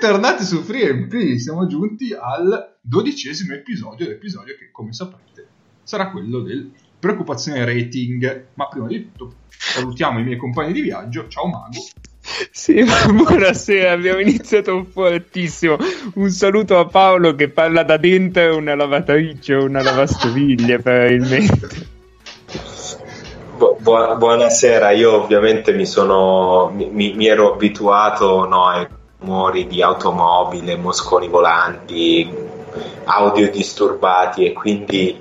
Bentornati su FreeMP, siamo giunti al dodicesimo episodio, l'episodio che come saprete sarà quello del preoccupazione rating. Ma prima di tutto salutiamo i miei compagni di viaggio, ciao Mago. Sì, buonasera, abbiamo iniziato fortissimo. Un saluto a Paolo che parla da dentro una lavatrice o una lavastoviglie probabilmente. Bu- buonasera, io ovviamente mi sono mi, mi ero abituato no, ai rumori di automobile, mosconi volanti, audio disturbati e quindi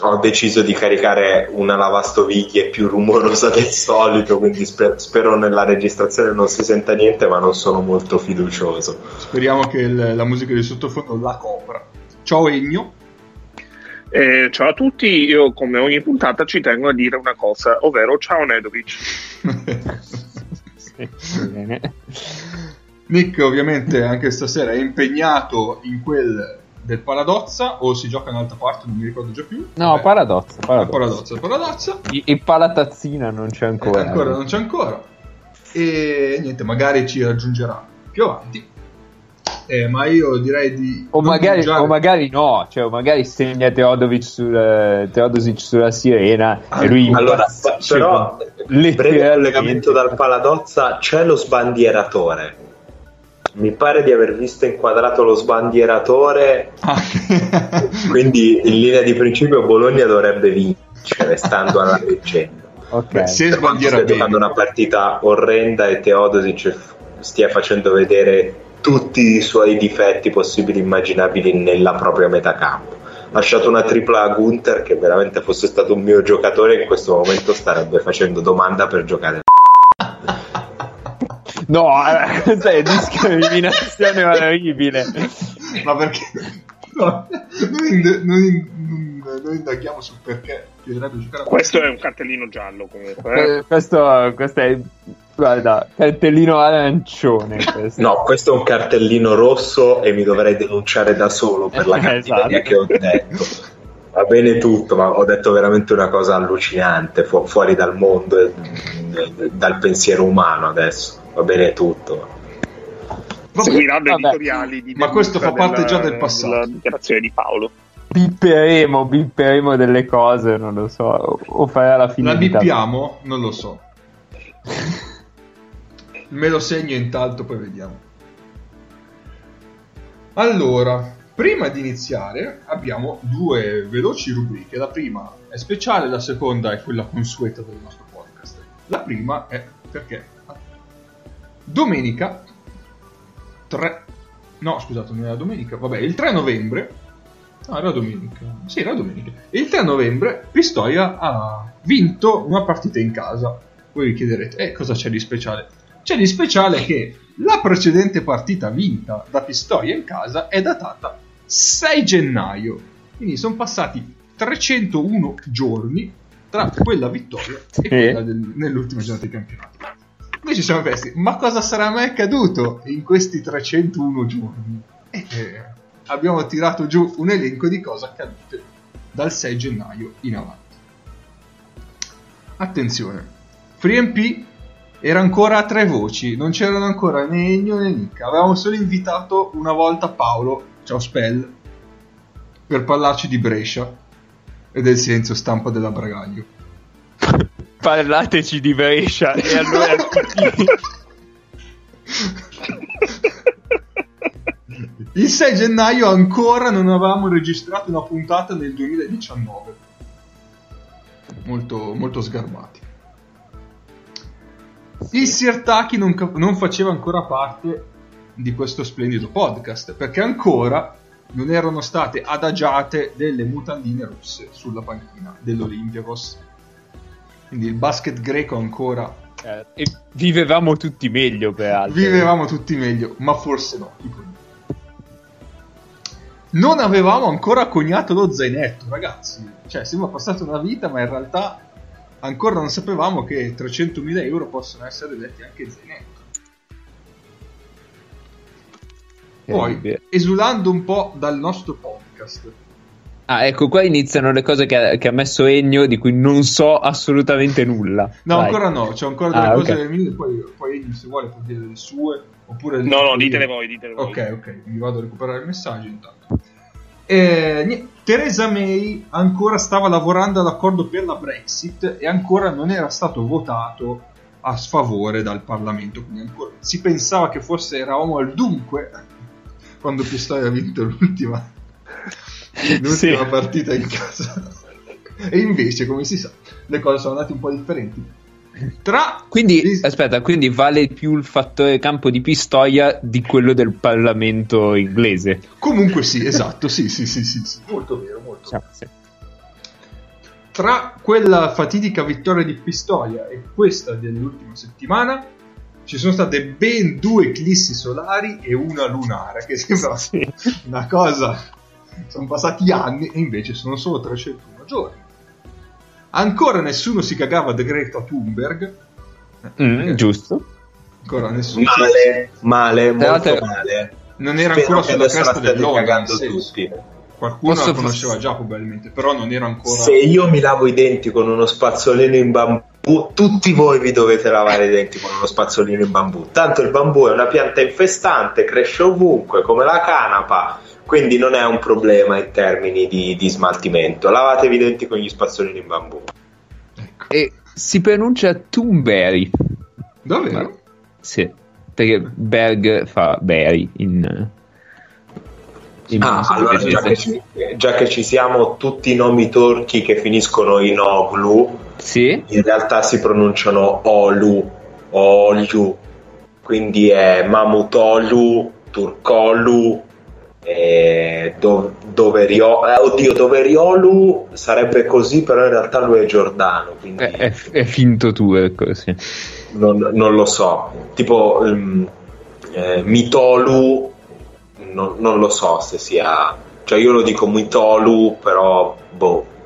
ho deciso di caricare una lavastoviglie più rumorosa del solito, quindi sper- spero nella registrazione non si senta niente, ma non sono molto fiducioso. Speriamo che il, la musica di sottofondo la copra. Ciao Egno. Eh, ciao a tutti, io come ogni puntata ci tengo a dire una cosa, ovvero ciao Nedovic. Nick ovviamente anche stasera è impegnato in quel del Paladozza o si gioca in altra parte, non mi ricordo già più. No, Vabbè. Paradozza, Paradozza. Paradozza, Paradozza. Il, il Palatazzina non c'è ancora. Eh, ancora non c'è ancora. E niente, magari ci raggiungerà più avanti. Eh, ma io direi di. O magari, o magari, no, cioè, o magari segna Teodosic, sul, Teodosic sulla sirena ah, e lui. Allora, però, breve collegamento dal Paladozza, c'è lo sbandieratore mi pare di aver visto inquadrato lo sbandieratore, ah. quindi in linea di principio Bologna dovrebbe vincere, stando alla leggenda. Okay. Beh, se sbandiera giocando una partita orrenda e Teodosic stia facendo vedere tutti i suoi difetti possibili e immaginabili nella propria metacampo. Ha lasciato una tripla a Gunther che veramente fosse stato un mio giocatore in questo momento starebbe facendo domanda per giocare No, eh, cioè, discriminazione orribile. Ma perché? No, noi, noi, noi indaghiamo sul perché bisognerebbe giocare a Questo è un cartellino giallo comunque. Eh. Questo, questo è guarda, cartellino arancione. Questo. No, questo è un cartellino rosso e mi dovrei denunciare da solo per la cattiveria esatto. che ho detto. Va bene tutto, ma ho detto veramente una cosa allucinante, fu- fuori dal mondo, e, dal pensiero umano adesso va bene tutto. Seguiranno editoriali di Ma questo fa parte della, già del passato. La dichiarazione di Paolo. Bipperemo, bipperemo delle cose, non lo so. O fai alla fine. La bippiamo? Non lo so. Me lo segno intanto, poi vediamo. Allora, prima di iniziare abbiamo due veloci rubriche. La prima è speciale, la seconda è quella consueta del nostro podcast. La prima è perché domenica 3 no scusate non era domenica. Vabbè il 3 novembre. No era domenica. Sì era domenica. Il 3 novembre Pistoia ha vinto una partita in casa. Voi vi chiederete eh cosa c'è di speciale? C'è di speciale che la precedente partita vinta da Pistoia in casa è datata 6 gennaio. Quindi sono passati 301 giorni tra quella vittoria e quella del, nell'ultima giornata di campionato noi ci siamo chiesti, ma cosa sarà mai accaduto in questi 301 giorni? E eh, abbiamo tirato giù un elenco di cose accadute dal 6 gennaio in avanti. Attenzione, FreeMP era ancora a tre voci, non c'erano ancora né Egno né Nick. Avevamo solo invitato una volta Paolo, ciao Spell, per parlarci di Brescia e del silenzio stampa della Bragaglio parlateci di Brescia e allora il 6 gennaio ancora non avevamo registrato una puntata nel 2019 molto, molto sgarbati. Il Sirtaki non, non faceva ancora parte di questo splendido podcast perché ancora non erano state adagiate delle mutandine rosse sulla panchina dell'Olympiakos quindi il basket greco ancora... Eh, e vivevamo tutti meglio, peraltro. Vivevamo tutti meglio, ma forse no. Non avevamo ancora coniato lo zainetto, ragazzi. Cioè, sembra passata una vita, ma in realtà ancora non sapevamo che 300.000 euro possono essere detti anche zainetto. Poi, esulando un po' dal nostro podcast, Ah, ecco, qua iniziano le cose che ha, che ha messo Ennio di cui non so assolutamente nulla. No, Vai. ancora no, c'è ancora delle Ah, cose ok. del mille, poi, poi Egli, se vuole può dire le sue, oppure... No, no, ditele voi, ditele voi. Ok, ok, mi vado a recuperare il messaggio intanto. Eh, Theresa May ancora stava lavorando all'accordo per la Brexit e ancora non era stato votato a sfavore dal Parlamento, quindi ancora si pensava che forse eravamo al dunque quando Pistoia ha vinto l'ultima, l'ultima Sì. partita in casa. E invece, come si sa, le cose sono andate un po' differenti. Tra Quindi, Sì. aspetta, quindi vale più il fattore campo di Pistoia di quello del Parlamento inglese. Comunque sì, esatto, sì, sì, sì, sì, sì, molto vero, molto vero. Sì. Tra quella fatidica vittoria di Pistoia e questa dell'ultima settimana ci sono state ben due eclissi solari e una lunare, che sembra Sì. una cosa... Sono passati anni e invece sono solo 301 giorni. Ancora nessuno si cagava di Greta Thunberg. Mm, giusto. Ancora nessuno. Male, male, molto l'altro- male. Non era Spero ancora sulla cresta dell'onda. tutti. Qualcuno Posso la conosceva già probabilmente, però non era ancora... Se io mi lavo i denti con uno spazzolino in bambù, tutti voi vi dovete lavare i denti con uno spazzolino in bambù. Tanto il bambù è una pianta infestante, cresce ovunque, come la canapa, quindi non è un problema in termini di, di smaltimento. Lavatevi i denti con gli spazzolini in bambù. Ecco. E si pronuncia Toonberry. Davvero? Sì, perché Berg fa berry in... in Ah, allora già che, ci, già che ci siamo, tutti i nomi turchi che finiscono in oglu Sì? in realtà si pronunciano Olu, Olju, quindi è Mamutolu, Turkolu, eh, Do- Doverio- eh, oddio, Doveriolu sarebbe così, però in realtà lui è giordano, quindi È, è, è finto turco, sì. non, non lo so. Tipo mm, eh, Mitolu, non, non lo so se sia, cioè io lo dico Mitolu, però boh.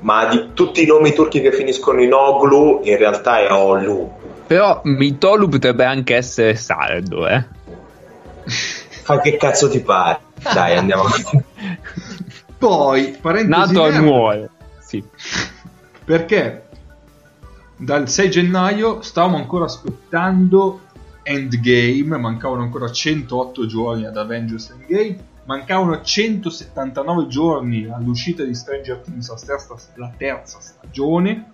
Ma di tutti i nomi turchi che finiscono in Oglu, in realtà è Olu. Però Mitolu potrebbe anche essere sardo, eh. Fa che cazzo ti pare? Dai, andiamo avanti. Poi, parentesi Nato a Nuoro. Sì. perché dal 6 gennaio stavamo ancora aspettando Endgame, mancavano ancora 108 giorni ad Avengers Endgame, mancavano 179 giorni all'uscita di Stranger Things, la terza, la terza stagione.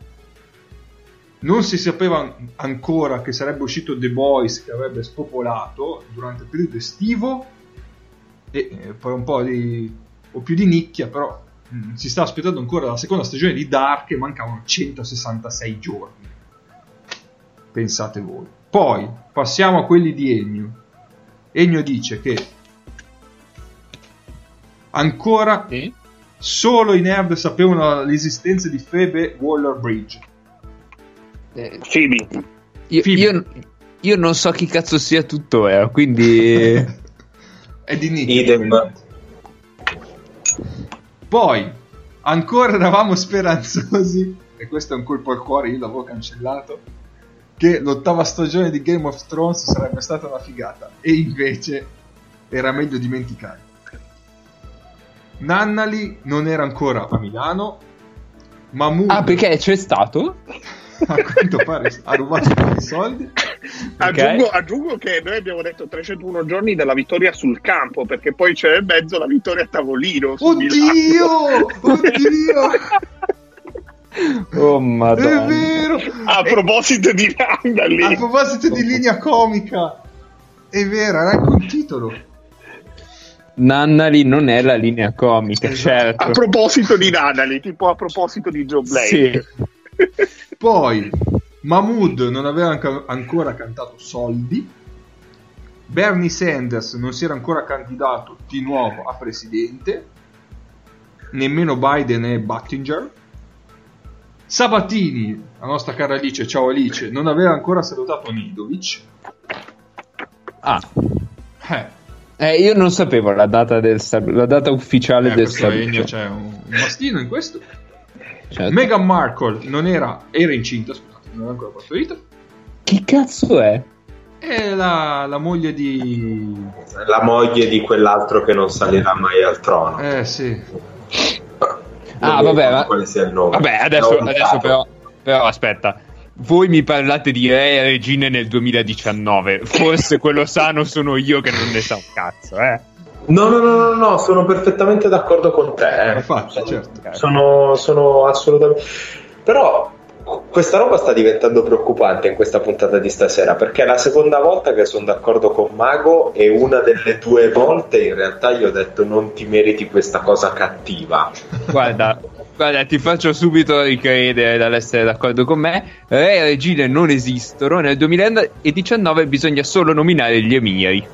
Non si sapeva ancora che sarebbe uscito The Boys che avrebbe spopolato durante il periodo estivo e eh, poi un po' di o più di nicchia, però mm, si sta aspettando ancora la seconda stagione di Dark e mancavano 166 giorni. Pensate voi. Poi passiamo a quelli di Ennio. Ennio dice che ancora Sì? solo i nerd sapevano l'esistenza di Phoebe Waller-Bridge. Eh, Phoebe. io, Phoebe. io, io non so chi cazzo sia tuttora, quindi... È di nicchia. Idem. Poi, ancora eravamo speranzosi, e questo è un colpo al cuore, io l'avevo cancellato, che l'ottava stagione di Game of Thrones sarebbe stata una figata, e invece era meglio dimenticare. Nannali non era ancora a Milano, Mahmood ah, perché c'è stato? a quanto pare ha rubato un po' soldi. Aggiungo, aggiungo che noi abbiamo detto 301 giorni della vittoria sul campo, perché poi c'è nel mezzo la vittoria a tavolino. Oddio! Oddio! Oh, È madonna. vero! A E- proposito di Randall, A proposito di linea comica, è vero, era anche un titolo. Nannali non è la linea comica, Esatto. certo. a proposito di Nannali, tipo a proposito di Joe Blake. Sì. Poi Mahmood non aveva anca- ancora cantato Soldi. Bernie Sanders non si era ancora candidato di nuovo a presidente. Nemmeno Biden e Buttinger. Sabatini, la nostra cara Alice, ciao Alice, non aveva ancora salutato Nidovic. Ah, Eh, eh, io non sapevo la data, del la data ufficiale eh, del saluto. Ennio, c'è un, un mastino in questo. Certo. Meghan Markle non era, era incinta, scusate, non era ancora partorita. Chi cazzo è? È la, la moglie di... La moglie di quell'altro che non salirà mai al trono. Eh sì. Ah, vabbè, ma... quale sia il nome. Vabbè, adesso, adesso però, però aspetta. Voi mi parlate di re e regine nel 2019. Forse quello sano sono io che non ne so un cazzo, eh. No, no, no, no, no, sono perfettamente d'accordo con te. eh. Infatti, certo. Sono, sono assolutamente. Però questa roba sta diventando preoccupante in questa puntata di stasera perché è la seconda volta che sono d'accordo con Mago e una delle due volte in realtà gli ho detto non ti meriti questa cosa cattiva. Guarda, guarda, ti faccio subito ricredere dall'essere d'accordo con me. Re e regine non esistono. Nel 2019 bisogna solo nominare gli emiri.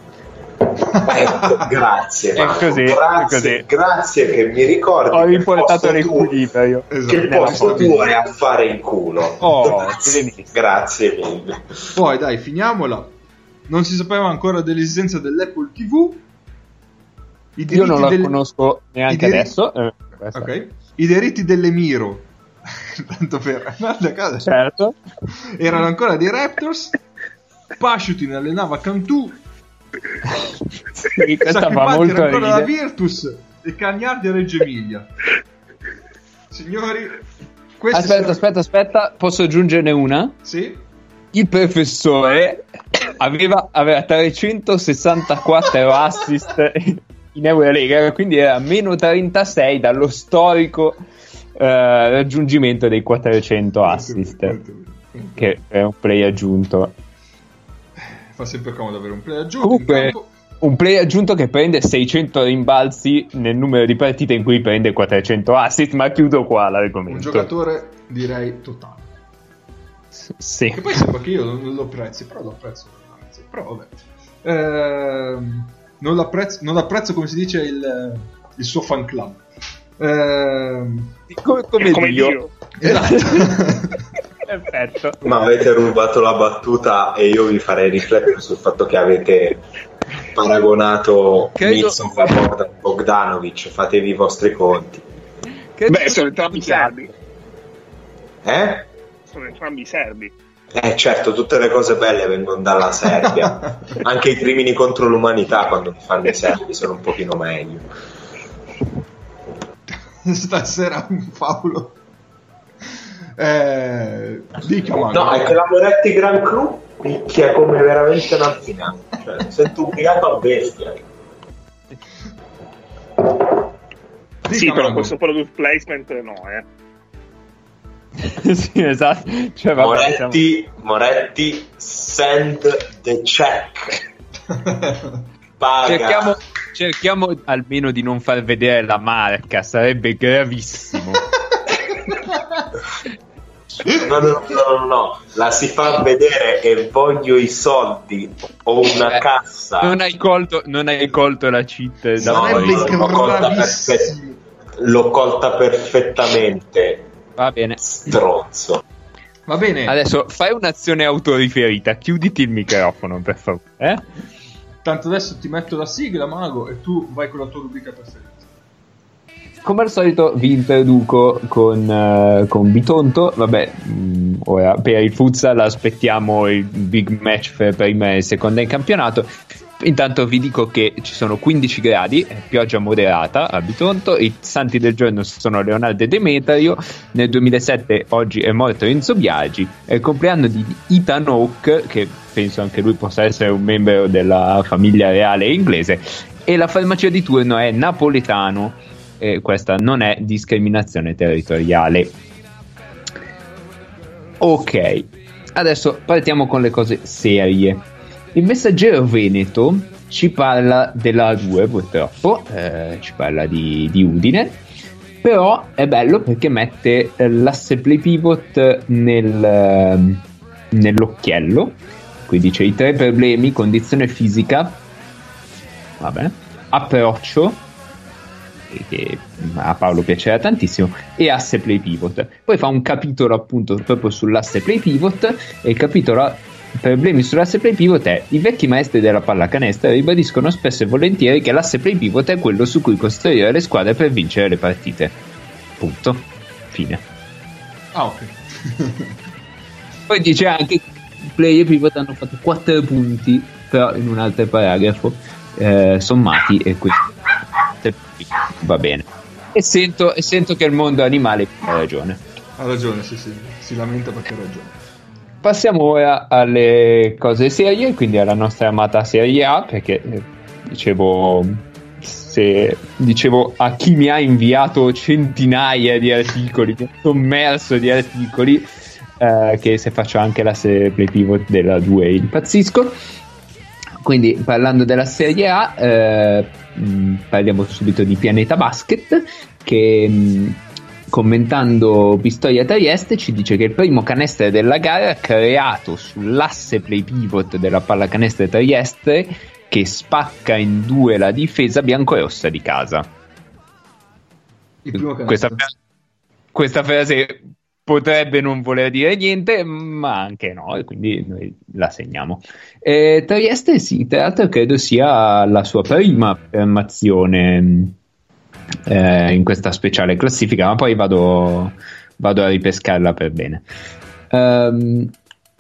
Ecco, grazie. È Marco, così, è grazie, così. grazie che mi ricordi. Ho che il riportato Che il Nella posto tuo è a fare in culo. Oh, grazie, grazie mille. Poi dai, finiamola. Non si sapeva ancora dell'esistenza dell'Apple TV. I Io diritti non la del- conosco neanche i diritti- adesso. eh, questo. Ok. I diritti dell'Emiro. Tanto per guarda casa. Certo. Erano ancora dei Raptors. Pasciutin allenava Cantù. Sì, questa fa molto ancora la. Virtus. E Cagnardi a Reggio Emilia. Signori, Aspetta, aspetta, aspetta, posso aggiungerne una? Sì? Il professore aveva, aveva 364 assist in Eurolega, quindi era meno 36 dallo storico eh, raggiungimento dei 400 assist, che è un play aggiunto. Fa sempre comodo avere un play aggiunto. Comunque, un play aggiunto che prende 600 rimbalzi nel numero di partite in cui prende 400 assist, ma chiudo qua l'argomento. un giocatore direi totale. Sì. Che poi sembra che io non, lo apprezzi, però lo apprezzo. Però vabbè. Ehm, non, l'apprezzo, non apprezzo come si dice il, il suo fan club. Ehm, Come, come come Dio. Dio. esatto. Perfetto. Ma avete rubato la battuta e io vi farei riflettere sul fatto che avete paragonato Credo- a Bogdan- Bogdanovic. Fatevi i vostri conti. Che Beh, sono entrambi serbi. Eh? Sono entrambi serbi. Eh certo, tutte le cose belle vengono dalla Serbia. Anche i crimini contro l'umanità quando li fanno i serbi sono un pochino meglio. Stasera un faulo. Eh, dica, Mago. No, è che la Moretti Gran Cru picchia come veramente una fina. Cioè, sento ubriaco a bestia. Dica, sì, però Mago. questo product placement no, eh. sì, esatto. Cioè, vabbè, siamo- Moretti, Moretti, send the check. Paga. cerchiamo, cerchiamo almeno di non far vedere la marca, sarebbe gravissimo. No, no, no, no, no, la si fa vedere e voglio i soldi o una Eh, cassa. Non hai colto, non hai colto la cheat da No, io l'ho colta, perfett- l'ho colta perfettamente, Va bene. stronzo. Va bene. Adesso fai un'azione autoriferita, chiuditi il microfono, per favore. Eh? Tanto adesso ti metto la sigla, Mago, e tu vai con la tua rubrica preferita. Come al solito vi introduco con, eh, con Bitonto, vabbè, mh, ora per il futsal aspettiamo il big match per prima e seconda in campionato. Intanto vi dico che ci sono 15 gradi, è pioggia moderata a Bitonto, i santi del giorno sono Leonardo e Demetrio, nel 2007 oggi è morto Enzo Biagi, è il compleanno di Ethan Hawke, che penso anche lui possa essere un membro della famiglia reale inglese, e la farmacia di turno è napoletano e questa non è discriminazione territoriale. Ok, adesso partiamo con le cose serie. Il messaggero Veneto ci parla della 2 purtroppo, eh, ci parla di, di Udine, però è bello perché mette eh, l'asse play pivot nel, ehm, nell'occhiello, qui dice i tre problemi, condizione fisica, vabbè, approccio, che a Paolo piacerà tantissimo, e asse play pivot. Poi fa un capitolo appunto proprio sull'asse play pivot e il capitolo problemi sull'asse play pivot è i vecchi maestri della pallacanestro ribadiscono spesso e volentieri che l'asse play pivot è quello su cui costruire le squadre per vincere le partite. Punto. Fine. Ah, ok. Poi dice anche che i player pivot hanno fatto 4 punti, però in un altro paragrafo, eh, sommati e quindi va bene. e, sento, e sento che il mondo animale ha ragione. Ha ragione, sì, sì, si lamenta perché ha ragione. Passiamo ora alle cose serie, quindi alla nostra amata Serie A, perché eh, dicevo, se, dicevo a chi mi ha inviato centinaia di articoli, sommerso di articoli, eh, che se faccio anche la serie play pivot della 2 impazzisco. Quindi parlando della Serie A, eh, mh, parliamo subito di Pianeta Basket, che mh, commentando Pistoia Trieste ci dice che il primo canestro della gara creato sull'asse play pivot della pallacanestro Trieste che spacca in due la difesa biancorossa di casa. Questa, questa, frase potrebbe non voler dire niente, ma anche no, e quindi noi la segniamo. Eh, Trieste, sì, tra l'altro credo sia la sua prima affermazione eh, in questa speciale classifica, ma poi vado, vado a ripescarla per bene. Um,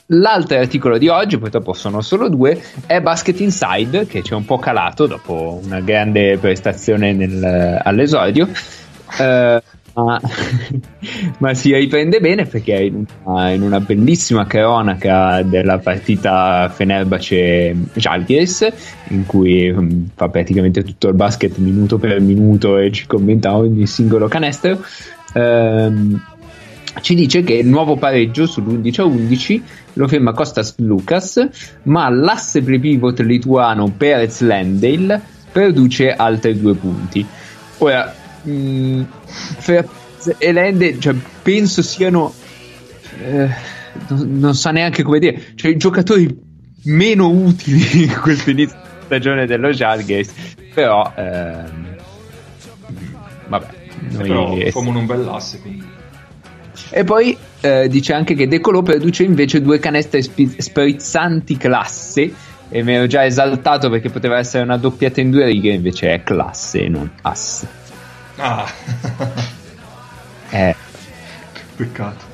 L'altro articolo di oggi, purtroppo sono solo due, è Basket Inside, che ci è un po' calato dopo una grande prestazione nel, all'esordio. Uh, ma, ma, si riprende bene perché in una, in una bellissima cronaca della partita Fenerbahce-Jalgiris in cui um, fa praticamente tutto il basket minuto per minuto e ci commenta ogni singolo canestro. Um, ci dice che il nuovo pareggio sull'11 a 11 lo firma Costas Lucas ma l'asse pre-pivot lituano Perez Landale produce altri due punti. Ora mh, mm, e Lende, cioè, penso siano eh, non, non sa neanche come dire, cioè i giocatori meno utili in questo inizio di stagione dello Jalgate, però ehm, vabbè, noi però formano un bell'asse quindi. E poi eh, dice anche che De Colò produce invece due canestre sp- sprizzanti classe e mi ero già esaltato perché poteva essere una doppiata in due righe, invece è classe, non asse. Ah. eh. Peccato.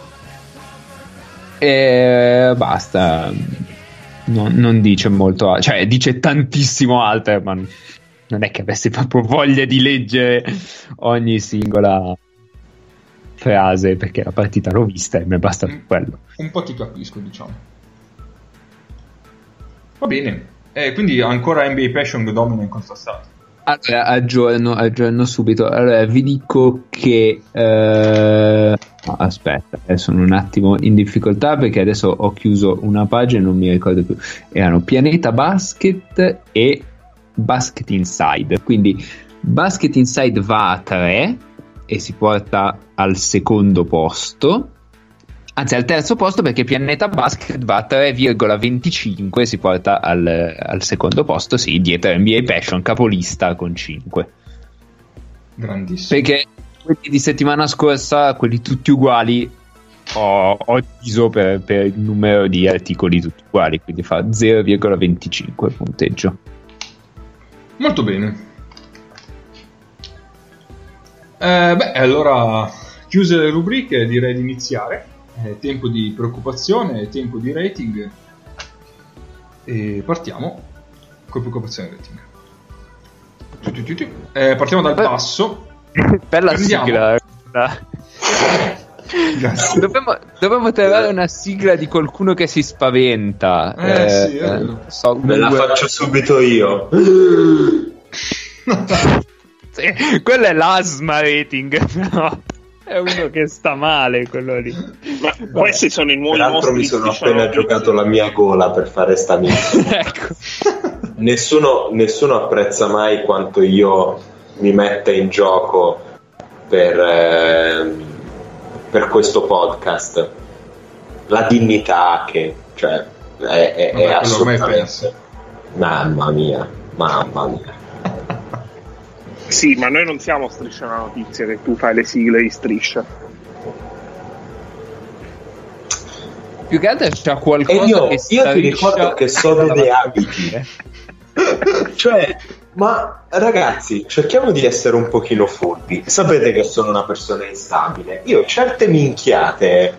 E basta. Non, non, dice molto, cioè dice tantissimo altro, ma non è che avessi proprio voglia di leggere ogni singola frase perché la partita l'ho vista e mi è bastato quello. Un po' ti capisco, diciamo. Va bene, eh, quindi ancora NBA Passion domina in contrastato. Allora, aggiorno, aggiorno subito. Allora, vi dico che. Eh... aspetta, eh, sono un attimo in difficoltà perché adesso ho chiuso una pagina e non mi ricordo più. Erano Pianeta Basket e Basket Inside. Quindi Basket Inside va a 3 e si porta al secondo posto anzi al terzo posto perché Pianeta Basket va a 3,25 si porta al, al, secondo posto sì, dietro NBA Passion capolista con 5 grandissimo. Perché quelli di settimana scorsa quelli tutti uguali ho, ho diviso per, per, il numero di articoli tutti uguali quindi fa 0,25 punteggio. Molto bene. Eh, beh allora chiuse le rubriche direi di iniziare è tempo di preoccupazione, è tempo di rating e partiamo con preoccupazione e rating. Eh, partiamo dal basso. Bella Prendiamo. sigla. Dovremmo, dovremmo trovare una sigla di qualcuno che si spaventa. Eh, eh sì, eh, so, Me la faccio subito io. sì, quello è l'asma rating. No è uno che sta male quello lì. Ma Vabbè. questi sono i nuovi Peraltro mi sono appena giocato la mia gola per fare sta mia. ecco. nessuno, nessuno apprezza mai quanto io mi metta in gioco per, eh, per questo podcast. La dignità che cioè, è, è, Vabbè, è assolutamente... Mamma mia, mamma mia. Sì, ma noi non siamo striscia la notizia che tu fai le sigle di striscia. Più che altro c'è qualcosa io, che io ti ricordo che sono dei abiti. cioè, ma ragazzi, cerchiamo di essere un pochino furbi. Sapete che sono una persona instabile. Io certe minchiate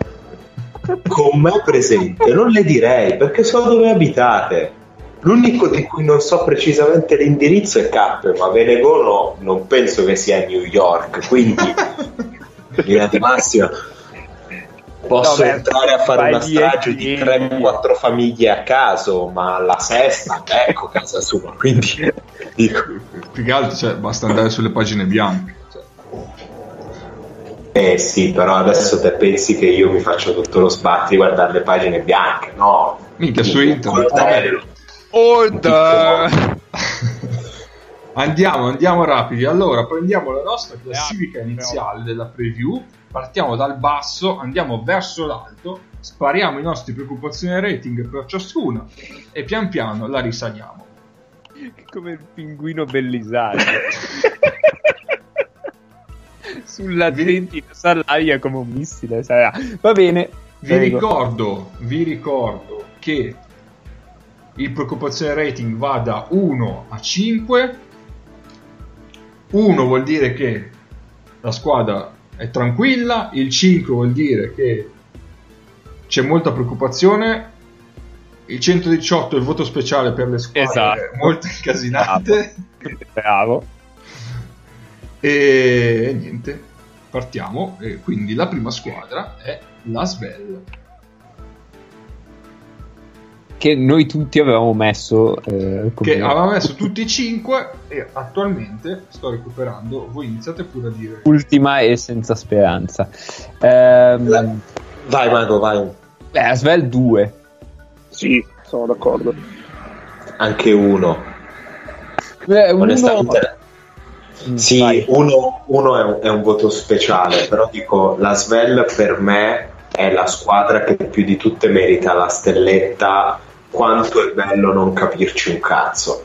con me presente non le direi perché so dove abitate. L'unico di cui non so precisamente l'indirizzo è Cappe, ma Venegono non penso che sia New York, quindi in linea di massima posso No, beh, entrare a fare una strage di dieci. 3-4 famiglie a caso, ma la sesta, ecco casa sua, quindi dico, Più che altro, cioè, basta andare sulle pagine bianche. Cioè, eh sì, però adesso te pensi che io mi faccio tutto lo sbatti di guardare le pagine bianche, no? Minchia, su internet. Coltello. Order! Andiamo, andiamo rapidi. Allora, prendiamo la nostra classifica iniziale della preview, partiamo dal basso, andiamo verso l'alto, spariamo i nostri preoccupazioni rating per ciascuna e pian piano la risaliamo. Come il pinguino Bellisani. Sull'Atlantide all'aria come un missile. sarà. Va bene. Vi ricordo, vi ricordo che il preoccupazione rating va da 1 a 5. 1 vuol dire che la squadra è tranquilla, il 5 vuol dire che c'è molta preoccupazione, il 118 è il voto speciale per le squadre Esatto. molto incasinate Bravo. e niente, partiamo. E quindi la prima squadra è la Svel. Che noi tutti avevamo messo. eh, come- che aveva messo tutti e cinque e attualmente sto recuperando. Voi iniziate pure a dire. Ultima e senza speranza. Ehm, La- Vai Mago, vai. beh, Asvel 2. Sì, sono d'accordo. Anche uno. Beh, uno- Onestamente, Mm, sì, uno, uno è, un, è un voto speciale, però dico la Svel per me è la squadra che più di tutte merita la stelletta. Quanto è bello non capirci un cazzo,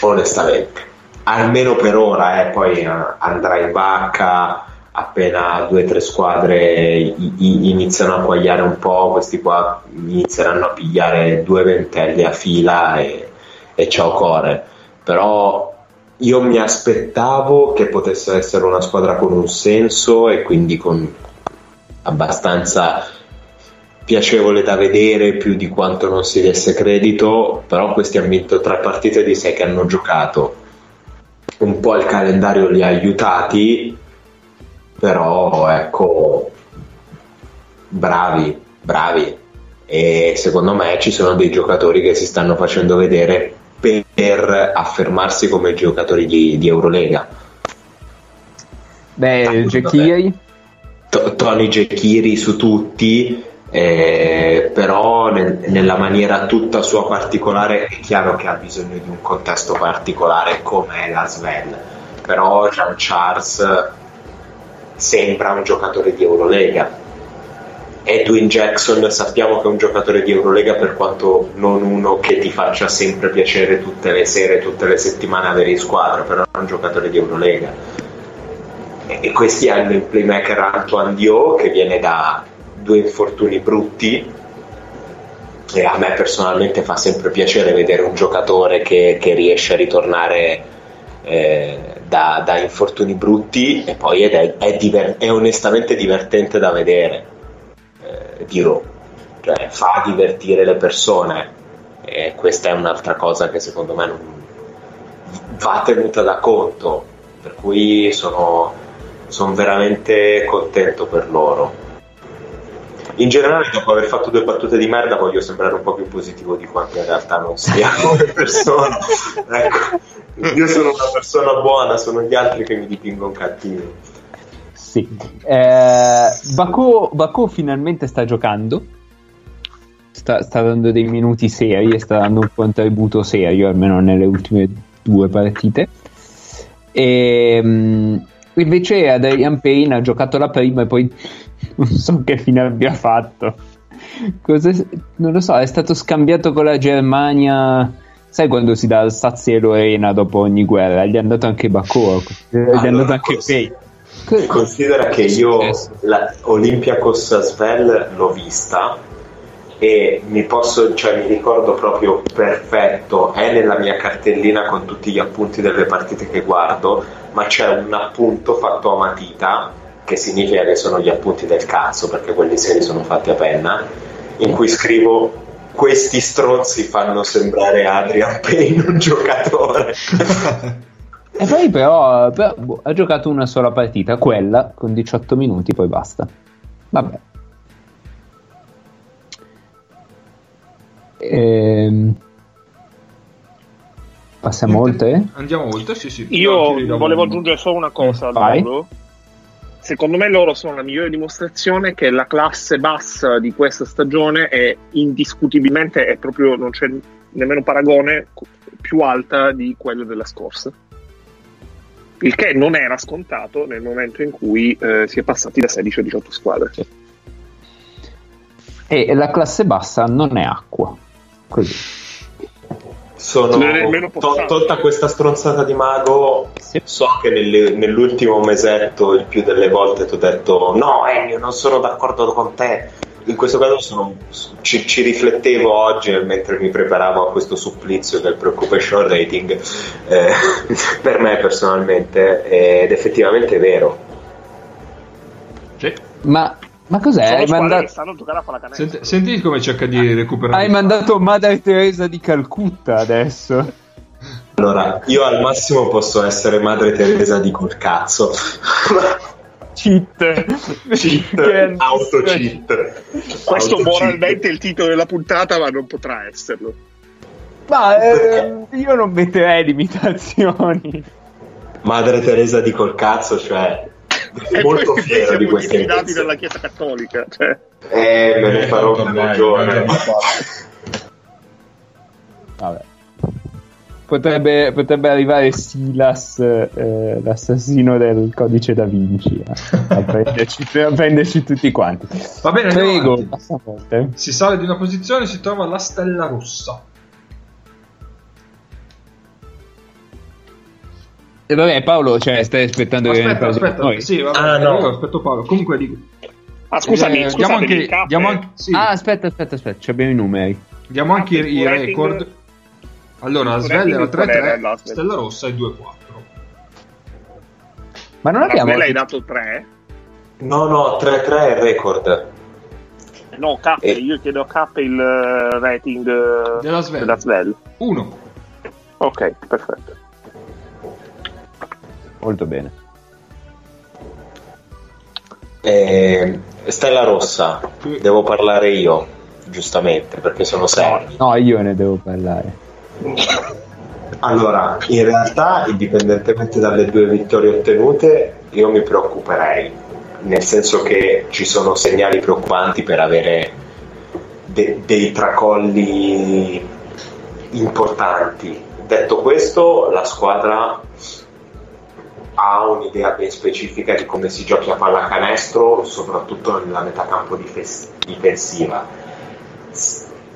onestamente. Almeno per ora, eh, poi eh, andrà in vacca appena due o tre squadre iniziano a quagliare un po', questi qua inizieranno a pigliare due ventelle a fila e, e ciao core. Però io mi aspettavo che potesse essere una squadra con un senso e quindi con abbastanza piacevole da vedere più di quanto non si desse credito, però questi hanno vinto tre partite di sei che hanno giocato. Un po' il calendario li ha aiutati, però ecco, bravi, bravi. E secondo me ci sono dei giocatori che si stanno facendo vedere per affermarsi come giocatori di, di Eurolega. Beh, Ah, Jekiri. To- Tony Jekiri su tutti, eh, però nel- nella maniera tutta sua particolare è chiaro che ha bisogno di un contesto particolare come la Sven, però Jean Charles sembra un giocatore di Eurolega. Edwin Jackson sappiamo che è un giocatore di Eurolega per quanto non uno che ti faccia sempre piacere tutte le sere, tutte le settimane avere in squadra, però è un giocatore di Eurolega e questi hanno il playmaker Antoine Dio che viene da due infortuni brutti e a me personalmente fa sempre piacere vedere un giocatore che, che riesce a ritornare eh, da, da infortuni brutti e poi è, è diver- è onestamente divertente da vedere eh, dirò cioè fa divertire le persone e questa è un'altra cosa che secondo me non va tenuta da conto per cui sono sono veramente contento per loro. In generale, dopo aver fatto due battute di merda, voglio sembrare un po' più positivo di quanto in realtà non sia come persona. Ecco, io sono una persona buona, sono gli altri che mi dipingono cattivo. Sì. Eh, Bako finalmente sta giocando. Sta, sta dando dei minuti seri, sta dando un contributo serio, almeno nelle ultime due partite. E, mh, invece Adrian Payne ha giocato la prima e poi non so che fine abbia fatto. Cosa- non lo so, è stato scambiato con la Germania. Sai quando si dà il Sazio e Lorena dopo ogni guerra? Gli è andato anche Bako, gli è Allora, andato anche. Payne. Considera che io Olympiacos Svel l'ho vista e mi posso, cioè mi ricordo proprio perfetto, è nella mia cartellina con tutti gli appunti delle partite che guardo, ma c'è un appunto fatto a matita, che significa che sono gli appunti del cazzo, perché quelli seri sono fatti a penna, in cui scrivo questi stronzi fanno sembrare Adrian Payne un giocatore. e poi però, però boh, ha giocato una sola partita, quella con 18 minuti, poi basta. Vabbè. Ehm... Passiamo oltre? Andiamo oltre, sì, sì. Io volevo un- aggiungere solo una cosa Vai. al loro. Secondo me loro sono la migliore dimostrazione che la classe bassa di questa stagione è indiscutibilmente, è proprio, non c'è nemmeno paragone, più alta di quella della scorsa. Il che non era scontato nel momento in cui eh, si è passati da 16 a 18 squadre. E la classe bassa non è acqua. Così. Sono to- tolta questa stronzata di mago. Sì. So che nelle- nell'ultimo mesetto il più delle volte ti ho detto no Ennio non sono d'accordo con te in questo caso sono- ci, ci riflettevo oggi mentre mi preparavo a questo supplizio del preoccupation rating eh, per me personalmente ed effettivamente è vero Sì. Ma, ma cos'è? Hai mandato. Senti, senti come cerca di recuperare. hai mandato Madre Teresa di Calcutta adesso. allora io al massimo posso essere madre Teresa di col cazzo Cheat. cheat Che- auto cheat Questo Auto-cheat. moralmente è il titolo della puntata, ma non potrà esserlo. Ma eh, io non metterei limitazioni. Madre Teresa di col cazzo, cioè E molto fiero di questa inizio. dalla Chiesa Cattolica. Cioè. Eh, me ne farò un ragione. Vabbè. Potrebbe, potrebbe arrivare Silas, eh, l'assassino del codice da Vinci, a, a prenderci, a prenderci tutti quanti. Va bene, Prego. Si sale di una posizione si trova la stella rossa. E vabbè, Paolo, cioè, stai aspettando che Aspetta, parliamo aspetta, noi? sì, vabbè, Ah, no. io aspetto Paolo. Comunque dico. Ah, scusami, Eh, scusami, diamo anche, è- anche, sì, Ah, aspetta, aspetta, aspetta, abbiamo i numeri. diamo anche i, record. Allora, la era rating qual era 3-3, la sveglia? stella rossa è 2-4. Ma non abbiamo... Svella hai dato 3? No, no, 3-3 è il record. No, Cap, Eh. io chiedo a Cap il eh, rating eh, Della Svella. della Svel. 1. Ok, perfetto. Molto bene. Eh, stella rossa, devo parlare io, giustamente, perché sono serio. No, io ne devo parlare. Allora, in realtà, indipendentemente dalle due vittorie ottenute, io mi preoccuperei, nel senso che ci sono segnali preoccupanti per avere de- dei tracolli importanti. Detto questo, la squadra ha un'idea ben specifica di come si giochi a pallacanestro, soprattutto nella metà campo difes- difensiva.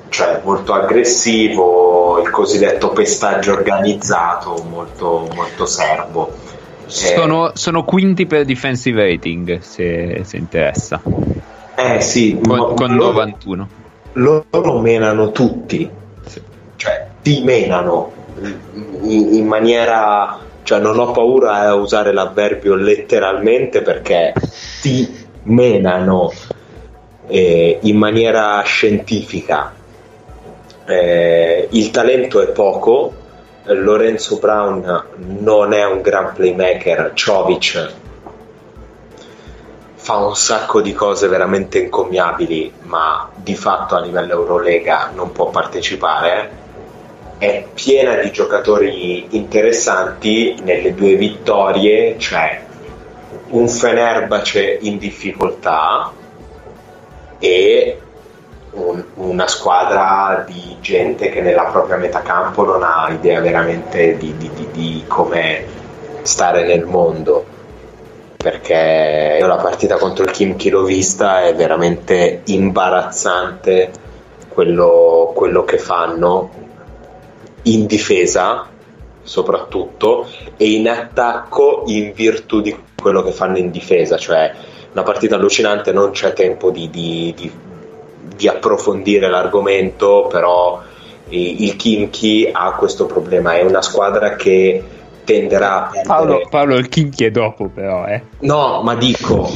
Cioè molto aggressivo, il cosiddetto pestaggio organizzato, molto, molto serbo. Sono, sono quinti per defensive rating, se, se interessa. Eh sì, Con, con loro- 91. loro menano tutti, cioè ti menano in, in maniera, cioè non ho paura a usare l'avverbio letteralmente perché ti menano eh, in maniera scientifica. Eh, il talento è poco, Lorenzo Brown non è un gran playmaker, Jovic fa un sacco di cose veramente incommiabili, ma di fatto a livello Eurolega non può partecipare. È piena di giocatori interessanti nelle due vittorie, c'è un Fenerbahce in difficoltà e un- una squadra di gente che nella propria metà campo non ha idea veramente di, di- di- di come stare nel mondo. Perché la partita contro il Kim che l'ho vista è veramente imbarazzante quello, quello che fanno in difesa soprattutto e in attacco in virtù di quello che fanno in difesa cioè una partita allucinante non c'è tempo di, di- di- di approfondire l'argomento però il Kimchi ha questo problema è una squadra che tenderà a perdere Paolo, Paolo il kinky è dopo, però, eh. No, ma dico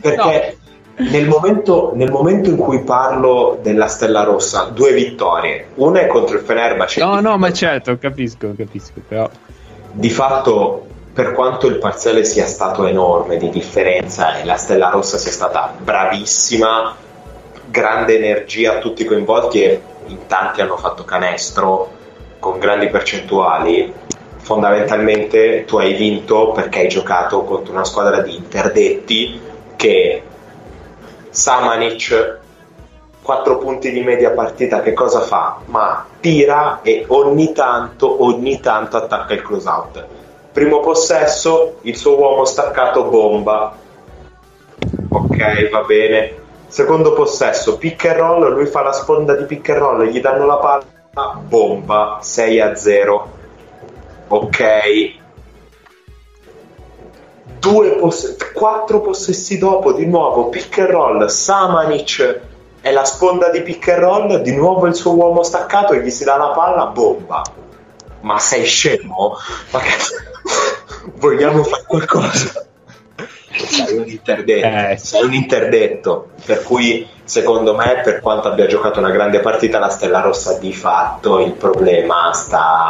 perché nel momento, nel momento in cui parlo della Stella Rossa, due vittorie, una è contro il Fenerbahce. No, no, ma certo, capisco, capisco, però... Di fatto, per quanto il parziale sia stato enorme di differenza e la Stella Rossa sia stata bravissima, grande energia a tutti coinvolti e in tanti hanno fatto canestro con grandi percentuali, fondamentalmente tu hai vinto perché hai giocato contro una squadra di interdetti che Samanic 4 punti di media partita che cosa fa? Ma tira e ogni tanto, ogni tanto attacca il close out. Primo possesso, il suo uomo staccato bomba. Ok, va bene. Secondo possesso, pick and roll, lui fa la sponda di pick and roll, gli danno la palla, bomba, 6 a 0. Ok, poss- quattro possessi dopo, di nuovo pick and roll, Samanic è la sponda di pick and roll, di nuovo il suo uomo staccato e gli si dà la palla, bomba. Ma sei scemo? Ma che... Vogliamo fare qualcosa? Sei un interdetto, Eh. sei un interdetto, per cui secondo me per quanto abbia giocato una grande partita la Stella Rossa di fatto il problema sta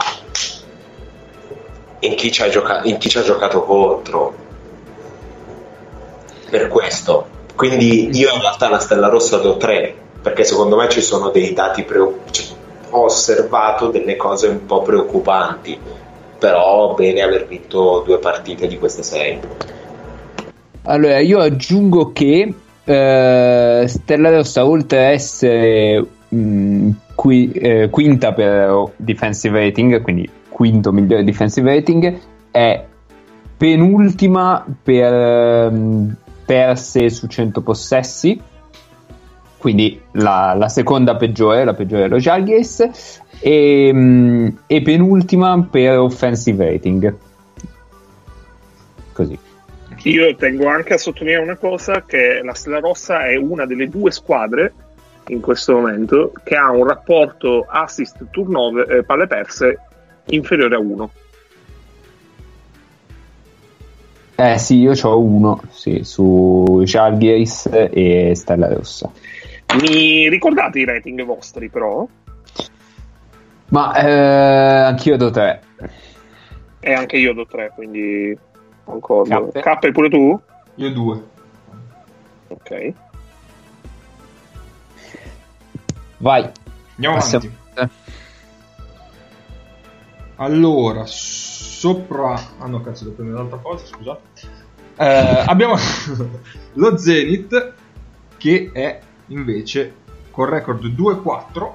in chi ci ha, gioca- in chi ci ha giocato contro per questo. Quindi io in realtà la Stella Rossa do 3 perché secondo me ci sono dei dati preoccupanti cioè, ho osservato delle cose un po' preoccupanti però bene aver vinto due partite di queste sei. Allora, io aggiungo che eh, Stella Rossa, oltre a essere mh, qui- eh, quinta per defensive rating, quindi quinto migliore defensive rating, è penultima per ehm, perse su 100 possessi, quindi la, la seconda peggiore, la peggiore dello Jalgiris, e, mh, e penultima per offensive rating. Così. Io tengo anche a sottolineare una cosa, che la Stella Rossa è una delle due squadre in questo momento che ha un rapporto assist turnover eh, palle perse inferiore a 1. Eh sì, io ho uno sì, su Jalgiris e Stella Rossa. Mi ricordate i rating vostri però? Ma eh, anch'io do 3. E anche io do 3, quindi concordo. Cappe. Cappe pure tu? Io due. Ok. Vai. Andiamo passiamo. avanti. Allora, sopra... Ah no, cazzo, devo prendere un'altra cosa, scusate. Eh, abbiamo lo Zenith che è invece con record 2-4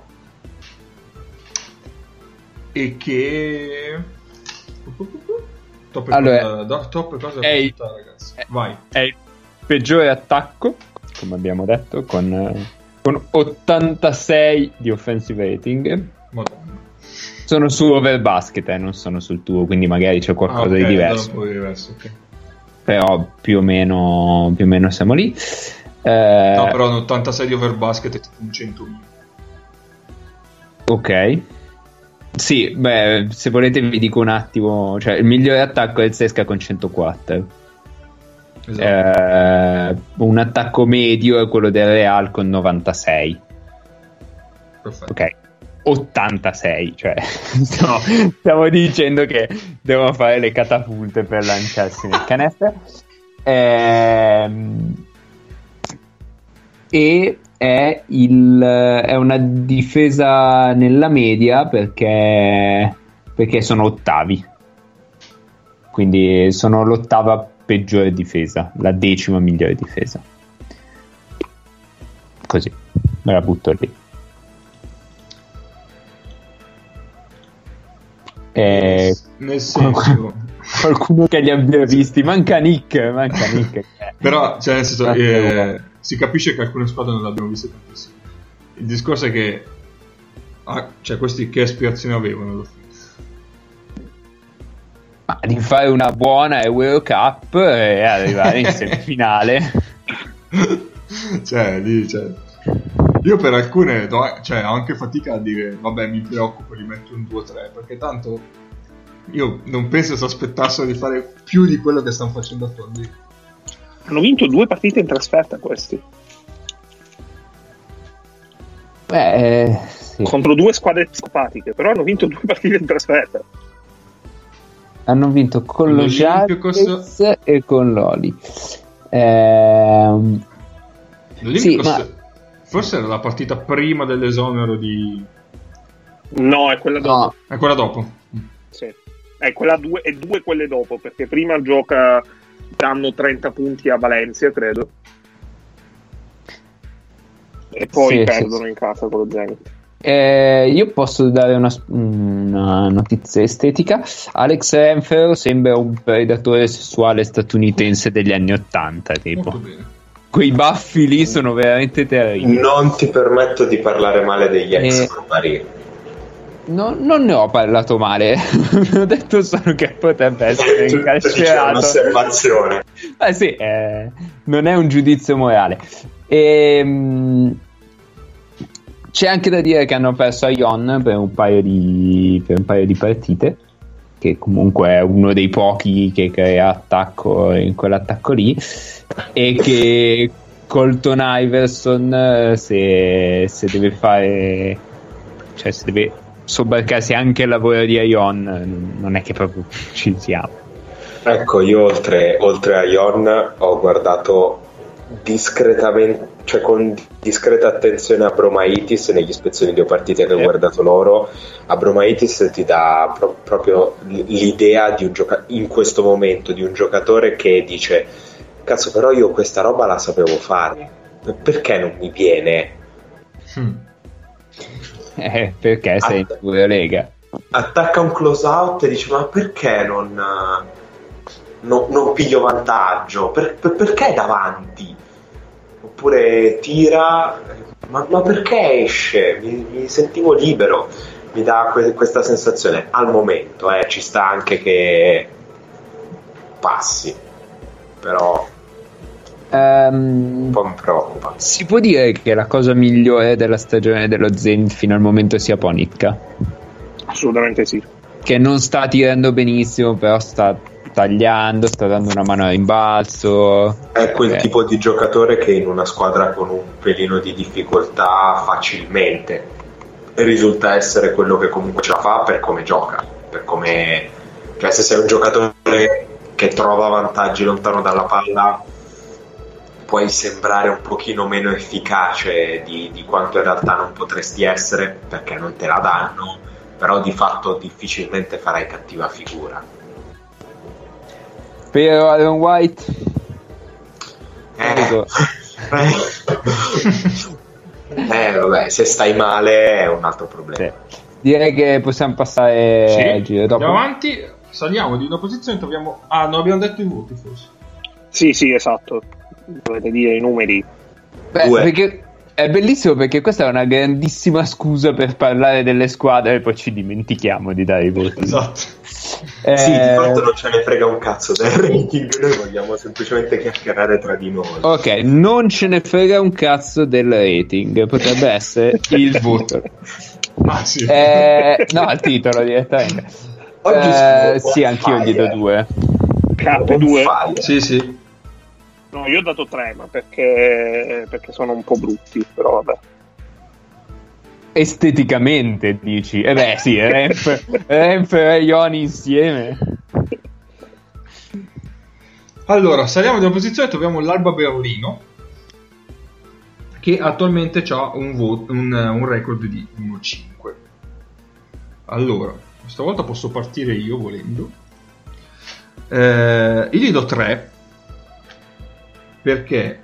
e che... Top Allora, cosa, top cosa è il- portare, ragazzi. è- Vai. È il peggiore attacco, come abbiamo detto, con, eh, con 86 di offensive rating. Madonna. Sono su Overbasket, eh, non sono sul tuo, quindi magari c'è qualcosa Ah, ok, di diverso. Diverso, ok. Però più o meno, più o meno siamo lì. Eh, No, però un 86 di overbasket è tipo un 100.000. Ok. Sì, beh, se volete vi dico un attimo, cioè il migliore attacco è il Sesca con 104. Esatto. Eh, un attacco medio è quello del Real con 96. Perfetto. Ok. 86, cioè stiamo, stiamo dicendo che devono fare le catapulte per lanciarsi nel canestro. Ehm, e è, il, è una difesa nella media perché, perché sono ottavi. Quindi sono l'ottava peggiore difesa, la decima migliore difesa. Così, me la butto lì. Eh, Nel senso... qualcuno che li abbia visti, manca Nick, manca Nick. Però, cioè, nel senso, eh, si capisce che alcune squadre non le abbiamo viste tantissimo. Il discorso è che, ah, cioè, questi che aspirazioni avevano? Ma di fare una buona Euro Cup e arrivare in semifinale. cioè, lì, cioè, io per alcune do- cioè, ho anche fatica a dire, vabbè, mi preoccupo, gli metto un 2-3, perché tanto io non penso si aspettassero di fare più di quello che stanno facendo attualmente. Hanno vinto due partite in trasferta questi. Beh, sì. contro due squadre psicopatiche, però hanno vinto due partite in trasferta. Hanno vinto con lo L'Olympiacos- Jaltes e con l'Oli. Ehm, Sì, ma- forse era la partita prima dell'esonero di... No, è quella dopo. no, È quella dopo. Sì. È quella due e due quelle dopo, perché prima gioca danno 30 punti a Valencia, credo. E poi Sì, perdono sì. in casa con lo Zenit. Eh, io posso dare una, una notizia estetica. Alex Renfro sembra un predatore sessuale statunitense degli anni Ottanta. Tipo. Molto bene. Quei baffi lì sono veramente terribili. Non ti permetto di parlare male degli ex Eh. No- non ne ho parlato male. ho detto solo che potrebbe essere incarcerato. un'osservazione. Eh sì, eh, non è un giudizio morale. Ehm, c'è anche da dire che hanno perso a Ion per un paio di, per un paio di partite, che comunque è uno dei pochi che crea attacco in quell'attacco lì, e che Colton Iverson eh, se, se deve fare, cioè se deve sobbarcarsi anche il lavoro di Ion, non è che proprio ci siamo. Ecco, io oltre, oltre a Ion ho guardato discretamente, cioè con discreta attenzione a Bromaitis negli spezzoni di partite che ho guardato loro. A Bromaitis ti dà pro- proprio l'idea di un gioca- in questo momento di un giocatore che dice: Cazzo, però io questa roba la sapevo fare. Perché non mi viene? Mm. Eh, perché sei in Ah. pure Lega. attacca un close out e dice ma perché non, eh, non, non piglio vantaggio. Per- per- perché davanti? Oppure tira ma, ma perché esce? Mi, mi sentivo libero mi dà que- questa sensazione. Al momento eh, ci sta anche che passi però un Ehm, po' mi preoccupa. si può dire che la cosa migliore della stagione dello Zenit fino al momento sia Ponitka, Assolutamente sì. che non sta tirando benissimo, però sta tagliando, sta dando una mano a rimbalzo. È quel Eh, tipo di giocatore che in una squadra con un pelino di difficoltà facilmente risulta essere quello che comunque ce la fa per come gioca, per come cioè se sei un giocatore che trova vantaggi lontano dalla palla puoi sembrare un pochino meno efficace di, di quanto in realtà non potresti essere perché non te la danno, però di fatto difficilmente farai cattiva figura. Per Aaron White, Eh, eh, vabbè, se stai male è un altro problema. sì. direi che possiamo passare Sì, al giro dopo. andiamo avanti, saliamo di una posizione, troviamo... Ah, non abbiamo detto i voti forse. Sì, sì, esatto. Dovete dire i numeri. Beh, Due. perché è bellissimo perché questa è una grandissima scusa per parlare delle squadre e poi ci dimentichiamo di dare i voti. Esatto. Eh, Sì, di fatto non ce ne frega un cazzo del rating, noi vogliamo semplicemente chiacchierare tra di noi. Ok, non ce ne frega un cazzo del rating, potrebbe essere il voto. Ah, sì. Eh, no, il titolo direttamente. Oggi Eh, sì, anch'io gli do due. K2. Fire. Sì, sì. No, io ho dato 3, ma perché, perché sono un po' brutti, però vabbè. Esteticamente dici, eh beh, sì, Renf, Renf e Ioni insieme. Allora, saliamo di una posizione e troviamo l'Alba Berlino che attualmente ha un, vo- un, un record di 1-5. Allora, stavolta posso partire io volendo. Eh, io gli do 3 perché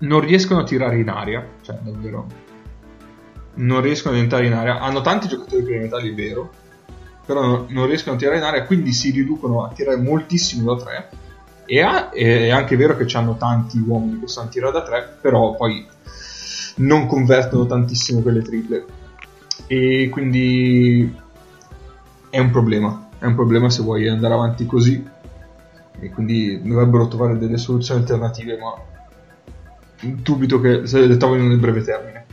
non riescono a tirare in aria, cioè davvero non riescono ad entrare in aria. Hanno tanti giocatori perimetrali, è vero, però non, riescono a tirare in aria, quindi si riducono a tirare moltissimo da 3. E ha- è anche vero che hanno tanti uomini che sanno tirare da 3, però poi non convertono tantissimo quelle triple. E quindi è un problema. È un problema se vuoi andare avanti così. E quindi dovrebbero trovare delle soluzioni alternative, ma dubito che se le trovino nel breve termine.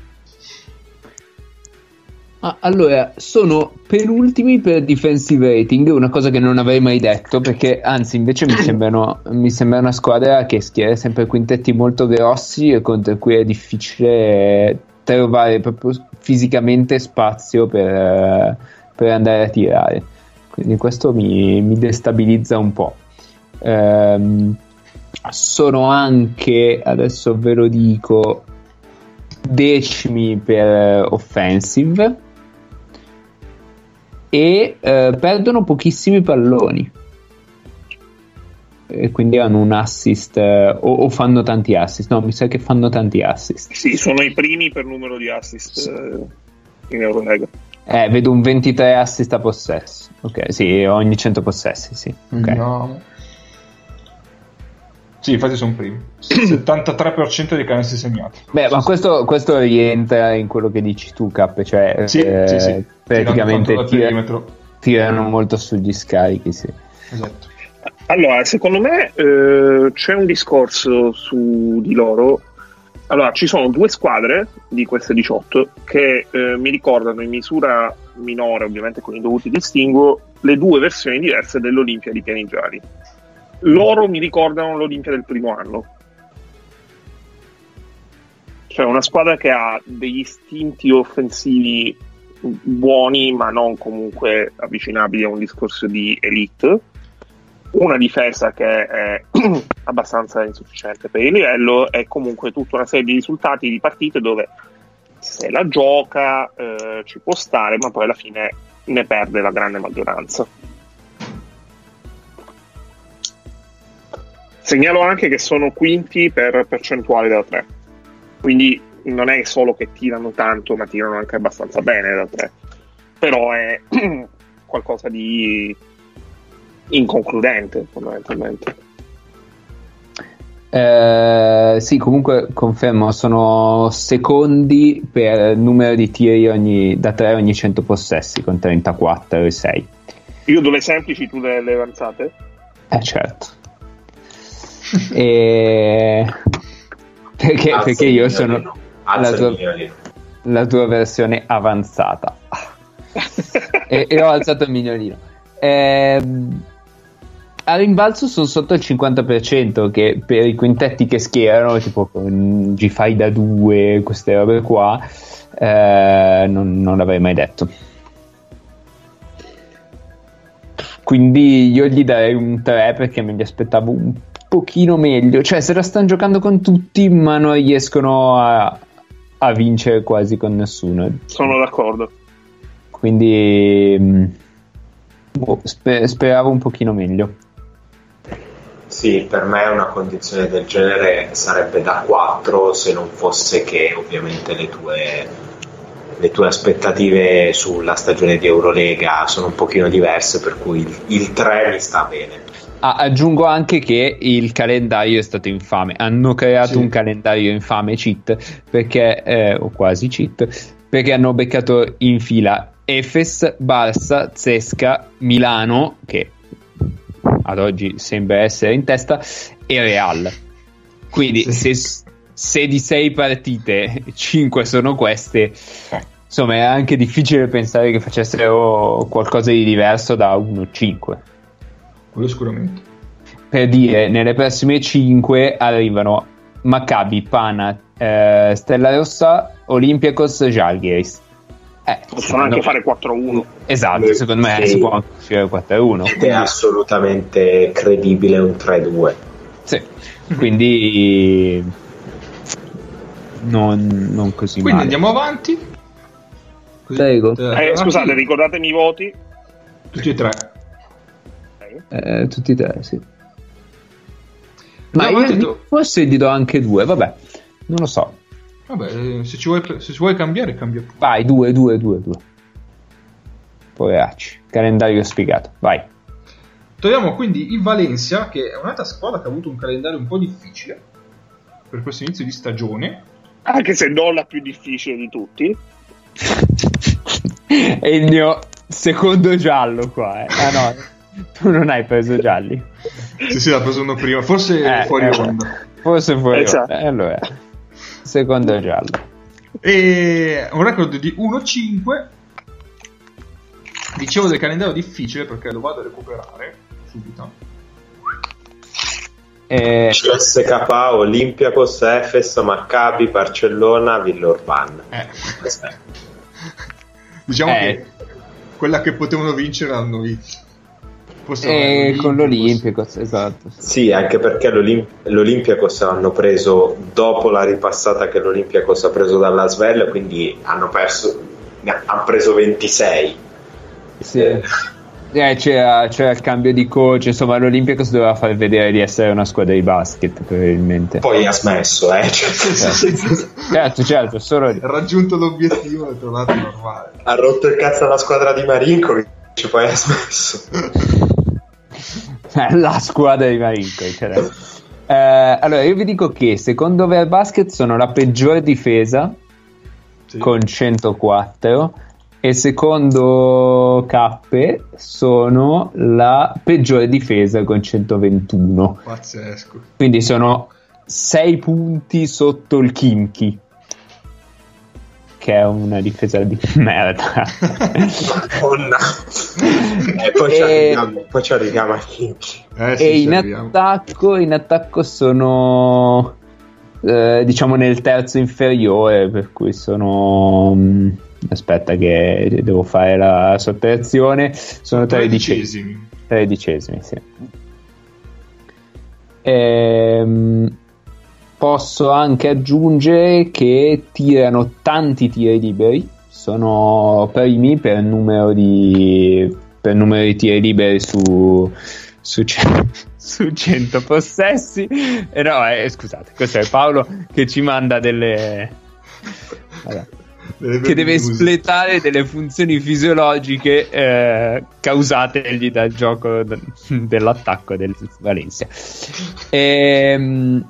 Ah, allora, sono penultimi per defensive rating, una cosa che non avrei mai detto, perché anzi invece mi, sembrano, mi sembra una squadra che schiera sempre quintetti molto grossi e contro cui è difficile trovare proprio fisicamente spazio per, per andare a tirare. Quindi questo mi, mi destabilizza un po'. Ehm, sono anche, adesso ve lo dico, decimi per offensive. E eh, perdono pochissimi palloni. E quindi hanno un assist eh, o, o, fanno tanti assist. No mi sa che fanno tanti assist. Sì sono i primi per numero di assist sì. eh, in Eurolega eh, vedo un 23 assist a possesso. Ok sì ogni 100 possessi sì. Okay. no sì, infatti sono primi. 73% dei canestri segnati. Beh, ma questo, questo, rientra in quello che dici tu, Cap, cioè sì, eh, sì, sì. praticamente tira, tirano molto sugli scarichi, sì. Esatto. Allora, secondo me eh, c'è un discorso su di loro. Allora, ci sono due squadre di queste 18 che eh, mi ricordano in misura minore, ovviamente con i dovuti distinguo, le due versioni diverse dell'Olimpia di Pianigiani loro mi ricordano l'Olimpia del primo anno. Cioè una squadra che ha degli istinti offensivi buoni, ma non comunque avvicinabili a un discorso di elite. Una difesa che è abbastanza insufficiente per il livello e comunque tutta una serie di risultati di partite dove se la gioca eh, ci può stare, ma poi alla fine ne perde la grande maggioranza. Segnalo anche che sono quinti per percentuali da 3, quindi non è solo che tirano tanto, ma tirano anche abbastanza bene da 3. Però è qualcosa di inconcludente, fondamentalmente. Eh, sì, comunque confermo, sono secondi per numero di tiri ogni, da 3 ogni 100 possessi, con 34 e 6. Io dove semplici, tu delle avanzate? Eh certo e... perché, perché, io sono la tua, la tua, versione avanzata. E, e, ho alzato il migliorino eh, a rimbalzo sono sotto il 50% che per i quintetti che schierano tipo con G-Fai da 2 queste robe qua eh, non, non l'avrei mai detto. Quindi io gli darei un 3 perché me li aspettavo un pochino meglio. Cioè, se la stanno giocando con tutti, ma non riescono a, a vincere quasi con nessuno. Sono d'accordo. Quindi mm, boh, sper- speravo un pochino meglio. Sì, per me una condizione del genere sarebbe da 4 se non fosse che ovviamente le tue, le tue aspettative sulla stagione di Eurolega sono un pochino diverse, per cui il, il 3 mi sta bene. Ah, aggiungo anche che il calendario è stato infame. Hanno creato sì. un calendario infame cheat perché, eh, o quasi cheat, perché hanno beccato in fila Efes, Barça, Zesca, Milano, che ad oggi sembra essere in testa, e Real. Quindi sì. se, se di sei partite, cinque sono queste, insomma è anche difficile pensare che facessero qualcosa di diverso da 1-5 quello sicuramente. Per dire, nelle prossime 5 arrivano Maccabi, Pana, eh, Stella Rossa, Olympiacos, Jalgiris. Eh, Possono anche me... fare 4-1. Esatto, Le... secondo me sì. si può anche fare 4-1. Ed è assolutamente credibile un 3-2. Sì, quindi non, non così quindi male. andiamo avanti. Così, Prego. Eh, scusate, ricordatemi i voti. Tutti e tre. Eh, tutti e tre, sì. Ma no, io detto... forse gli do anche due, vabbè, non lo so. Vabbè, se ci vuoi, se ci vuoi cambiare, cambia pure. Vai, due, due, due, due. Poveracci, calendario spiegato, vai. Troviamo quindi il Valencia, che è un'altra squadra che ha avuto un calendario un po' difficile per questo inizio di stagione. Anche se non la più difficile di tutti. è il mio secondo giallo qua, eh. Ah no, tu non hai preso gialli. sì, sì, l'ha preso uno prima, forse eh, fuori eh, onda. Forse fuori esatto. onda. Eh, allora, secondo giallo. E un record di 1-5. Dicevo del calendario difficile perché lo vado a recuperare subito. Eh, CSKA, Olympiacos, Efes, Maccabi, Barcellona, Villorban. Eh. diciamo eh. che quella che potevano vincere hanno vinto. E con l'Olympiacos, esatto. Sì, anche perché l'Olimp- l'Olympiacos l'hanno preso dopo la ripassata che l'Olympiacos ha preso dalla Svel, quindi hanno perso, hanno preso 26. Sì. Eh. Eh, c'era, c'era, il cambio di coach, insomma l'Olympiacos doveva far vedere di essere una squadra di basket probabilmente. Poi ha smesso, eh. Cioè, certo, certo, certo solo... Ha raggiunto l'obiettivo e è tornato normale. Ha rotto il cazzo alla squadra di Marinkovic, poi ha smesso. La squadra di Marinkovic. Cioè. Eh, allora, io vi dico che secondo Basket sono la peggiore difesa sì. con 104 e secondo Cappe sono la peggiore difesa con 121. Pazzesco. Quindi sono 6 punti sotto il Kimchi. Che è una difesa di merda. Madonna. e poi, e... Ci arriviamo, poi ci arriviamo al Kimchi. Eh, sì, e in attacco, in attacco sono eh, diciamo nel terzo inferiore, per cui sono. Mh, mm, aspetta che devo fare la sottrazione, sono tredicesimi. Tredicesimi, sì. Ehm, posso anche aggiungere che tirano tanti tiri liberi, sono primi per numero di, per numero di tiri liberi su, su, su 100 possessi. Eh, no, eh, scusate, questo è Paolo che ci manda delle... Vabbè che deve espletare delle funzioni fisiologiche eh, causategli dal gioco dell'attacco del Valencia. Ehm,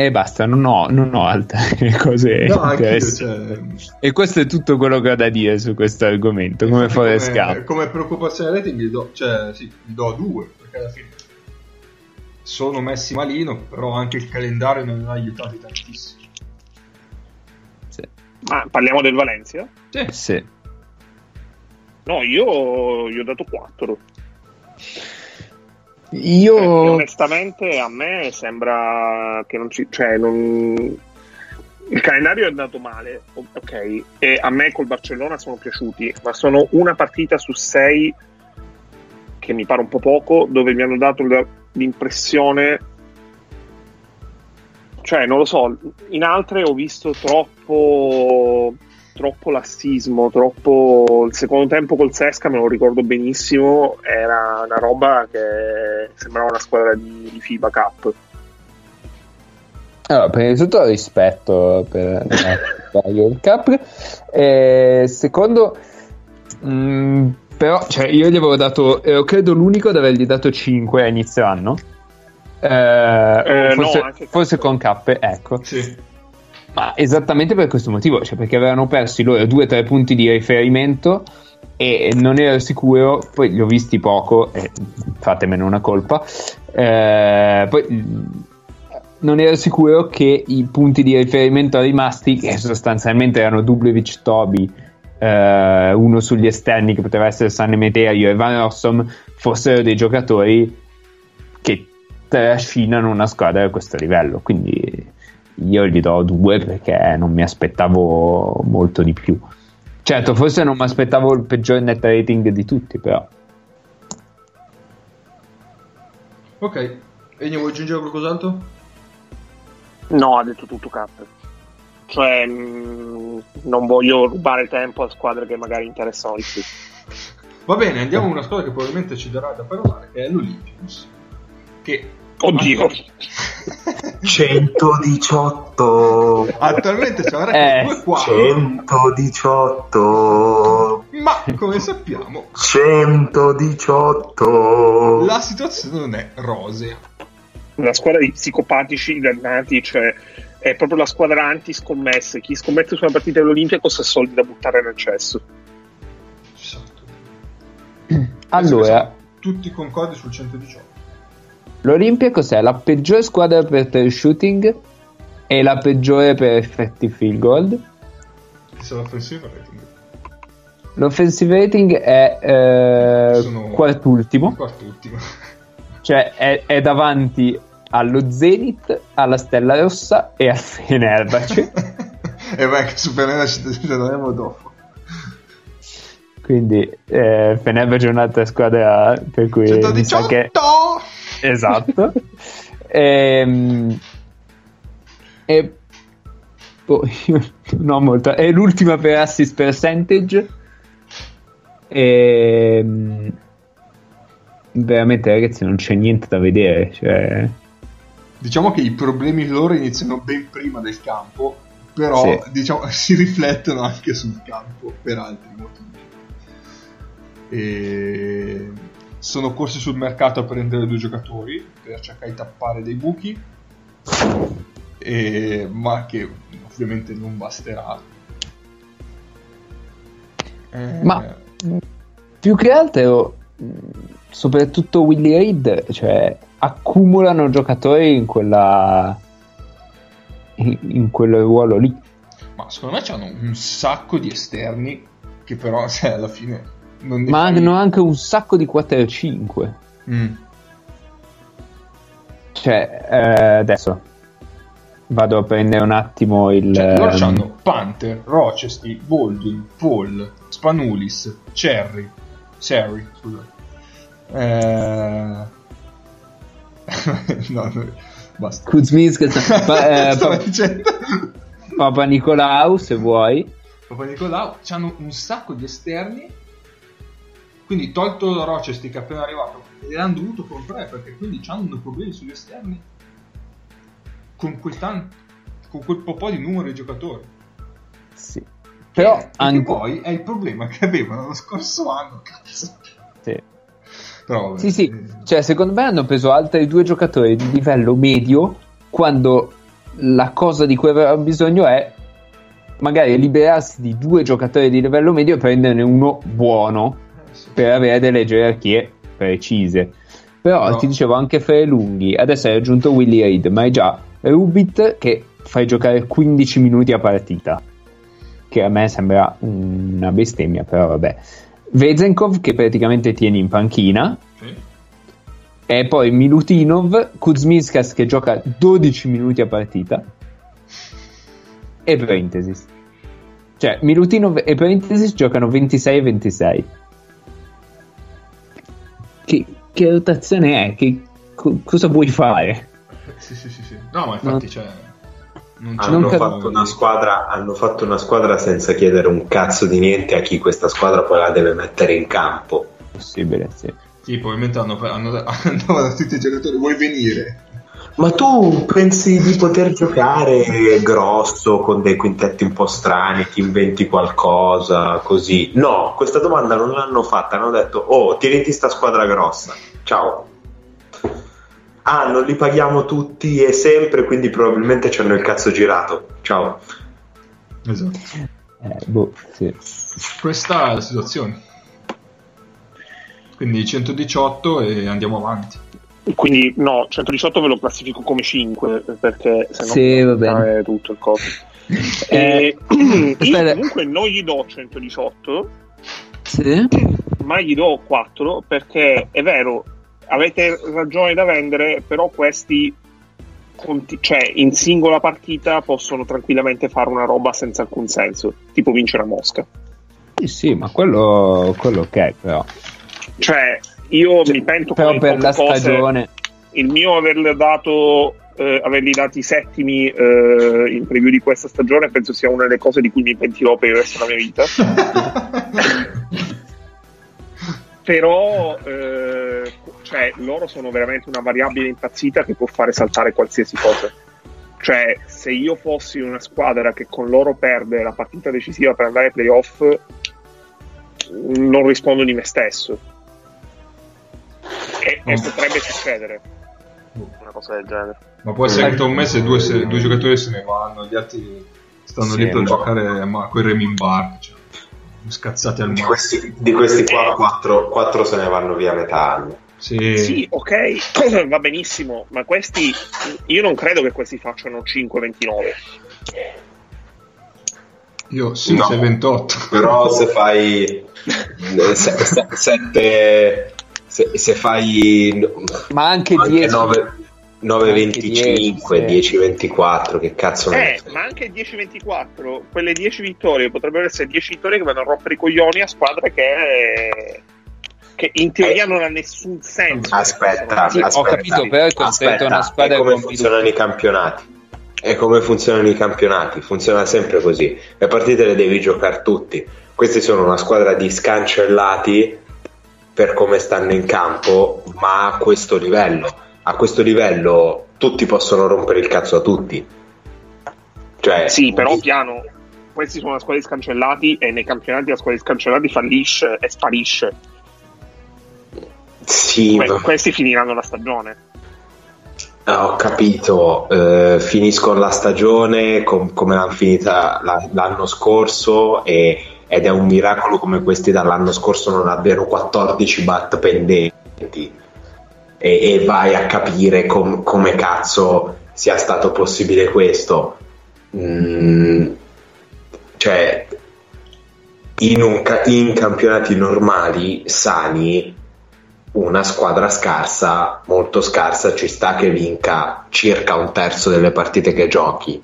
e basta, non ho, non ho altre cose no, cioè... E questo è tutto quello che ho da dire su questo argomento. Come Forest come, come preoccupazione rating gli do, cioè, sì, gli do due, perché alla fine sono messi malino, però anche il calendario non ha aiutato tantissimo. Ma parliamo del Valencia? Sì. sì. No, io gli ho dato 4. Io eh, onestamente a me sembra che non ci cioè non il calendario è andato male, ok, e a me col Barcellona sono piaciuti, ma sono una partita su sei che mi pare un po' poco, dove mi hanno dato l'impressione cioè, non lo so, in altre ho visto troppo troppo lassismo, troppo il secondo tempo col Sesca me lo ricordo benissimo, era una roba che sembrava una squadra di, di FIBA Cup. Allora, prima di tutto rispetto per la World Cup, e secondo mh, mm, però cioè, io gli avevo dato, ero credo l'unico ad avergli dato 5 a inizio anno eh, eh, forse, no, forse con K, ecco. Sì. Ma esattamente per questo motivo, cioè perché avevano perso i loro due o tre punti di riferimento e non ero sicuro, poi li ho visti poco, e fatemene una colpa, eh, poi non ero sicuro che i punti di riferimento rimasti, che sostanzialmente erano Dublevic Tobi, eh, uno sugli esterni che poteva essere San Emeterio e Van Rossum, fossero dei giocatori che trascinano una squadra a questo livello. Quindi io gli do due perché non mi aspettavo molto di più. Certo, forse non mi aspettavo il peggior net rating di tutti, però. Ok, e ne vuoi aggiungere qualcos'altro? No, ha detto tutto Cap. Cioè, mh, mm, non voglio rubare tempo a squadre che magari interessano di più. Va bene, andiamo a una squadra che probabilmente ci darà da parlare, che è l'Olympics. Che Oddio. 118 attualmente c'è una eh, 118 ma come sappiamo 118 la situazione non è rosea. Una squadra di psicopatici dannati cioè è proprio la squadra anti-scommesse. Chi scommette su una partita dell'Olimpia costa soldi da buttare nel cesso. Esatto. allora. Tutti concordi sul 118 L'Olimpia cos'è? La peggiore squadra per tre shooting e la peggiore per effetti field goal. l'offensive rating? L'offensive rating è eh, quartultimo. Quartultimo. Cioè, è, è davanti allo Zenith, alla Stella Rossa e al Fenerbahce. e vai che su Fenerbahce ci torneremo dopo. Quindi eh, Fenerbahce è un'altra squadra per cui 118! Esatto. e, ehm, e boh, io non ho molto. È l'ultima per assist percentage. E ehm, veramente ragazzi non c'è niente da vedere. Cioè... Diciamo che i problemi loro iniziano ben prima del campo, però sì. diciamo, si riflettono anche sul campo per altri motivi e sono corsi sul mercato a prendere due giocatori per cercare di tappare dei buchi. E, ma che ovviamente non basterà. Eh, ma più che altro soprattutto Willy Reid cioè accumulano giocatori in quella in, quel ruolo lì. Ma secondo me hanno un sacco di esterni che però cioè, alla fine ma hanno anche un sacco di 4 e 5. Mm. Cioè, eh, adesso vado a prendere un attimo il. Cioè, loro um... hanno Panther, Rochester, Baldwin, Paul, Spanulis, Cherry, Serry, scusa. Eh... no, no, basta. Kuzminska, pa- eh, pa- Papa Nicolau, se vuoi. Papa Nicolau, hanno un sacco di esterni quindi tolto Rochester che è appena arrivato, e l'hanno dovuto comprare perché quindi hanno problemi sugli esterni con quel, tanto, con quel po' di numero di giocatori. Sì. Però che, anche... poi è il problema che avevano lo scorso anno, cazzo. Sì. Però, sì, sì, eh... cioè secondo me hanno preso altri due giocatori di livello medio quando la cosa di cui aveva bisogno è magari liberarsi di due giocatori di livello medio e prenderne uno buono per avere delle gerarchie precise. Però no. ti dicevo anche Fere Lunghi, adesso hai aggiunto Willy Reid, ma è già Rubit che fai giocare 15 minuti a partita, che a me sembra una bestemmia, però vabbè. Vezenkov che praticamente tieni in panchina, sì. e poi Milutinov, Kuzminskas che gioca 12 minuti a partita, e Parenthesis. Cioè, Milutinov e Parenthesis giocano 26 e 26 che, che rotazione è? Che, co- cosa vuoi fare? Sì, sì, sì, sì. No, ma infatti no. c'è. Hanno fatto, una squadra, hanno fatto una squadra senza chiedere un cazzo di niente a chi questa squadra poi la deve mettere in campo. Possibile, sì. Sì, probabilmente hanno, hanno, hanno dato tutti i giocatori, vuoi venire? Ma tu pensi di poter giocare grosso con dei quintetti un po' strani, ti inventi qualcosa così? No, questa domanda non l'hanno fatta, hanno detto "Oh, tieniti sta squadra grossa". Ciao. Ah, non li paghiamo tutti e sempre, quindi probabilmente ci hanno il cazzo girato. Ciao. Esatto. Eh, boh, sì. Questa è la situazione. Quindi 118 e andiamo avanti. Quindi no, 118 ve lo classifico come 5 perché se no sì, tutto il coso. Eh, io comunque non gli do 118, sì. ma gli do 4 perché è vero, avete ragione da vendere, però questi cioè, in singola partita possono tranquillamente fare una roba senza alcun senso, tipo vincere a Mosca. Sì, sì, ma quello, quello ok, però. Cioè, io cioè, mi pento però per la cose. stagione. Il mio averle dato eh, averli dati settimi eh, in preview di questa stagione penso sia una delle cose di cui mi pentirò per il resto della mia vita. Però eh, cioè, loro sono veramente una variabile impazzita che può fare saltare qualsiasi cosa. Cioè se io fossi una squadra che con loro perde la partita decisiva per andare ai playoff non rispondo di me stesso e, e potrebbe succedere una cosa del genere. Ma può essere che tra un mese due, se, due giocatori se ne vanno, gli altri stanno sì, lì per giocare ma con i remi in bar, cioè, scazzati al di questi, di questi qua, quattro, quattro se ne vanno via metà anno. Sì. sì. ok, va benissimo, ma questi io non credo che questi facciano 5-29. Io sì, no, 6-28. Però se fai 7 Se, se fai Ma anche 10. 9, 9-25, 10, 10-24, che cazzo Eh, ma anche 10-24, quelle 10 vittorie potrebbero essere 10 vittorie che vanno a rompere i coglioni a squadre che, che in teoria Eh. non ha nessun senso. Aspetta, Sì, ho aspetta, capito, però è una squadra come con funzionano i campionati? E come funzionano i campionati? Funziona sempre così. Le partite le devi giocare tutti. Questi sono una squadra di scancellati per come stanno in campo, ma a questo livello. A questo livello tutti possono rompere il cazzo a tutti. Cioè, Sì, però piano. Questi sono una squadra di scancellati e nei campionati la squadra di scancellati fallisce e sparisce. Sì, Que- ma- questi finiranno la stagione. Ah, Ho capito, eh, finiscono la stagione com- come l'hanno finita la- l'anno scorso e- ed è un miracolo come questi dall'anno scorso non abbiano 14 bat pendenti e, e vai a capire com- come cazzo sia stato possibile questo. Mm, cioè, in, un in campionati normali, sani, una squadra scarsa, molto scarsa, ci sta che vinca circa un terzo delle partite che giochi,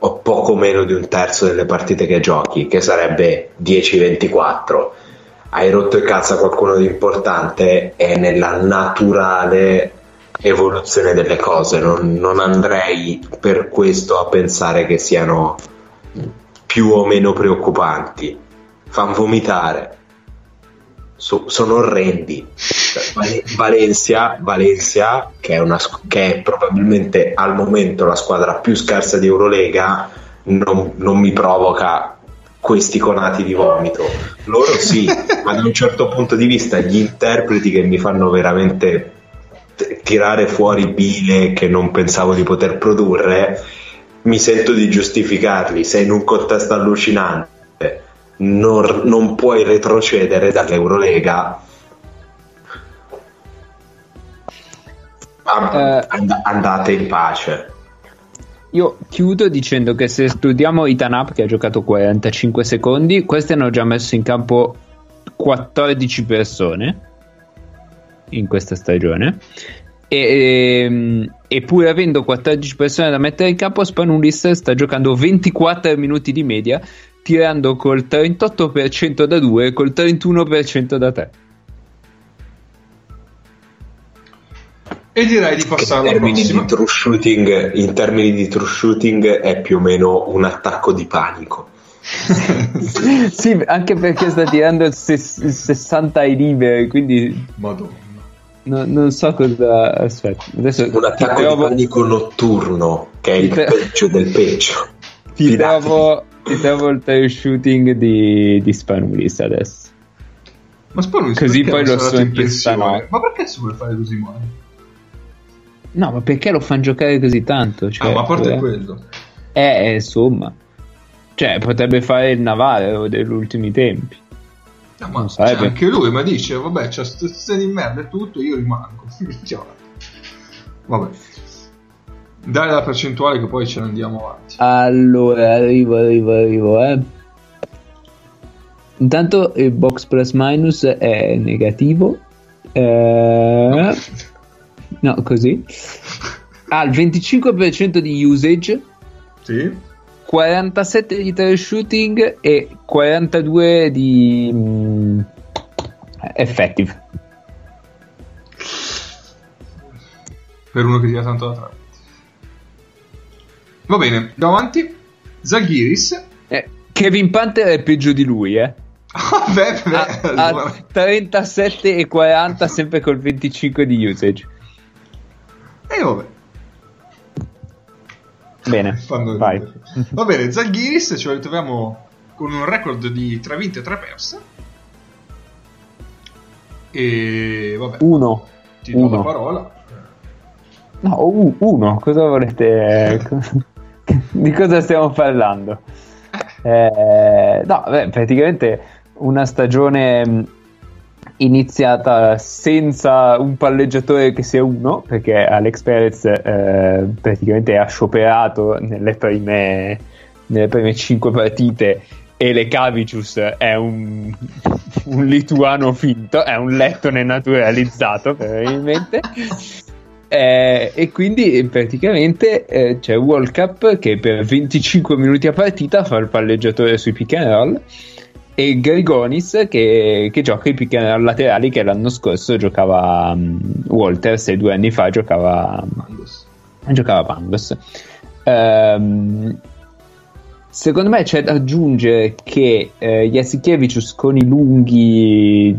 o poco meno di un terzo delle partite che giochi, che sarebbe 10-24. Hai rotto il cazzo a qualcuno di importante, è nella naturale evoluzione delle cose. Non, non andrei per questo a pensare che siano più o meno preoccupanti. Fan vomitare. So- sono orrendi. Val- Valencia, Valencia che, è una che è probabilmente al momento la squadra più scarsa di Eurolega, non, non mi provoca questi conati di vomito. Loro sì, ma da un certo punto di vista gli interpreti che mi fanno veramente t- tirare fuori bile che non pensavo di poter produrre, mi sento di giustificarli. Sei in un contesto allucinante, non, non puoi retrocedere dall'Eurolega. Eh. and- andate in pace. Io chiudo dicendo che se studiamo Itanap che ha giocato 45 secondi, questi hanno già messo in campo 14 persone in questa stagione. E, ehm, e pur avendo 14 persone da mettere in campo, Spanulis sta giocando 24 minuti di media, tirando col 38% da 2 e col 31% da 3. E direi di passare in alla termini, prossima. di true shooting, in termini di true shooting è più o meno un attacco di panico. sì, anche perché sta tirando il, ses- il 60 ai liberi, quindi Madonna. no- non so cosa. Aspetta, adesso Un attacco ti di panico notturno che è il peggio del peggio. ti Fidatevi. trovo, ti trovo il tire shooting di, di Spanulis adesso. Ma Spanulis Così poi lo so in no. Ma perché si vuole fare così male? No, ma perché lo fanno giocare così tanto? Cioè, ah, ma a parte eh, quello. eh, insomma, cioè, potrebbe fare il navale degli ultimi tempi. No, ma Non cioè, anche lui, ma dice, vabbè, c'è st- di merda e tutto, io rimango. Cioè, vabbè. Dai la percentuale che poi ce ne andiamo avanti. Allora, arrivo, arrivo, arrivo, eh. Intanto il box plus minus è negativo. Eh, no, così. Ha il 25% di usage, Sì? 47 di trail shooting e 42 di mm, effective. Per uno che tira tanto da tre. Va bene, andiamo avanti. Zaghiris. Eh, Kevin Panther è peggio di lui, eh. Ah, beh, beh, Ha, allora. ha 37 e 40 sempre col 25 di usage. E vabbè. Bene. Va bene, Zaghiris ce lo ritroviamo con un record di 3 vinte e 3 perse. E vabbè, Uno. ti do uno. la parola. No, uno, cosa volete? di cosa stiamo parlando? Eh, no, beh, praticamente una stagione mh, iniziata senza un palleggiatore che sia uno, perché Alex Perez eh, praticamente ha scioperato nelle prime, nelle prime cinque partite e le Cavicius è un un lituano finto, è un lettone naturalizzato probabilmente. Eh, e quindi praticamente eh, c'è World Cup che per 25 minuti a partita fa il palleggiatore sui pick and roll e Grigonis che, che gioca i pick and roll laterali che l'anno scorso giocava um, Walters e due anni fa giocava Pangos. Giocava Pangos. Um, secondo me c'è da aggiungere che eh, Jasikevicius con i lunghi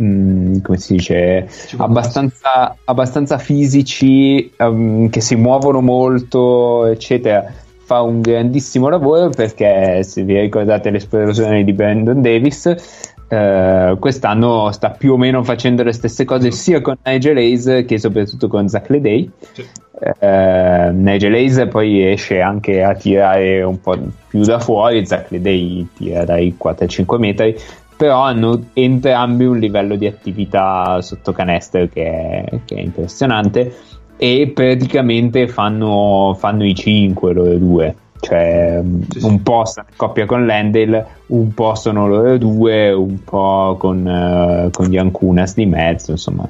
Mm, come si dice, abbastanza, abbastanza fisici, um, che si muovono molto, eccetera. Fa un grandissimo lavoro perché, se vi ricordate l'esplosione di Brandon Davis, Uh, quest'anno sta più o meno facendo le stesse cose sia con Nigel Hayes che soprattutto con Zach Leday. Sì. Uh, Nigel Hayes poi esce anche a tirare un po' più da fuori, Zach Leday tira dai 4-5 metri, però hanno entrambi un livello di attività sotto canestro che è, che è impressionante e praticamente fanno, fanno i 5 loro due. Cioè sì, un po' stanno in coppia con Lendl un po' sono loro due un po' con, uh, con gli Ancunas di mezzo insomma.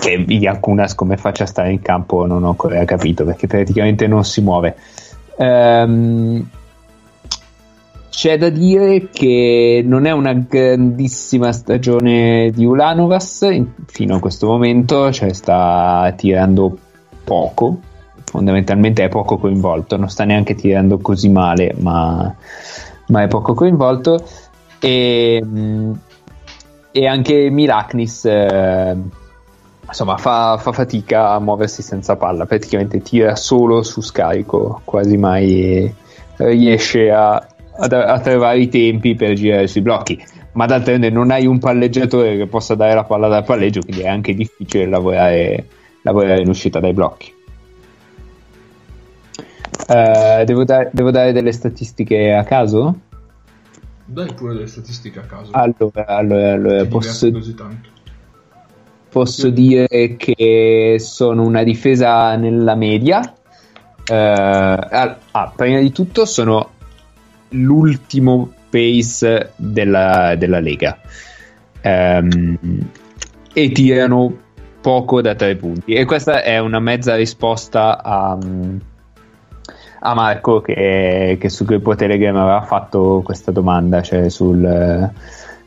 Che gli Ancunas come faccia a stare in campo non ho ancora capito perché praticamente non si muove. Um, c'è da dire che non è una grandissima stagione di Ulanovas in, fino a questo momento, cioè sta tirando poco, fondamentalmente è poco coinvolto, non sta neanche tirando così male, ma, ma è poco coinvolto. E, e anche Milaknis eh, insomma fa, fa, fatica a muoversi senza palla, praticamente tira solo su scarico, quasi mai riesce a a, a trovare i tempi per girare sui blocchi. Ma d'altronde non hai un palleggiatore che possa dare la palla dal palleggio, quindi è anche difficile lavorare, lavorare in uscita dai blocchi. Uh, devo, dare, devo, dare, delle statistiche a caso? Dai pure delle statistiche a caso. Allora, allora, allora posso, posso dire che sono una difesa nella media. Uh, ah, prima di tutto sono l'ultimo pace della, della Lega. Um, e tirano poco da tre punti. E questa è una mezza risposta a, a Marco che, che sul gruppo Telegram aveva fatto questa domanda cioè sul,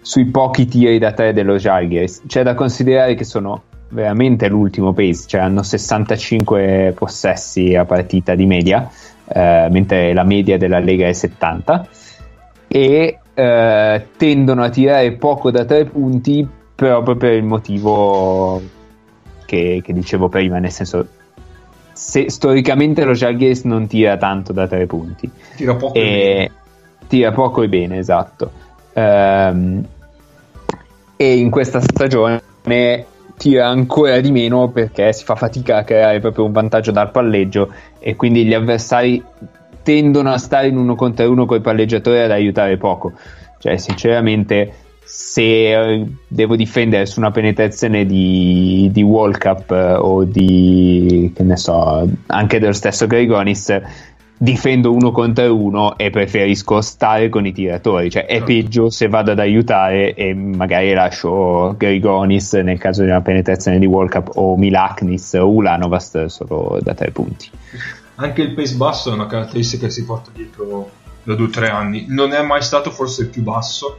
sui pochi tiri da tre dello Jalgiris c'è da considerare che sono veramente l'ultimo pace cioè hanno 65 possessi a partita di media eh, mentre la media della Lega è 70 e eh, tendono a tirare poco da tre punti proprio per il motivo che, che dicevo prima, nel senso se storicamente lo Jalgis non tira tanto da tre punti. Tira poco e, e bene. tira poco e bene esatto. Um, e in questa stagione tira ancora di meno perché si fa fatica a creare proprio un vantaggio dal palleggio e quindi gli avversari tendono a stare in uno contro uno con i palleggiatori ad aiutare poco. Cioè, sinceramente, se eh, devo difendere su una penetrazione di, di World Cup eh, o di, che ne so, anche dello stesso Grigonis, difendo uno contro uno e preferisco stare con i tiratori. Cioè, è peggio se vado ad aiutare e magari lascio Grigonis nel caso di una penetrazione di World Cup o Milaknis o Ulanovast solo da tre punti. Anche il pace basso è una caratteristica che si porta dietro da due o tre anni. Non è mai stato forse il più basso,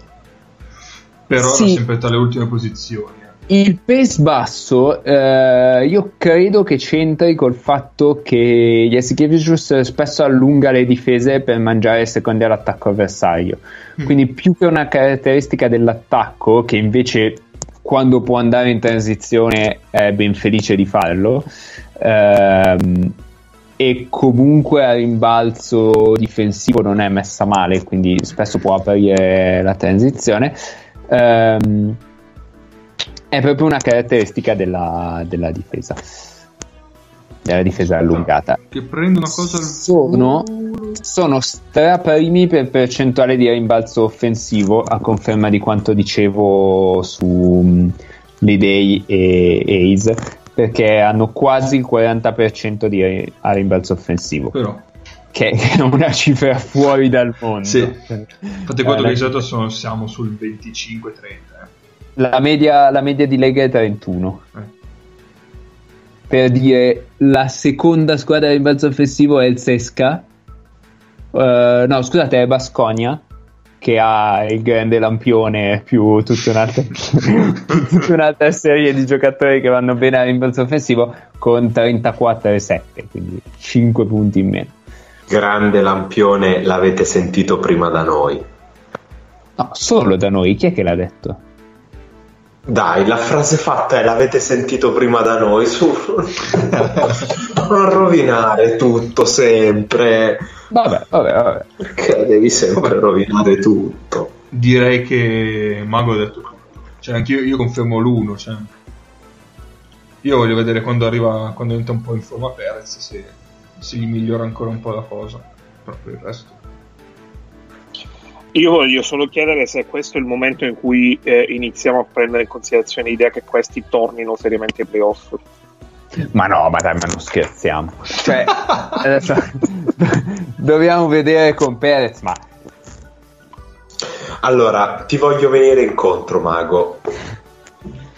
però sì. era sempre tra le ultime posizioni. Il pace basso eh, io credo che c'entri col fatto che Jasikevicius spesso allunga le difese per mangiare secondi all'attacco avversario. Mm. Quindi più che una caratteristica dell'attacco, che invece quando può andare in transizione è ben felice di farlo, ehm, e comunque a rimbalzo difensivo non è messa male, quindi spesso può aprire la transizione. Ehm, è proprio una caratteristica della, della difesa della difesa allungata che prende una cosa al sono, sono straprimi per percentuale di rimbalzo offensivo a conferma di quanto dicevo su um, Lidei e Ace perché hanno quasi il 40% di a rimbalzo offensivo però che è una cifra fuori dal mondo. Sì. Infatti, quando Eh, di solito sono- siamo sul 25-30. La, media, la media di Lega è 31. eh. Per dire, la seconda squadra di rimbalzo offensivo è il Sesca. Eh, no, scusate, è Basconia. Che ha il grande lampione più tutta un'altra, tutta un'altra serie di giocatori che vanno bene al rimbalzo offensivo con 34 e 7, quindi 5 punti in meno. Grande lampione, l'avete sentito prima da noi. No, solo da noi, chi è che l'ha detto? Dai, la frase fatta è l'avete sentito prima da noi. Su, non rovinare tutto sempre. Vabbè, vabbè, vabbè. Perché devi sempre Vabbè. rovinare tutto? Direi che Mago ha detto tutto. Cioè, anche io, io confermo l'uno. Cioè. Io voglio vedere quando arriva, quando entra un po' in forma Perez, se, se gli migliora ancora un po' la cosa. Per il resto. Io voglio solo chiedere se questo è il momento in cui eh, iniziamo a prendere in considerazione l'idea che questi tornino seriamente ai playoff. Ma no, ma dai, ma non scherziamo. Cioè, adesso dobbiamo vedere con Perez, ma Allora, ti voglio venire incontro, Mago.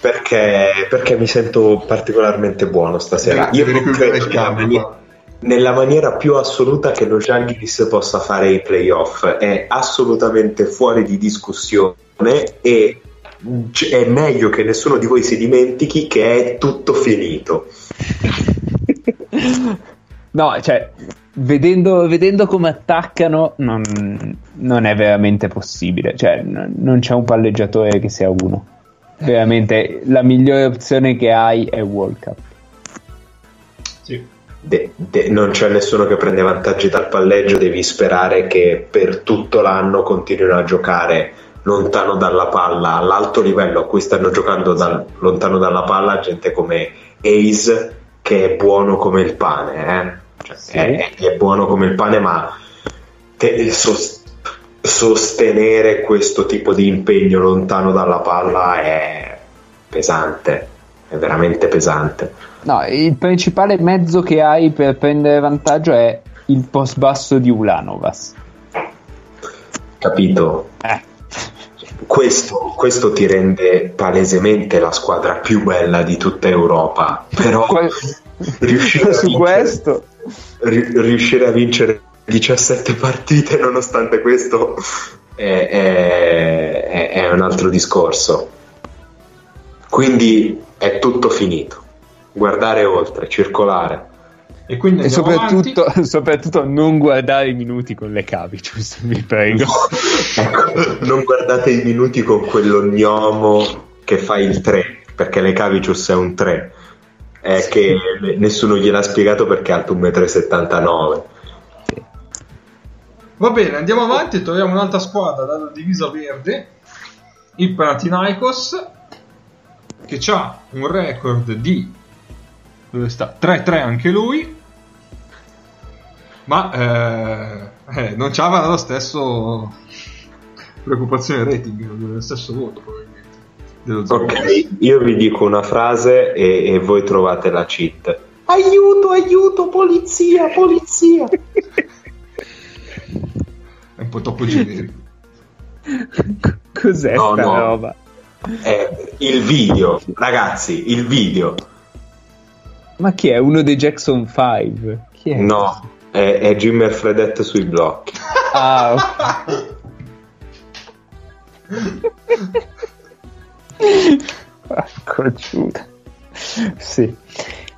Perché, perché mi sento particolarmente buono stasera. Io non credo il nella, cambio, mani- qua. Nella maniera più assoluta che lo Žalgiris possa fare i playoff. È assolutamente fuori di discussione e è meglio che nessuno di voi si dimentichi che è tutto finito. no, cioè, vedendo, vedendo come attaccano, non, non è veramente possibile. Cioè, n- non c'è un palleggiatore che sia uno. Veramente, la migliore opzione che hai è World Cup. De- de- non c'è nessuno che prende vantaggi dal palleggio, devi sperare che per tutto l'anno continuino a giocare lontano dalla palla, all'alto livello a cui stanno giocando dal- lontano dalla palla, gente come Ace che è buono come il pane, eh? Cioè, Sì. è, è buono come il pane, ma te- sos- sostenere questo tipo di impegno lontano dalla palla è pesante, è veramente pesante. No, il principale mezzo che hai per prendere vantaggio è il post basso di Ulanovas. Capito? Eh. Questo, questo ti rende palesemente la squadra più bella di tutta Europa, però Que- riuscire a vincere- questo ri- riuscire a vincere 17 partite nonostante questo è, è- è- è un altro discorso. Quindi è tutto finito. Guardare oltre, circolare. E quindi e andiamo soprattutto, soprattutto non guardare i minuti con le Cavicius, vi prego. Ecco, non guardate i minuti con quello gnomo che fa il 3, perché le Cavicius è un 3. È che nessuno gliel'ha spiegato perché è alto 1,79 m. Va bene, andiamo avanti. Troviamo un'altra squadra dalla divisa verde, il Panathinaikos, che ha un record di dove sta? 3-3 anche lui, ma eh, eh, non c'aveva lo stesso preoccupazione rating, lo stesso voto probabilmente. Ok, io vi dico una frase e, e voi trovate la cheat. Aiuto, aiuto, polizia, polizia. È un po' troppo generico. Cos'è No, sta no. roba? Eh, il video, ragazzi, il video. Ma chi è? Uno dei Jackson 5? Chi è? No, è, è Jimmer Fredette sui blocchi. Ah, Porco Giuda. Sì.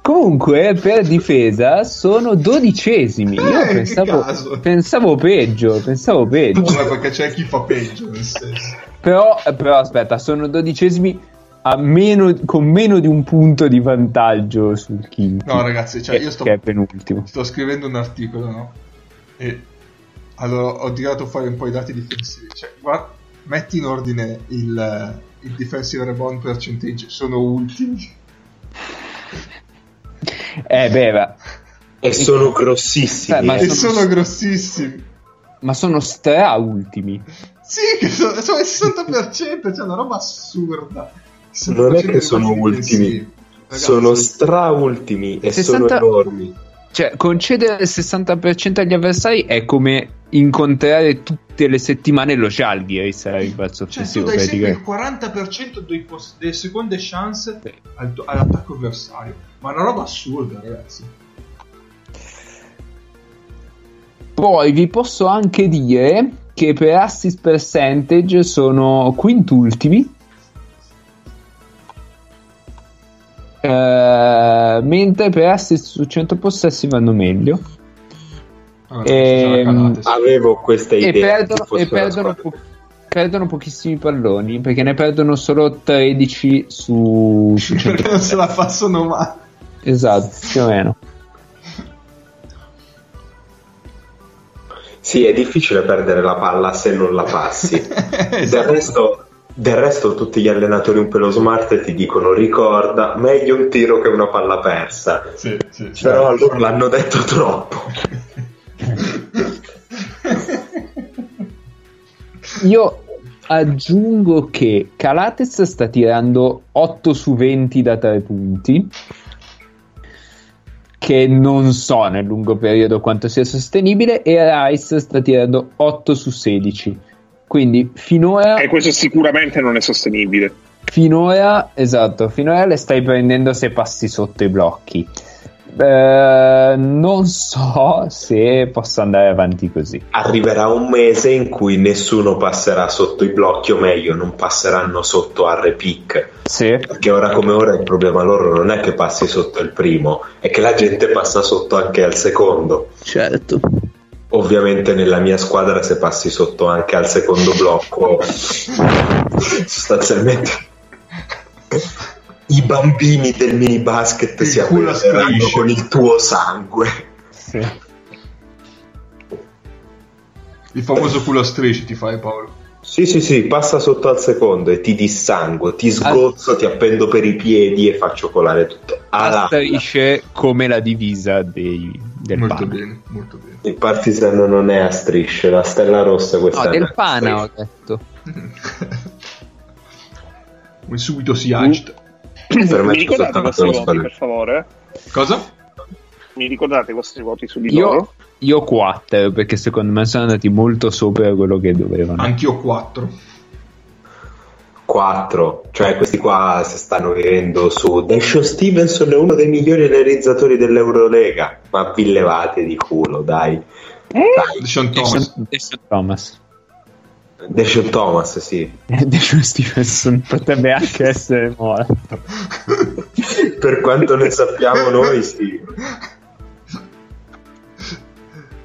Comunque, per difesa sono dodicesimi. Io Eh, pensavo, pensavo peggio, pensavo peggio. Ma perché c'è chi fa peggio, nel senso. Però, però aspetta, sono dodicesimi a meno, con meno di un punto di vantaggio sul quinto. No, ragazzi, cioè, che, io sto- che è penultimo. Sto scrivendo un articolo, no? E allora ho tirato fuori un po' i dati difensivi. Cioè, guarda, metti in ordine il, il defensive rebound percentage, sono ultimi. Eh, beh, ma, E sono grossissimi. Eh, ma e eh. sono grossissimi. ma sono stra ultimi. Sì, che sono, sono il 60%, cioè una roba assurda. Il Non è 60% che sono ultimi, difensivi. Ragazzi, sono straultimi e 60 sono enormi. Cioè, concedere il 60% agli avversari è come incontrare tutte le settimane lo Žalgiris al rimbalzo Cioè, tu dai sempre il praticamente. 40% dei pos- delle seconde chance al- all'attacco avversario. Ma è una roba assurda, ragazzi. Poi vi posso anche dire che per assist percentage sono quintultimi. Eh, mentre per assist su 100 possessi vanno meglio Allora, Ehm, ci sarà Calates. Avevo questa e idea. perdono, che fosse e perdono po- perdono pochissimi palloni perché ne perdono solo 13 su, su 100 Perché non se la passano mai. esatto più o meno Sì, è difficile perdere la palla se non la passi. Del, Esatto. resto, del resto tutti gli allenatori un pelo smart ti dicono ricorda, meglio un tiro che una palla persa. Sì, sì, sì. Però loro l'hanno detto troppo. io aggiungo che Calates sta tirando 8 su 20 da 3 punti che non so nel lungo periodo quanto sia sostenibile e Rice sta tirando 8 su 16 quindi finora E questo sicuramente non è sostenibile. Finora, esatto, finora le stai prendendo se passi sotto i blocchi. Eh, non so se possa andare avanti così. Arriverà un mese in cui nessuno passerà sotto i blocchi, o meglio, non passeranno sotto a repick. Sì, Perché ora come ora il problema loro non è che passi sotto il primo, è che la gente passa sotto anche al secondo. certo. Ovviamente nella mia squadra se passi sotto anche al secondo blocco, sostanzialmente i bambini del mini basket Il si avveleneranno strisce. con il tuo sangue. Sì. Il famoso culo a strisce ti fai Paolo. Sì, sì, sì, passa sotto al secondo e ti dissanguo, ti sgozzo, ti appendo per i piedi e faccio colare tutto. A Alla strisce come la divisa dei, del molto pana. bene, molto bene. il partisano non è a strisce, la stella rossa questa No, del pana ho detto. Come subito si agita. Per me Mi ricordate i vostri voti, per favore? Cosa? Mi ricordate i vostri voti su di loro? Io, io 4 perché secondo me sono andati molto sopra quello che dovevano. Anch'io 4. 4, cioè questi qua si stanno vivendo su Deshaun Stevenson è uno dei migliori realizzatori dell'Eurolega ma vi levate di culo dai dai Sean Thomas. Deshaun Deshaun Thomas. Deshaun Thomas sì Deshaun Stevenson potrebbe anche essere morto. per quanto ne sappiamo noi sì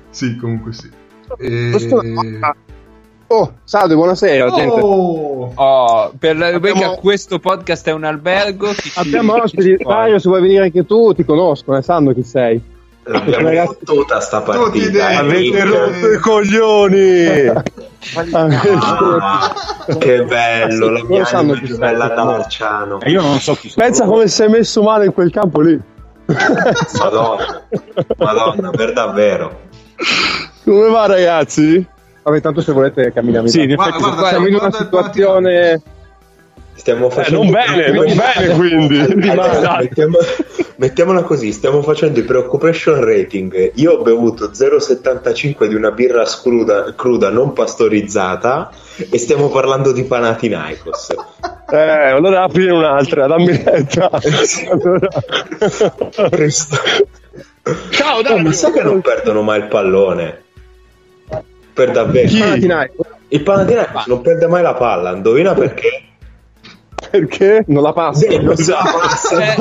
Sì, comunque sì. E... Questo- Oh, salve, buonasera, gente. Oh! Oh, per la rubrica Abbiamo- questo podcast è un albergo. Abbiamo ospiti. Mario, se vuoi venire anche tu, ti conoscono e sanno chi sei. L'abbiamo Ragazzi- fottuta sta partita dentro. Avete rotto i coglioni! Ah, che bello la mia anima più bella da no. Marciano E io non so chi sono. Pensa come sei messo male in quel campo lì. madonna madonna per davvero Come va, ragazzi? Vabbè, tanto se volete camminare. Sì, in Guarda, effetti guarda, siamo in una guarda il partito. situazione. Stiamo facendo non bene, non bene, quindi. Allora, mettiamo- mettiamola così, stiamo facendo i preoccupation rating. Io ho bevuto 0,75 di una birra scruda- cruda non pastorizzata e stiamo parlando di Panathinaikos. Eh, allora apri un'altra, dammi retta. Allora... Cristo. Ciao, Oh, ma sai che non perdono mai il pallone? Per davvero. Chi? Il Panathinaikos non perde mai la palla, indovina perché? Perché non la passa? Beh, non se la passa. Non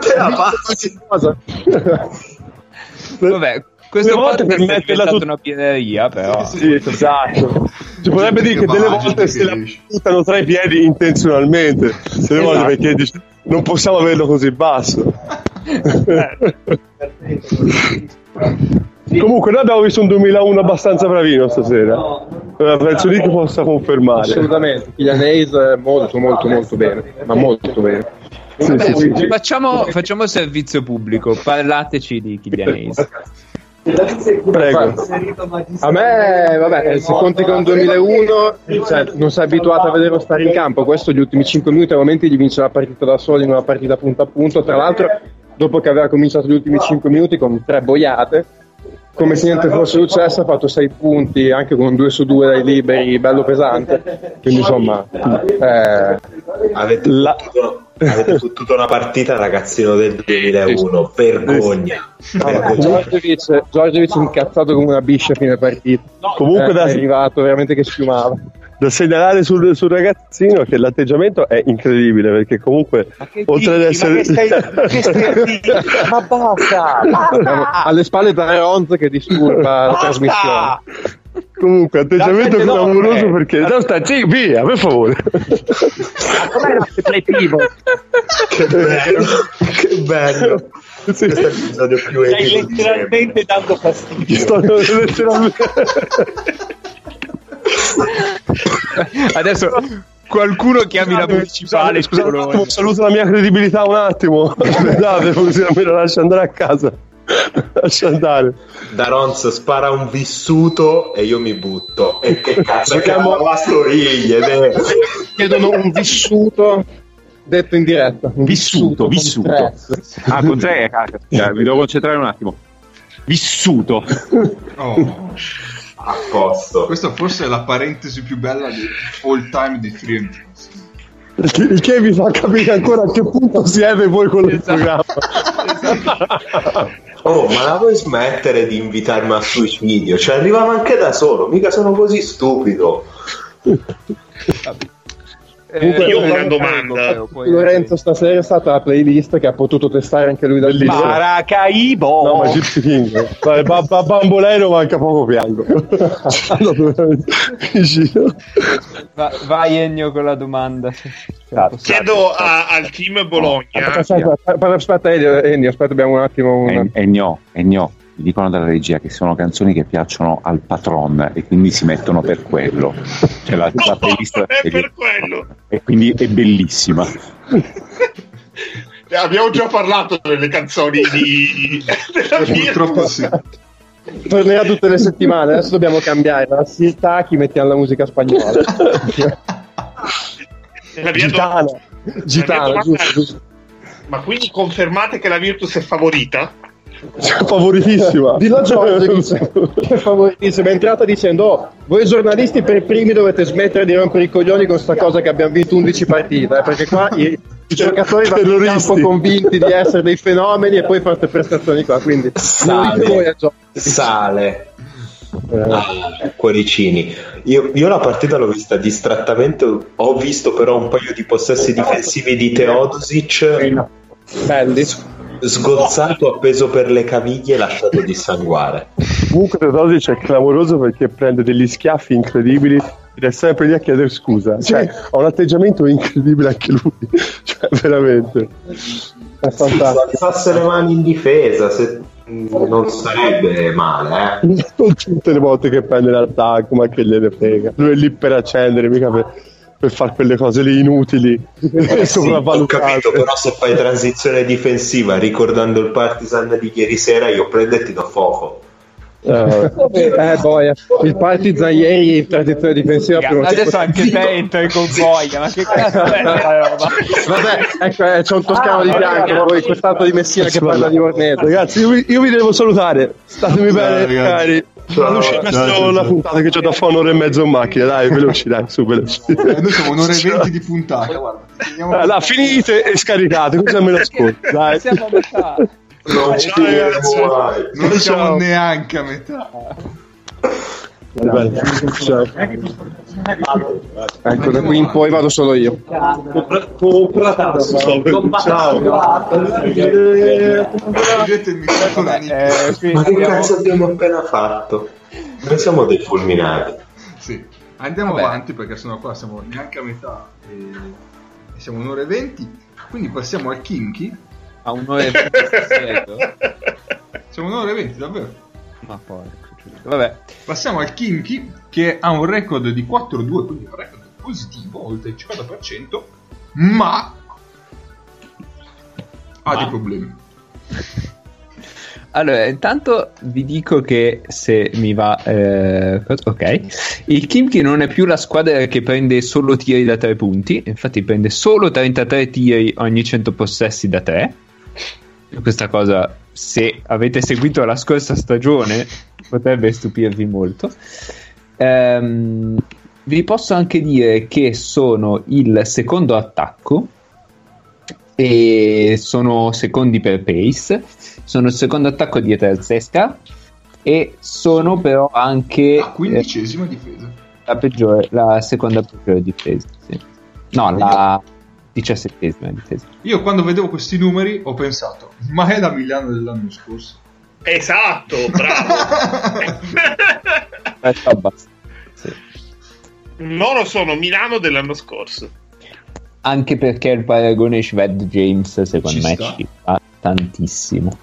te la passi. Cosa? Vabbè, questo Delle volte per è metterla tut- una pianeria, però. Sì, esatto. Si potrebbe dire che delle volte se la buttano tra i piedi intenzionalmente, delle volte Esatto. perché dici, non possiamo averlo così basso. Comunque noi abbiamo visto un 2001 abbastanza bravino stasera. Eh, Penso lì che possa confermare. Assolutamente, Kylian Hayes è molto molto molto bene, ma molto bene. Sì, sì, sì, sì. Facciamo, facciamo servizio pubblico, parlateci di Kylian Hayes. Prego. A me, vabbè, se conti con 2001, cioè, non sei abituato a vederlo stare in campo, questo gli ultimi 5 minuti al momento gli vince la partita da solo in una partita punto a punto, tra l'altro dopo che aveva cominciato gli ultimi 5 minuti con tre boiate, come se niente fosse successo, ha fatto 6 punti anche con 2 su 2 dai liberi, bello pesante. Quindi insomma, eh, Avete, La- fottuto, avete fottuto una partita ragazzino del 2001, vergogna. Vergogna. Giorgevic, Giorgevic incazzato come una biscia a fine partita. Comunque Eh, da- è arrivato veramente che schiumava. Da segnalare sul, sul ragazzino che l'atteggiamento è incredibile perché comunque oltre ad essere ma basta! Abbiamo alle spalle Ronz che disturba la trasmissione. comunque atteggiamento clamoroso perché no sta sì, via per favore. Che bello, che bello. Questo è l'episodio più Stai letteralmente dando fastidio. Sto letteralmente Adesso qualcuno chiami la municipale. scusate un Bologna. attimo saluto la mia credibilità un attimo scusate così almeno lascia andare a casa lascia andare Daronz spara un vissuto e io mi butto. E che cazzo chiamo la storiglia? eh? Chiedono un vissuto detto in diretta. Un Vissuto, con vissuto. tre. Ah, con tre, cazzo, mi devo concentrare un attimo. Vissuto. Oh, A posto. questa forse è la parentesi più bella di all time di Free il che, vi fa capire ancora a che punto siete voi con il programma Oh, ma la vuoi smettere di invitarmi al suicidio? Ci arrivavo anche da solo, mica sono così stupido. Comunque, Io ho una Lorenzo- domanda. Lorenzo stasera è stata la playlist che ha potuto testare anche lui dal vivo. Maracaibo. no ma Gypsy King Vabbè, ba- ba- bambolero manca poco piango. Va- vai Ennio con la domanda. Chiedo a- al team Bologna. Aspetta, aspetta, aspetta, Elio, Ennio, aspetta, abbiamo un attimo una... E, e no, e no, mi dicono dalla regia che sono canzoni che piacciono al patron e quindi si mettono per quello. Cioè la, la playlist è e- per quello. e quindi è bellissima. Abbiamo già parlato delle canzoni di... della Purtroppo sì. Tornerà tutte le settimane, adesso dobbiamo cambiare. Da Sirtaki mettiamo la musica spagnola. mia Gitana Gitana, giusto, giusto. Ma quindi confermate che la Virtus è favorita? Favoritissima Dillo a Giorgio che favoritissimo, è entrata dicendo oh, voi giornalisti per primi dovete smettere di rompere i coglioni con sta cosa che abbiamo vinto 11 partite, eh, perché qua i, i giocatori vanno in campo convinti di essere dei fenomeni e poi fate prestazioni qua, quindi Giorgio. Sale. Eh, Ah, cuoricini. Io, io la partita l'ho vista distrattamente, ho visto però un paio di possessi difensivi di Teodosic belli. Sgozzato appeso per le caviglie e lasciato dissanguare. Comunque Teodosic è clamoroso perché prende degli schiaffi incredibili ed è sempre lì a chiedere scusa. Cioè, ha un atteggiamento incredibile anche lui. Cioè, veramente. È Se fantastico. alzasse le mani in difesa, se- non sarebbe male, eh. Non tutte le volte che prende l'attacco, ma che gliene frega. Lui è lì per accendere, mica per, per fare quelle cose lì inutili e Eh sì, ho capito, sopravvalutate. però se fai transizione difensiva ricordando il Partizan di ieri sera, io prendo e ti do fuoco. Eh, Eh, boia. Il Partizan ieri in transizione difensiva tempo- Adesso anche te entri con Goya, ma che cazzo è roba? Vabbè, ecco, eh, c'è un toscano di fianco, ma poi quest'altro di Messina che parla di Orneto. Ragazzi, io vi, io vi devo salutare. Statemi bene, ragazzi. cari. Uscì ciao, questa ciao, la puntata che c'ho da fare un'ora e mezzo in macchina, dai, veloci, dai, su, veloci. Eh, noi siamo un'ora e venti di puntata, guarda. Eh, là, finite e scaricate, così almeno ascolto. Dai. Siamo a metà. Non ci Ciao, ragazzi. diremo mai. Non siamo neanche a metà. Ciao. Ecco, da qui in poi vado solo io. Ciao. Microfono in Eh, Ma che cazzo abbiamo appena fatto? Noi siamo dei fulminati. Sì. Andiamo Vabbè. avanti perché sennò qua siamo neanche a metà e, e siamo un'ora e venti. Quindi passiamo al Kinky. a un'ora e venti. Siamo un'ora e venti, davvero. Ma porco. Vabbè. Passiamo al Kinky che ha un record di 4-2, quindi un record positivo, oltre il 50%, ma ha dei problemi. Allora, intanto vi dico che se mi va, eh, ok, il Kimchi non è più la squadra che prende solo tiri da 3 punti, infatti prende solo 33 tiri ogni 100 possessi da 3. questa cosa, se avete seguito la scorsa stagione, potrebbe stupirvi molto. Ehm, vi posso anche dire che sono il secondo attacco e sono secondi per pace. Sono il secondo attacco di Eterzesca e sono però anche La quindicesima difesa. la peggiore, la seconda peggiore difesa. sì. No, la diciassettesima difesa. Io quando vedevo questi numeri ho pensato, ma è la Milano dell'anno scorso. Esatto, bravo. Eh, sì. Loro sono Milano dell'anno scorso. Anche perché il paragone Shved James secondo Ci me sta. ci fa tantissimo.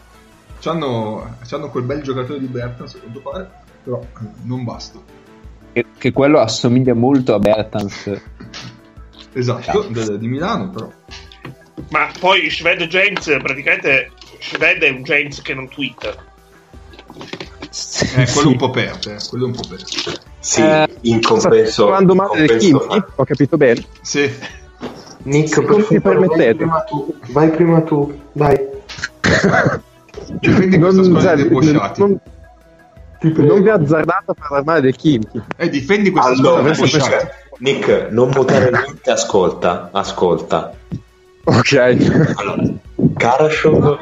C'hanno, c'hanno quel bel giocatore di Bertrand, a quanto pare, però non basta. Che, che quello assomiglia molto a Bertans. Esatto, de- di Milano, però. Ma poi Shved James, praticamente Shved è un James che non twitta. Eh, quello un po' perde, eh, quello un po' perde. Sì, Eh, in compenso. parlando in male del Kimchi, ho capito bene. Sì, Nick, per non favore, permettete. vai prima tu. Vai prima tu, vai. difendi questa Non, squadra cioè, debosciati. non, non vi azzardate a parlare male del Kimchi. Eh, difendi questa squadra Allora. Nick, Nick, non mutare niente, ascolta, ascolta. Ok. Allora, Karashov,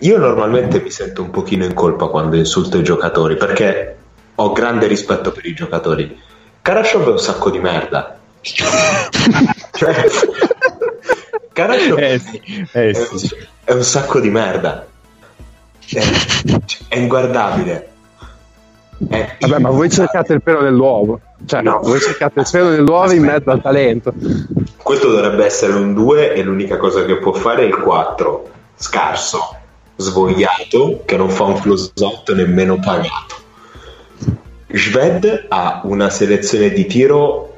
io normalmente mi sento un pochino in colpa quando insulto i giocatori perché ho grande rispetto per i giocatori. Karashov è un sacco di merda. cioè, Karashov Eh sì, eh è, un, sì. è un sacco di merda. È, è inguardabile. È Vabbè, ma voi cercate il pelo nell'uovo. Cioè, no, voi cercate il pelo nell'uovo in mezzo al talento. Questo dovrebbe essere un 2 e l'unica cosa che può fare è il 4. Scarso, svogliato, che non fa un close out nemmeno pagato. Sved ha una selezione di tiro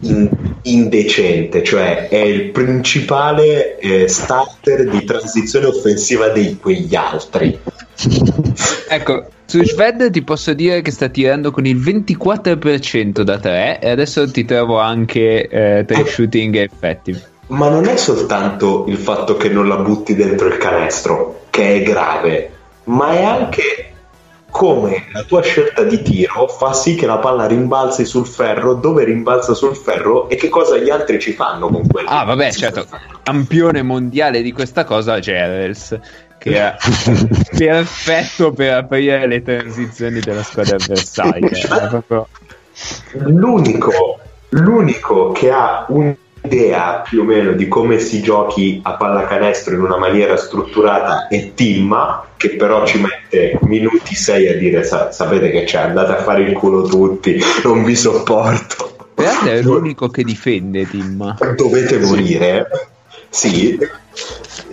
in- indecente, cioè è il principale eh, starter di transizione offensiva di quegli altri. Ecco, su Shved ti posso dire che sta tirando con il 24% da 3 e adesso ti trovo anche eh, 3 shooting effettive. Ma non è soltanto il fatto che non la butti dentro il canestro, che è grave, ma è anche come la tua scelta di tiro fa sì che la palla rimbalzi sul ferro, dove rimbalza sul ferro e che cosa gli altri ci fanno con quella. Ah, vabbè, certo, campione mondiale di questa cosa, Gerels, che è perfetto per aprire le transizioni della squadra avversaria. Proprio- L'unico, l'unico che ha un'idea più o meno di come si giochi a pallacanestro in una maniera strutturata è Timma, che però ci mette minuti 6 a dire "Sa- sapete che c'è, andate a fare il culo tutti, non vi sopporto. Realtà è l'unico che difende, Tim. Dovete morire. Sì,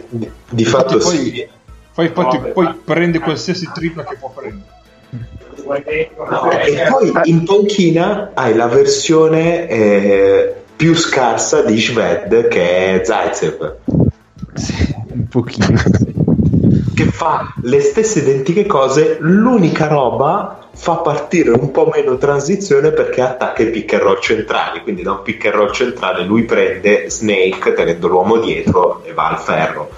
di, di fatto poi- sì. Poi, infatti, poi prende qualsiasi tripla che può prendere. E poi in panchina hai la versione eh, più scarsa di Shved che è Zaitsev. Sì, un pochino. che fa le stesse identiche cose, l'unica roba fa partire un po' meno transizione perché attacca i pick and roll centrali, quindi da un pick and roll centrale lui prende Snake tenendo l'uomo dietro e va al ferro.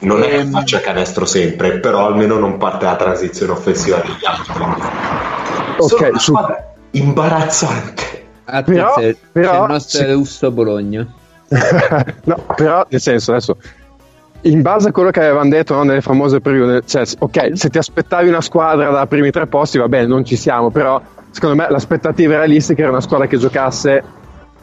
Non è che Ehm. faccia canestro sempre, però almeno non parte la transizione offensiva degli altri. Ok, Sono su- imbarazzante. Attenzione, Però- però- il nostro sì. russo Bologna. no, però nel senso adesso in base a quello che avevano detto no, nelle famose preview, cioè, ok, se ti aspettavi una squadra da primi tre posti, va bene, non ci siamo, però secondo me l'aspettativa realistica era una squadra che giocasse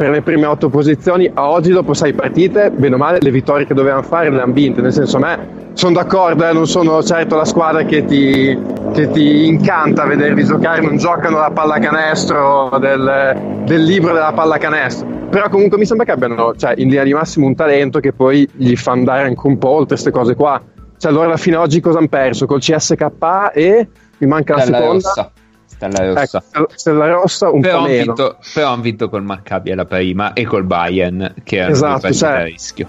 per le prime otto posizioni. A oggi, dopo sei partite, bene o male, le vittorie che dovevano fare le hanno vinte. Nel senso, a me sono d'accordo, eh, non sono certo la squadra che ti, che ti incanta vederli giocare, non giocano la pallacanestro del, del libro della pallacanestro. Però comunque mi sembra che abbiano, cioè, in linea di massimo un talento che poi gli fa andare anche un po' oltre queste cose qua. Cioè, allora alla fine oggi cosa hanno perso? Col CSK e mi manca la Stella seconda. rossa. Stella rossa. Ecco, Stella- rossa un però, po' hanno meno. vinto, però hanno vinto col Maccabi alla prima e col Bayern che erano Esatto, cioè- a rischio.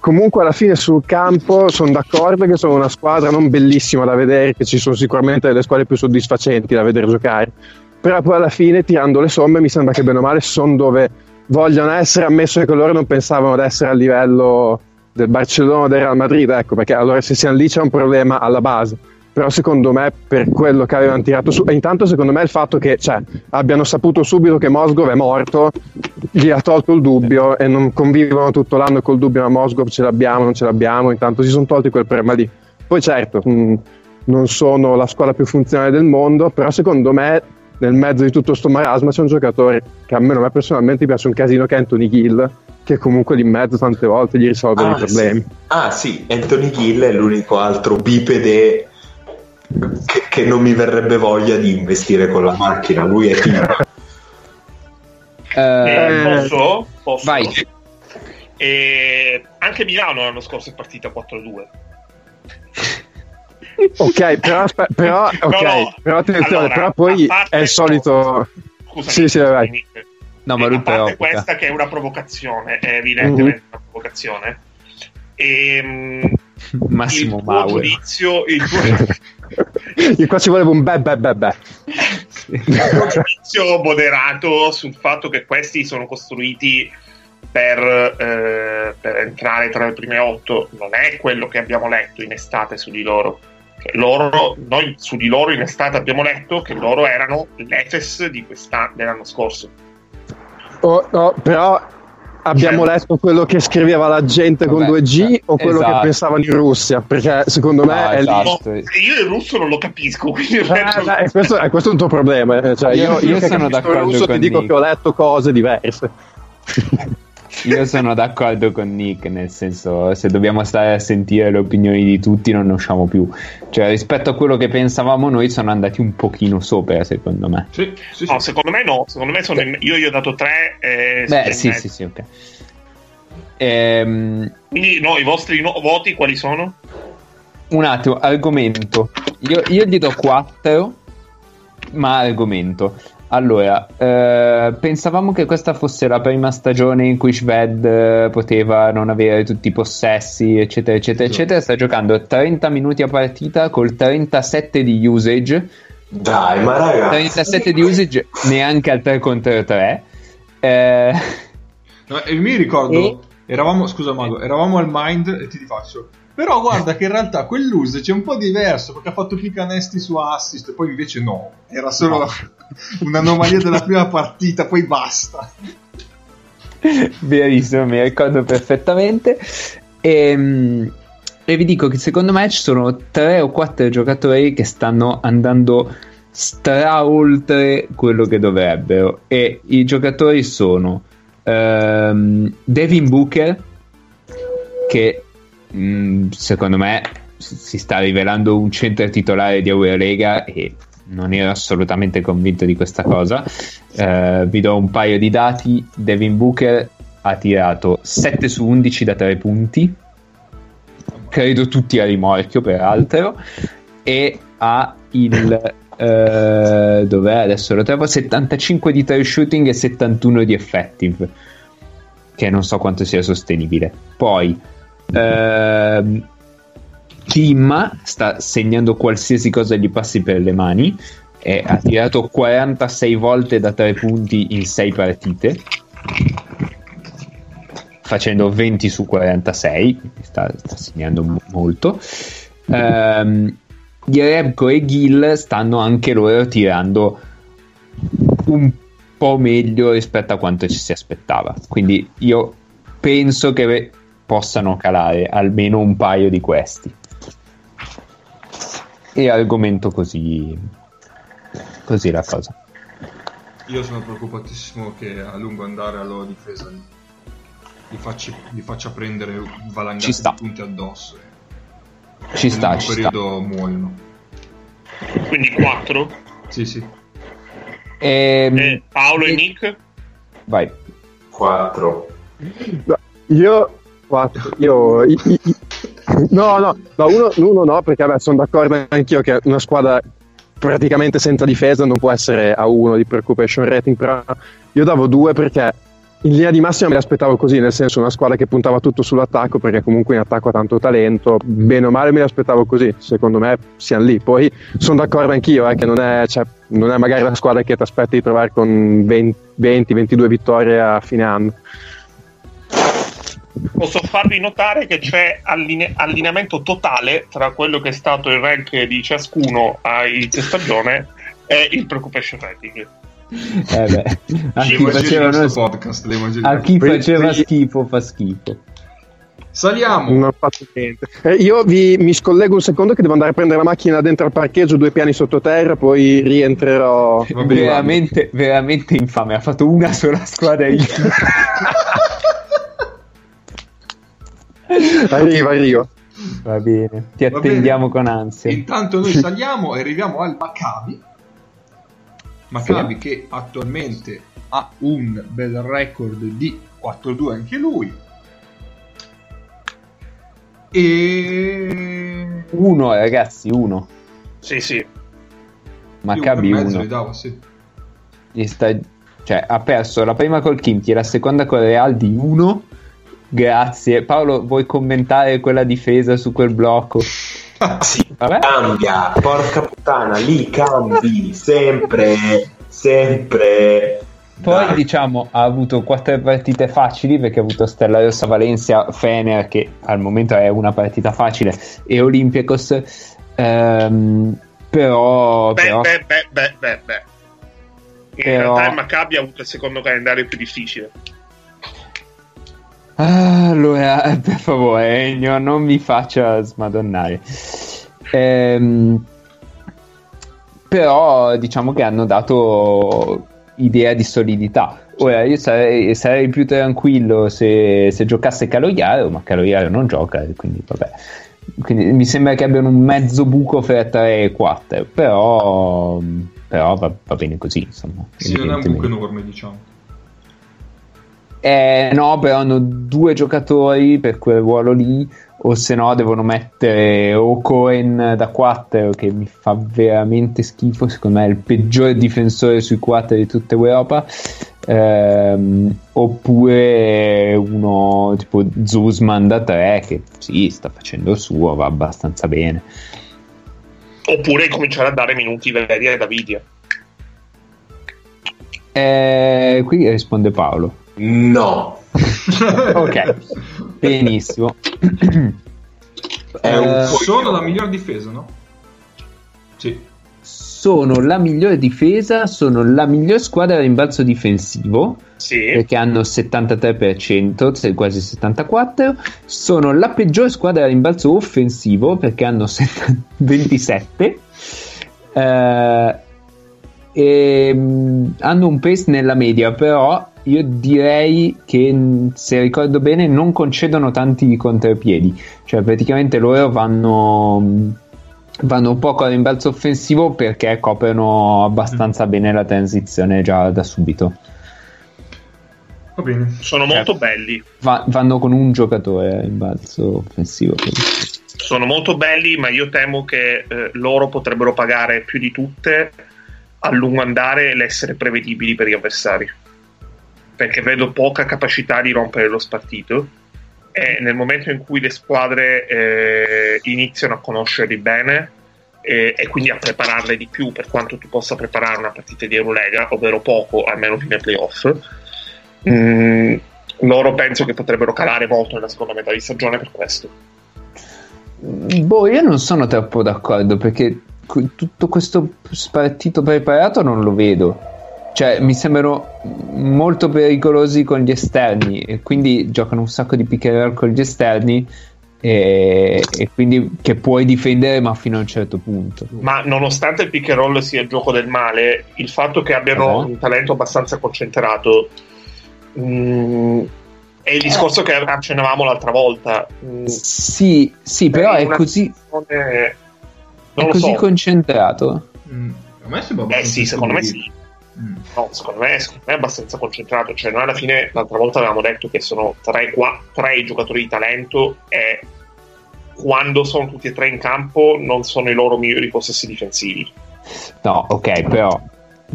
Comunque alla fine sul campo sono d'accordo che sono una squadra non bellissima da vedere, che ci sono sicuramente delle squadre più soddisfacenti da vedere giocare, però poi alla fine tirando le somme mi sembra che bene o male sono dove vogliono essere, ammesso che loro non pensavano ad essere a livello del Barcellona o del Real Madrid, ecco, perché allora se siamo lì c'è un problema alla base. Però secondo me per quello che avevano tirato su, e intanto secondo me il fatto che cioè, abbiano saputo subito che Mosgov è morto gli ha tolto il dubbio e non convivono tutto l'anno col dubbio ma Mosgov ce l'abbiamo, non ce l'abbiamo, intanto si sono tolti quel problema lì. Poi certo, mh, non sono la squadra più funzionale del mondo, però secondo me nel mezzo di tutto sto marasma c'è un giocatore che a me, a me personalmente piace un casino che è Anthony Gill, che comunque lì in mezzo tante volte gli risolve Ah, i problemi. sì. Ah sì, Anthony Gill è l'unico altro bipede che, che non mi verrebbe voglia di investire con la macchina. Lui è tipo. Eh, Eh, posso? Posso? vai. E anche Milano l'anno scorso è partita 4-2. Ok, però, però, ok, No, no. però attenzione, Allora, però poi è il solito... Scusami, Sì, sì, vai. Nick. No, ma Eh, lui a parte questa che è una provocazione, è evidentemente una provocazione. E, Massimo il tuo Mauer. giudizio, il tuo, Io qua ci volevo un beh beh beh beh. il tuo giudizio moderato sul fatto che questi sono costruiti per, eh, per entrare tra le prime otto non è quello che abbiamo letto in estate su di loro. Cioè, loro noi su di loro in estate abbiamo letto che loro erano l'Efes di quest'anno, dell'anno scorso. Oh, no, però abbiamo Cioè- letto quello che scriveva la gente con Vabbè, 2G o quello esatto. che pensavano in Russia? Perché secondo me No, è esatto. lì. No, io il russo non lo capisco, quindi Eh, beh, questo, eh, questo è un tuo problema. eh, Cioè, Io- io, io che sono d'accordo russo con ti dico Nick. che ho letto cose diverse. Io sono d'accordo con Nick, nel senso, se dobbiamo stare a sentire le opinioni di tutti non ne usciamo più. Cioè, rispetto a quello che pensavamo noi, sono andati un pochino sopra, secondo me. Sì, sì, sì. No, secondo me no, secondo me sono in- io gli ho dato 3 e Beh, sì, sì, sì, ok. Ehm, Quindi no, i vostri no- voti quali sono? un attimo, argomento. Io, io gli do 4, ma argomento. Allora, eh, pensavamo che questa fosse la prima stagione in cui Shved eh, poteva non avere tutti i possessi, eccetera, eccetera, Sì. eccetera. Sta giocando 30 minuti a partita col 37 di usage. Dai, ma ragazzi. 37 di usage neanche al 3 contro 3. Eh, No, e mi ricordo, E- eravamo, scusa Mago, eravamo al Mind e ti rifaccio. Però guarda che in realtà quell'usage è un po' diverso perché ha fatto più canestri su assist, poi invece no, era solo un'anomalia della prima partita, poi basta. Verissimo, mi ricordo perfettamente. E, e vi dico che secondo me ci sono tre o quattro giocatori che stanno andando stra oltre quello che dovrebbero. E i giocatori sono ehm, Devin Booker, che mh, secondo me si sta rivelando un centro titolare di Eurolega e non ero assolutamente convinto di questa cosa. Eh, vi do un paio di dati. Devin Booker ha tirato 7 su 11 da 3 punti, credo tutti a rimorchio peraltro, e ha il... eh, dov'è? Adesso lo trovo. 75 di 3 shooting e 71 di effective che non so quanto sia sostenibile. Poi ehm, Kim sta segnando qualsiasi cosa gli passi per le mani e ha tirato 46 volte da 3 punti in 6 partite facendo 20 su 46 quindi sta, sta segnando mo- molto. Ehm, Jerebko e Gil stanno anche loro tirando un po' meglio rispetto a quanto ci si aspettava. Quindi io penso che possano calare almeno un paio di questi e argomento così così la cosa Io sono preoccupatissimo che a lungo andare la loro difesa gli, faccia, gli faccia prendere valangate sta. di punti addosso. ci sta Nel ci sta periodo muoiono. Quindi 4. Sì, sì. Ehm, Eh, Paolo e e- Nick? vai 4. Io, quattro, io, i- i- no, no, no uno, uno no, perché vabbè, sono d'accordo anch'io che una squadra praticamente senza difesa non può essere a uno di preoccupation rating, però io davo due perché in linea di massima me l'aspettavo così, nel senso una squadra che puntava tutto sull'attacco perché comunque in attacco ha tanto talento, bene o male me l'aspettavo così, secondo me siamo lì, poi sono d'accordo anch'io eh, che non è, cioè, non è magari la squadra che ti aspetti di trovare con 20-22 vittorie a fine anno. Posso farvi notare che c'è alline- allineamento totale tra quello che è stato il rank di ciascuno a inizio stagione e il preoccupation rating. Eh beh, a chi faceva, questo podcast, a chi faceva schifo fa schifo. Saliamo. Non ho fatto niente. Eh, io vi, mi scollego un secondo che devo andare a prendere la macchina dentro al parcheggio, due piani sottoterra, poi rientrerò. Veramente, veramente infame. Ha fatto una sola squadra Arriva, arrivo. Va bene, ti Va attendiamo bene. con ansia. Intanto noi saliamo e arriviamo al Maccabi. Maccabi che attualmente ha un bel record di 4-2 anche lui. E Uno, ragazzi, uno. Sì, sì. Maccabi Io per mezzo uno. gli davo, sì. Sta- cioè, ha perso la prima col Kimchi e la seconda con Real di 1. Grazie. Paolo, vuoi commentare quella difesa su quel blocco? Sì, Vabbè. cambia, porca puttana, lì cambi, sempre, sempre. Poi Dai. diciamo ha avuto quattro partite facili perché ha avuto Stella Rossa Valencia, Fener che al momento è una partita facile e Olympiacos. Ehm, però, Beh, però- beh, beh, beh, beh, beh. In Però- realtà il Maccabi ha avuto il secondo calendario più difficile. Ah, allora, eh, per favore, Ennio, non mi faccia smadonnare. Ehm, però diciamo che hanno dato idea di solidità. Ora, io sarei, sarei più tranquillo se, se giocasse Caloiaro, ma Caloiaro non gioca, quindi vabbè. Quindi mi sembra che abbiano un mezzo buco fra 3 e 4, però, però va, va bene così, insomma. Sì, non è un buco enorme, diciamo. Eh, no, però hanno due giocatori per quel ruolo lì, o se no devono mettere o Cohen da 4 che mi fa veramente schifo, secondo me è il peggiore difensore sui 4 di tutta Europa, ehm, oppure uno tipo Zuzman da 3 che sì, sta facendo il suo, va abbastanza bene. Oppure cominciare a dare minuti veri a Davidia. Eh, qui risponde Paolo. No, Ok, benissimo. è un Eh, Sono la miglior difesa, no? Sì. sono la migliore difesa, sono la miglior squadra a rimbalzo difensivo Sì. perché hanno 73%, se- quasi 74%, sono la peggiore squadra a rimbalzo offensivo perché hanno 70 27%, eh, e mh, hanno un pace nella media, però io direi che se ricordo bene non concedono tanti contropiedi, cioè praticamente loro vanno vanno poco a rimbalzo offensivo perché coprono abbastanza bene la transizione già da subito. Va bene. Sono Certo. molto belli. Va- vanno con un giocatore a rimbalzo offensivo. quindi. Sono molto belli, ma io temo che eh, loro potrebbero pagare più di tutte a lungo andare l'essere prevedibili per gli avversari. Perché vedo poca capacità di rompere lo spartito. E nel momento in cui le squadre eh, iniziano a conoscerli bene eh, e quindi a prepararle di più per quanto tu possa preparare una partita di Eurolega, ovvero poco, almeno fino ai playoff, mm, loro penso che potrebbero calare molto nella seconda metà di stagione per questo. Boh, io non sono troppo d'accordo perché tutto questo partito preparato non lo vedo. Cioè, mi sembrano molto pericolosi con gli esterni e quindi giocano un sacco di pick and roll con gli esterni e, e quindi che puoi difendere ma fino a un certo punto. Ma nonostante il pick and roll sia il gioco del male, il fatto che abbiano Ah. un talento abbastanza concentrato mm, è il discorso che accennavamo l'altra volta. Mm, Sì, sì, però è una così, è così so. concentrato. Mm, a me sembra Eh sì, secondo me sì. Mm. No, secondo me, secondo me è abbastanza concentrato. Cioè, noi alla fine l'altra volta avevamo detto che sono tre, qua- tre i giocatori di talento e quando sono tutti e tre in campo non sono i loro migliori possessi difensivi. No, ok, però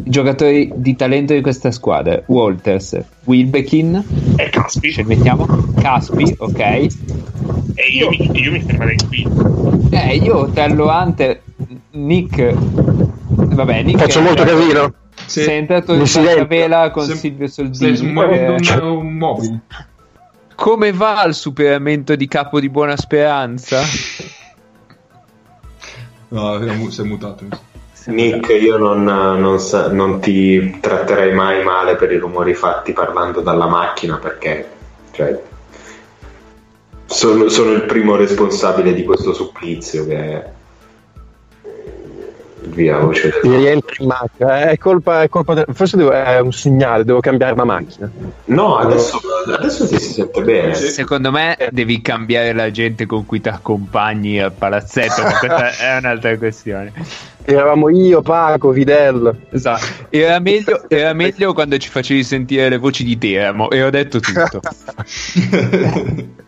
i giocatori di talento di questa squadra, Walters, Wilbekin, E Caspi. ci mettiamo, Caspi, ok. E io, mi, io mi fermerei qui. Eh, io Tello Hunter, Nick, vabbè, Nick Faccio molto entrato- casino. Sei entrato in vela con Sem- Silvio Soldini. muovendo eh, un, un mobile. come va il superamento di capo di Buona Speranza? No, siamo- sei mutato. Nick, io non, non sa- non ti tratterei mai male per i rumori fatti parlando dalla macchina perché cioè, sono, sono il primo responsabile di questo supplizio che è via voce del- Ti rientri in macchina. È colpa, è colpa del- Forse devo- è un segnale, devo cambiare la macchina. No, adesso, adesso ti si sente bene. Secondo me devi cambiare la gente con cui ti accompagni al palazzetto, ma questa è un'altra questione. Eravamo io, Paco, Videl. Esatto. Era meglio, era meglio quando ci facevi sentire le voci di Teramo e ho detto tutto.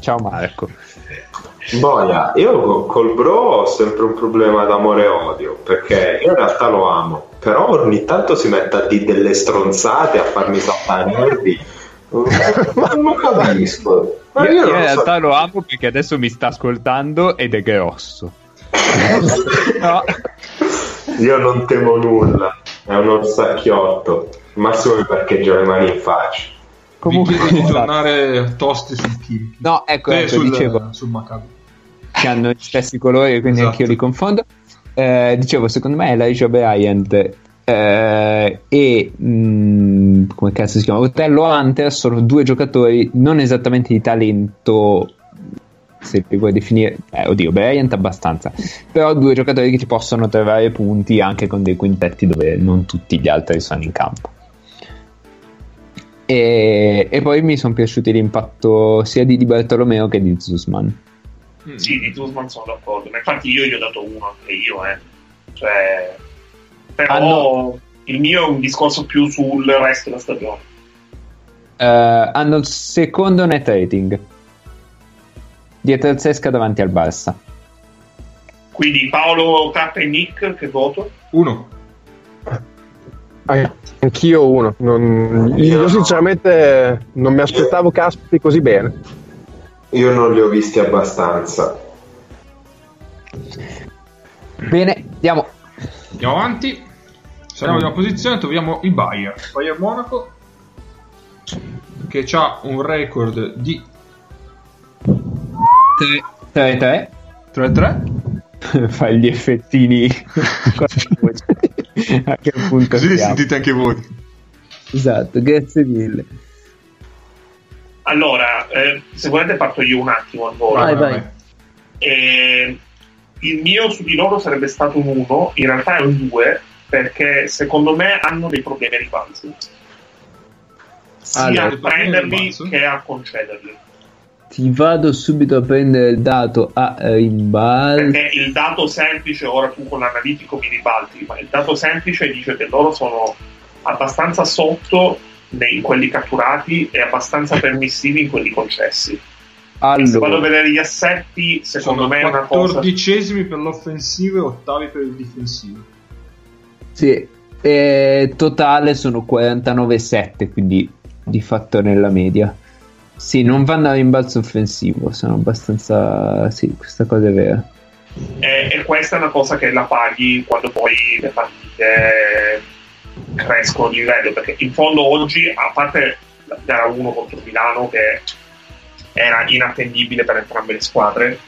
Ciao Marco. Boia, io co- col bro ho sempre un problema d'amore e odio perché io in realtà lo amo, però ogni tanto si mette a dire delle stronzate a farmi saltare nervi. Ma non capisco. Ma Io, io io in so- realtà lo amo perché adesso mi sta ascoltando ed è grosso. No. Io non temo nulla, è un orsacchiotto. Massimo mi parcheggio le mani in faccia. Comunque, Vi chiedo di tornare tosti sul Kirk. No, ecco, Eh, ecco, sul, dicevo sul Maccabi. che hanno gli stessi colori, quindi Esatto. anch'io li confondo. Eh, dicevo, secondo me Elijah Bryant eh, e mm, come cazzo si chiama? Otello Hunter sono due giocatori non esattamente di talento. Se li vuoi definire, eh, oddio, Bryant abbastanza, però due giocatori che ti possono trovare punti anche con dei quintetti dove non tutti gli altri sono in campo. E, e poi mi sono piaciuti l'impatto sia di Di Bartolomeo che di Zuzman. Mm. Sì, di Tuzman sono d'accordo, ma infatti io gli ho dato uno, anche io, eh. Cioè, però Hanno- il mio è un discorso più sul resto della stagione. Eh, hanno il secondo net rating dietro il Sesca davanti al Barça. Quindi Paolo, K e Nick, che voto? Uno. Eh, Anch'io uno. Non- io sinceramente non mi aspettavo Caspi così bene. Io non li ho visti abbastanza. Bene, andiamo. Andiamo avanti. Saliamo una posizione, troviamo il Bayern. Bayern Monaco che ha un record di 3-3. 3-3. Fai gli effettini. A che punto Così li sentite anche voi. Esatto, grazie mille. Allora, eh, se volete parto io un attimo al volo. Vai, vai. E il mio su di loro sarebbe stato un 1, in realtà è un 2, perché secondo me hanno dei problemi a ribalzo. Sia Allora, a prenderli che a concederli. Ti vado subito a prendere il dato a rimbalzo. Perché il dato semplice, ora tu con l'analitico mi ribalti, ma il dato semplice dice che loro sono abbastanza sotto nei- in quelli catturati e abbastanza permissivi in quelli concessi. E se vado a Allora, vedere gli assetti, secondo me è una cosa. quattordicesimi per l'offensivo e ottavi per il difensivo. sì, eh, totale sono 49,7, quindi di fatto nella media. Sì, non vanno a rimbalzo offensivo, sono abbastanza... Sì, questa cosa è vera. E, e questa è una cosa che la paghi quando poi le partite crescono di livello, perché in fondo oggi, a parte la gara 1 contro Milano, che era inattendibile per entrambe le squadre,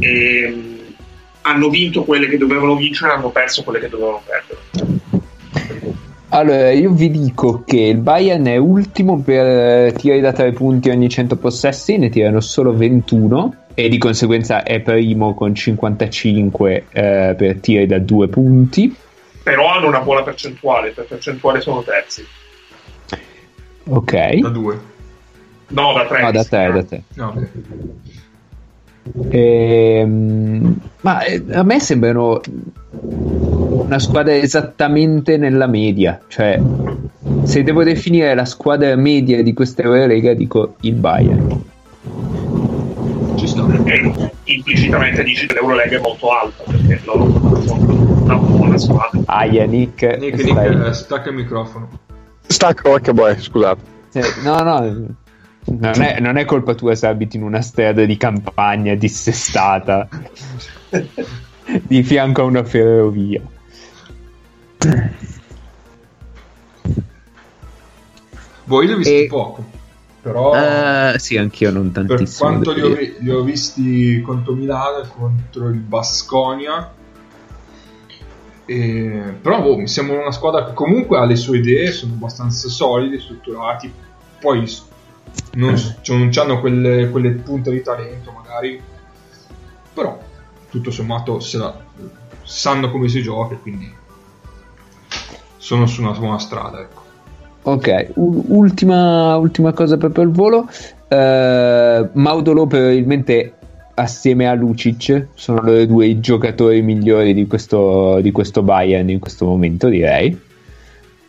ehm, hanno vinto quelle che dovevano vincere, hanno perso quelle che dovevano perdere. Allora, io vi dico che il Bayern è ultimo per eh, tiri da 3 punti ogni 100 possessi, ne tirano solo 21 e di conseguenza è primo con 55 eh, per tiri da 2 punti. Però hanno una buona percentuale, per percentuale sono terzi. Ok. Da due. No, da tre. No, da 3, da 3. No, ok. Ehm, ma eh, a me sembrano una squadra esattamente nella media. Cioè, se devo definire la squadra media di questa Eurolega, dico il Bayern. Ci sta. E implicitamente dici che l'Eurolega è molto alta, perché loro sono una buona squadra. Aia, Nick. Nick, Nick, eh, stacca il microfono. Stacco, che boy, scusate. No, no, non è, non è colpa tua se abiti in una strada di campagna dissestata di fianco a una ferrovia. Voi li ho visti E- poco. però Eh, sì, anch'io non per tantissimo. quanto li ho, li ho visti contro Milano e contro il Basconia e- però boh, mi sembra una squadra che comunque ha le sue idee sono abbastanza solidi, strutturati poi non, Eh. cioè, non hanno quelle, quelle punte di talento magari però tutto sommato la- sanno come si gioca quindi sono su una buona strada ecco Ok, u- ultima, ultima cosa proprio al volo. Eh, Maudolo probabilmente assieme a Lucic sono loro due i giocatori migliori di questo, di questo Bayern in questo momento, direi.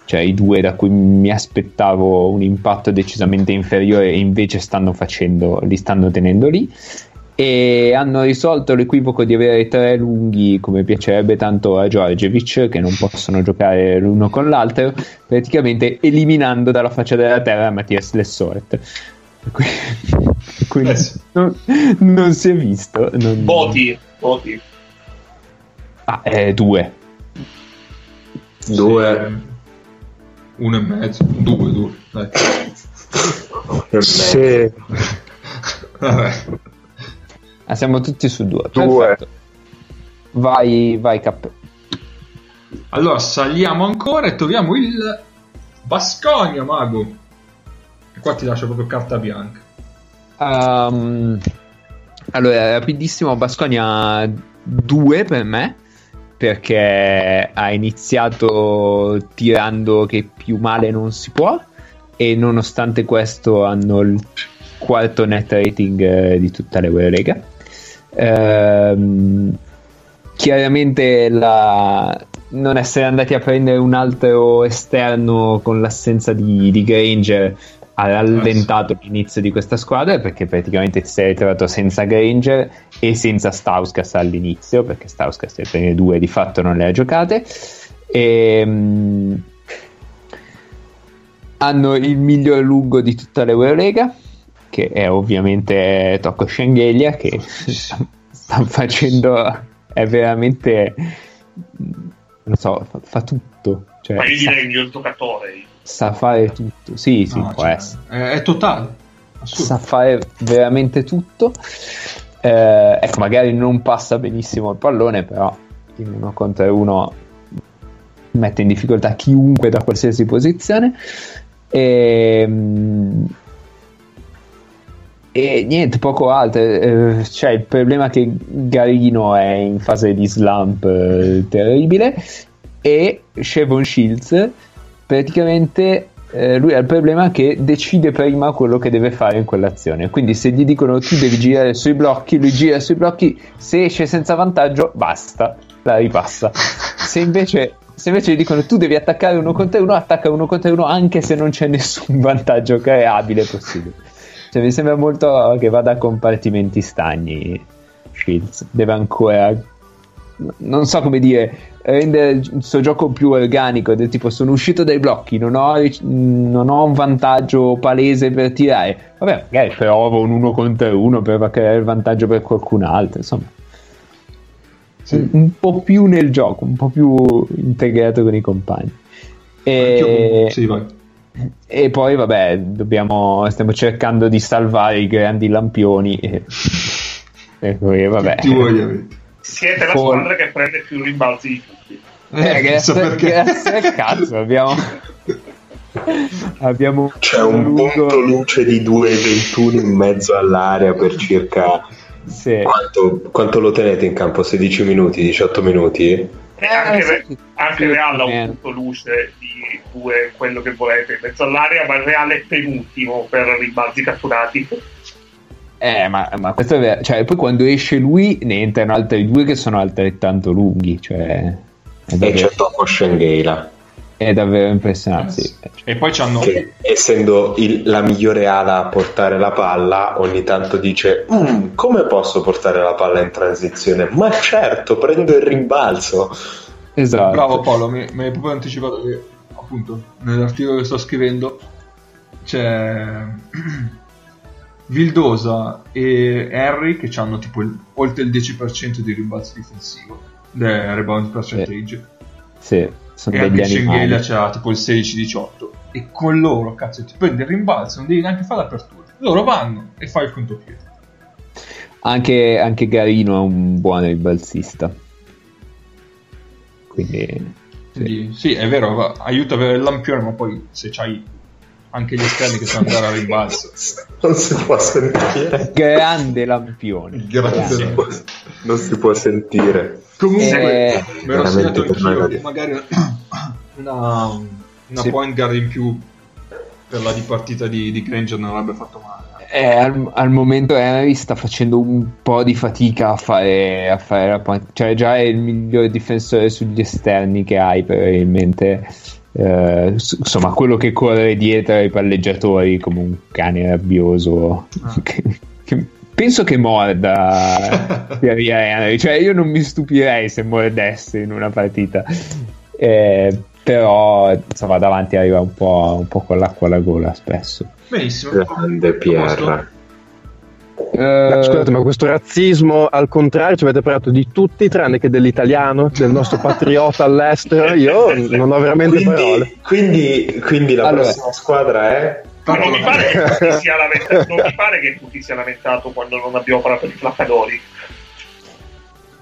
Cioè i due da cui mi aspettavo un impatto decisamente inferiore e invece stanno facendo, li stanno tenendo lì. E hanno risolto l'equivoco di avere tre lunghi come piacerebbe tanto a Georgievich che non possono giocare l'uno con l'altro praticamente eliminando dalla faccia della terra Mattias Lessort quindi, Eh non, non si è visto non- Voti, voti. ah, eh, due Due. Uno e mezzo due due dai. Sì. Vabbè. Ah, siamo tutti su due, Due. Perfetto. vai vai Cap Allora saliamo ancora e troviamo il Basconia, mago. E qua ti lascio proprio carta bianca. Um, allora, rapidissimo, Basconia 2 per me, perché ha iniziato tirando che più male non si può e nonostante questo hanno il quarto net rating eh, di tutta l'Eurolega. Ehm, chiaramente la- non essere andati a prendere un altro esterno con l'assenza di, di Granger ha rallentato l'inizio di questa squadra perché praticamente si è ritrovato senza Granger e senza Stauskas all'inizio perché Stauskas le prime due di fatto non le ha giocate e, mm, hanno il miglior lungo di tutta l'Eurolega che è ovviamente Tocco Schengelia che sta, facendo è veramente non so fa, fa tutto cioè, Ma io direi il miglior giocatore. Sa fare tutto sì sì No, può cioè, essere È, è totale. Assurdo. sa fare veramente tutto. Eh, ecco, magari non passa benissimo il pallone, però in uno contro uno mette in difficoltà chiunque da qualsiasi posizione. E, mm, e niente, poco altro. Eh, c'è il problema che Garino è in fase di slump eh, terribile e Shevon Shields praticamente eh, lui ha il problema che decide prima quello che deve fare in quell'azione. Quindi se gli dicono tu devi girare sui blocchi, lui gira sui blocchi, se esce senza vantaggio, basta, la ripassa. Se invece, se invece gli dicono tu devi attaccare uno contro uno, attacca uno contro uno anche se non c'è nessun vantaggio creabile possibile. Cioè, mi sembra molto che vada a compartimenti stagni. Shields deve ancora, non so come dire, rendere il suo gioco più organico. Del tipo, sono uscito dai blocchi, non ho, non ho un vantaggio palese per tirare. Vabbè, magari provo un uno contro uno per creare il vantaggio per qualcun altro. Insomma, un, un po' più nel gioco, un po' più integrato con i compagni. E... Sì, vai. E poi, vabbè, dobbiamo, stiamo cercando di salvare i grandi lampioni. E, e poi, vabbè. Tutti voi avete. Siete la squadra che prende più rimbalzi di tutti. Eh, grazie, perché. grazie al cazzo, abbiamo. abbiamo C'è un lungo- punto luce di 2,21 in mezzo all'area per circa Sì. quanto, quanto lo tenete in campo? 16 minuti, 18 minuti? E anche, Re- sì, anche sì, Real ha un eh. punto luce di due, quello che volete, in mezzo all'area, ma il Real è penultimo per rimbalzi catturati. Eh, ma, ma questo è vero. Cioè, poi quando esce lui ne entrano altri due che sono altrettanto lunghi. Cioè, è E davvero, c'è Tomo Schengeila, è davvero impressionante. sì. E poi c'hanno che essendo il- la migliore ala a portare la palla, ogni tanto dice "Mm, come posso portare la palla in transizione? Ma certo, prendo il rimbalzo. Esatto. Bravo Paolo, mi, mi hai proprio anticipato che appunto nell'articolo che sto scrivendo c'è Vildosa e Harry che hanno tipo il- oltre il 10% di rimbalzo difensivo, del rebound percentage, Sì, sono e degli animali. c'ha tipo il 16-18. e con loro, cazzo, ti prendi il rimbalzo, non devi neanche fare l'apertura. Loro vanno e fai il contropiede. Anche, anche Garino è un buon rimbalzista. Quindi... sì. Quindi, sì, è vero, aiuta avere il lampione, ma poi se c'hai anche gli esterni che sanno andare a rimbalzo. Non si può sentire. Grande lampione. Grande. non, può- non si può sentire. Comunque, Eh, mi ero segnato anch'io magari una, una Sì. point guard in più per la dipartita di, di Granger non avrebbe fatto male. Eh, al, al momento Henry sta facendo un po' di fatica a fare, a fare la point- cioè già è il miglior difensore sugli esterni che hai probabilmente Eh, insomma quello che corre dietro ai palleggiatori come un cane rabbioso Ah. che- che penso che morda Thierry Henry cioè io non mi stupirei se mordesse in una partita Eh, però insomma davanti arriva un po', un po' con l'acqua alla gola spesso Benissimo. Grande Pierre. Eh, Scusate, ma questo razzismo al contrario ci avete parlato di tutti tranne che dell'italiano, del nostro patriota all'estero. Io non ho veramente parole. Quindi, quindi, quindi la Allora. prossima squadra è Ma non mi pare che tu ti sia lamentato, non mi pare che tu ti sia lamentato quando non abbiamo parlato di flaccadori.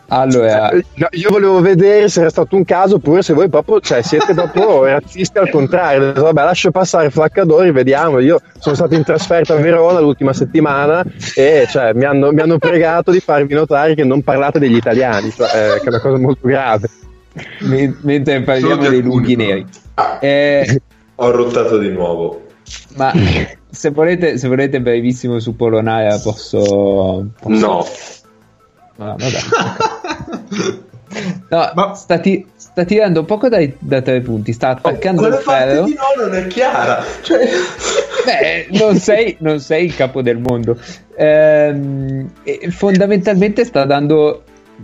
Allora Eh, no, io volevo vedere se era stato un caso oppure se voi proprio cioè, siete proprio razzisti al contrario. Vabbè, lascio passare Flaccadori, vediamo. Io sono stato in trasferta a Verona l'ultima settimana e cioè, mi, hanno, mi hanno pregato di farvi notare che non parlate degli italiani, cioè, eh, che è una cosa molto grave. me- mentre parliamo dei lunghi neri Eh, Ho ruttato di nuovo. ma se volete, se volete brevissimo su Polonara posso, posso- No, Ah, vabbè. No, Ma- sta, ti- sta tirando poco dai- da tre punti, sta attaccando quella il parte ferro. di no non è chiara. Cioè... Beh, non sei, non sei il capo del mondo. Ehm, fondamentalmente sta dando.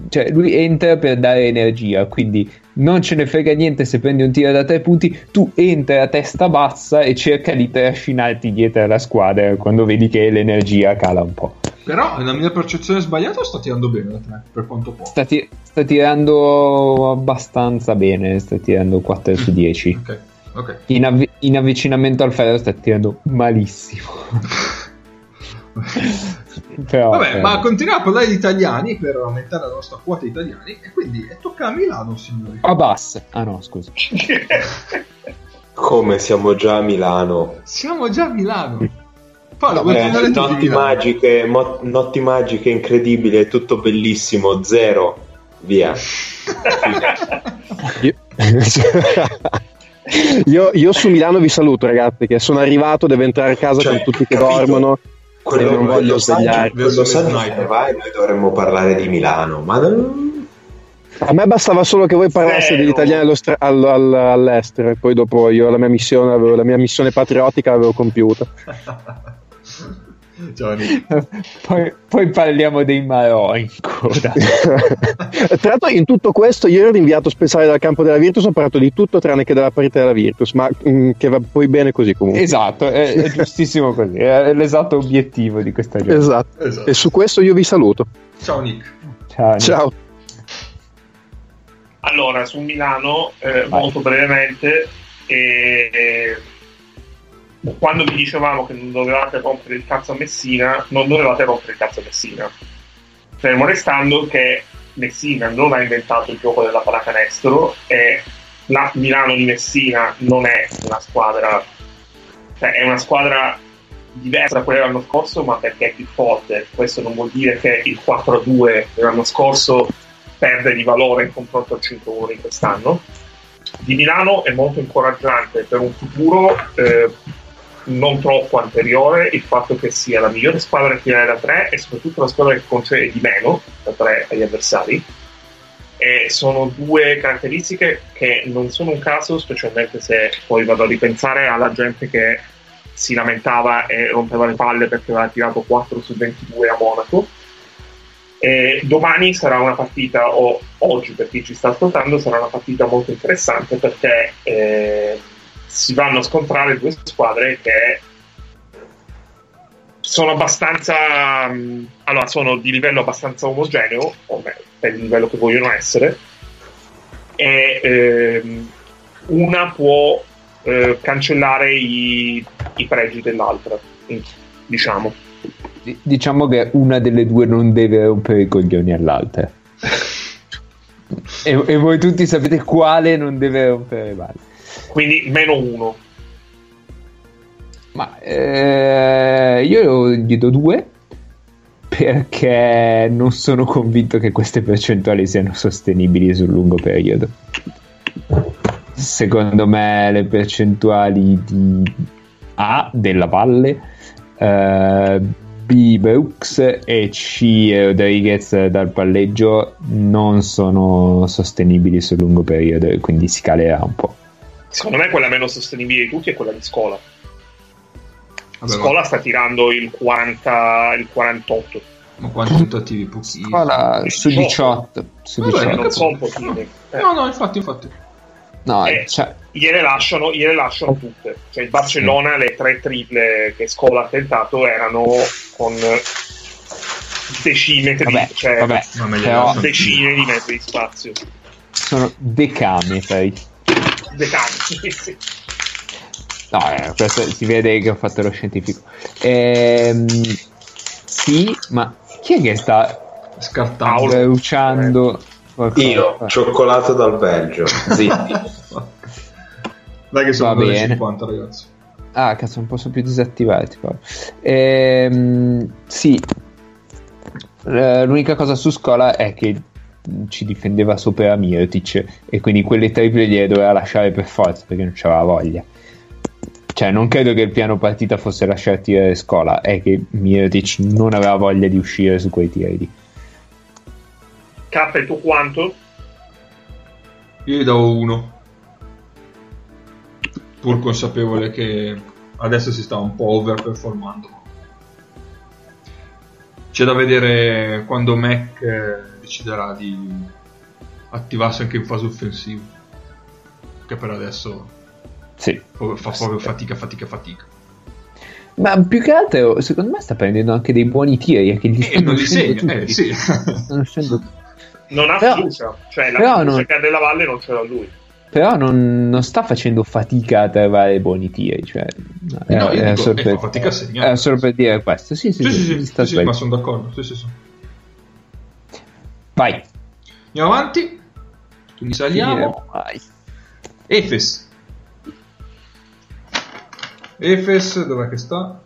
Cioè, lui entra per dare energia, quindi non ce ne frega niente se prendi un tiro da tre punti. Tu entra a testa bassa e cerca di trascinarti dietro alla squadra quando vedi che l'energia cala un po'. Però è la mia percezione sbagliata o sta tirando bene da te? Per quanto può. Sta, ti- sta tirando abbastanza bene, sta tirando 4 su 10. Ok, ok. In, avvi- in avvicinamento al ferro sta tirando malissimo. Però, Vabbè, eh, ma continuiamo a parlare di italiani per aumentare la nostra quota italiani. E quindi tocca a Milano, signori. a bass. Ah no, scusa. Come siamo già a Milano. Siamo già a Milano. Paolo, Eh, notti magiche, mo- notti magiche, incredibile, tutto bellissimo, zero, via. Io, io, io su Milano vi saluto, ragazzi, che sono arrivato, devo entrare a casa Cioè, con tutti che capito? dormono. Quello, non voglio svegliare. quello Sniper. se ne va e noi dovremmo parlare di Milano, ma non- A me bastava solo che voi parlaste degli italiani stra- al- al- all'estero e poi dopo io la mia missione, avevo, la mia missione patriottica l'avevo compiuta. Nick. Poi, poi parliamo dei Marò in coda. Tra l'altro in tutto questo io ero l'inviato speciale dal campo della Virtus, ho parlato di tutto tranne che della partita della Virtus, ma mm, che va poi bene così comunque. esatto, è, è giustissimo così. È l'esatto obiettivo di questa giornata. Esatto. Esatto. E su questo io vi saluto. Ciao, Nick. Ciao. Ciao. Allora, su Milano, eh, molto brevemente, eh, quando vi dicevamo che non dovevate rompere il cazzo a Messina, non dovevate rompere il cazzo a Messina. Fermo restando che Messina non ha inventato il gioco della pallacanestro e la Milano di Messina non è una squadra, cioè è una squadra diversa da quella dell'anno scorso, ma perché è più forte. Questo non vuol dire che il 4-2 dell'anno scorso perde di valore in confronto al 5-1 di quest'anno. Di Milano è molto incoraggiante per un futuro eh, non troppo anteriore il fatto che sia la migliore squadra in finale da 3 e soprattutto la squadra che concede di meno da 3 agli avversari. E sono due caratteristiche che non sono un caso, specialmente se poi vado a ripensare alla gente che si lamentava e rompeva le palle perché aveva tirato 4 su 22 a Monaco. E domani sarà una partita, o oggi per chi ci sta ascoltando, sarà una partita molto interessante perché eh, si vanno a scontrare due squadre che sono abbastanza mh, allora sono di livello abbastanza omogeneo, o meglio, per il livello che vogliono essere, e ehm, una può eh, cancellare i, i pregi dell'altra, diciamo. Diciamo che una delle due non deve rompere i coglioni all'altra. e, e voi tutti sapete quale non deve rompere le balle. Quindi meno uno. Ma eh, io gli do due perché non sono convinto che queste percentuali siano sostenibili sul lungo periodo. Secondo me le percentuali di A della Valle, eh, B Brooks e C Rodriguez dal palleggio non sono sostenibili sul lungo periodo e quindi si calerà un po'. Secondo me quella meno sostenibile di tutti è quella di Scola. Vabbè, Scola ma, sta tirando il 40, il 48. ma quanti tentativi? Pochissimi. Scuola su 18. Su Vabbè, 18. non so un. Eh. No, no, infatti, infatti. No, Eh, cioè, gliele, lasciano, gliele lasciano tutte. Cioè, il Barcellona, le tre triple che Scola ha tentato erano con decimetri, vabbè, cioè vabbè, decine di metri di spazio. sono decametri. Decanti. No, eh, questo si vede che ho fatto lo scientifico. Ehm, sì, ma chi è che sta Scartando. bruciando qualcosa? Io, cioccolato dal Belgio. Zitti. Dai che sono Va bene. 50 ragazzi. Ah, cazzo, non posso più disattivare. Tipo. Ehm, sì, Eh, l'unica cosa su scuola è che ci difendeva sopra Mirotic e quindi quelle triple gliele doveva lasciare per forza perché non c'aveva voglia. Cioè, non credo che il piano partita fosse lasciare tirare scuola, è che Mirotic non aveva voglia di uscire su quei tiri lì. K, e tu quanto? Io gli davo uno. Pur consapevole che adesso si sta un po' overperformando. C'è da vedere quando Mac eh, deciderà di attivarsi anche in fase offensiva. Che per adesso Sì. fa proprio fatica, fatica, fatica. Ma più che altro, secondo me sta prendendo anche dei buoni tiri. È che gli E stanno non li uscendo segna, eh sì. Stanno uscendo Non ha Però- fiducia. Cioè, la però fiducia non- che ha della Valle non ce l'ha lui. Però non, non sta facendo fatica a trovare buoni tiri. Cioè, Eh no, io era dico, solo eh, per, fa fatica a segnare. era solo per dire questo. Sì, sì, Sì, sì, sì, sì, sì, sì, ma sono d'accordo. Sì, sì, sì. Vai. Andiamo avanti. Quindi saliamo. Vai. Efes. Efes, dov'è che sta?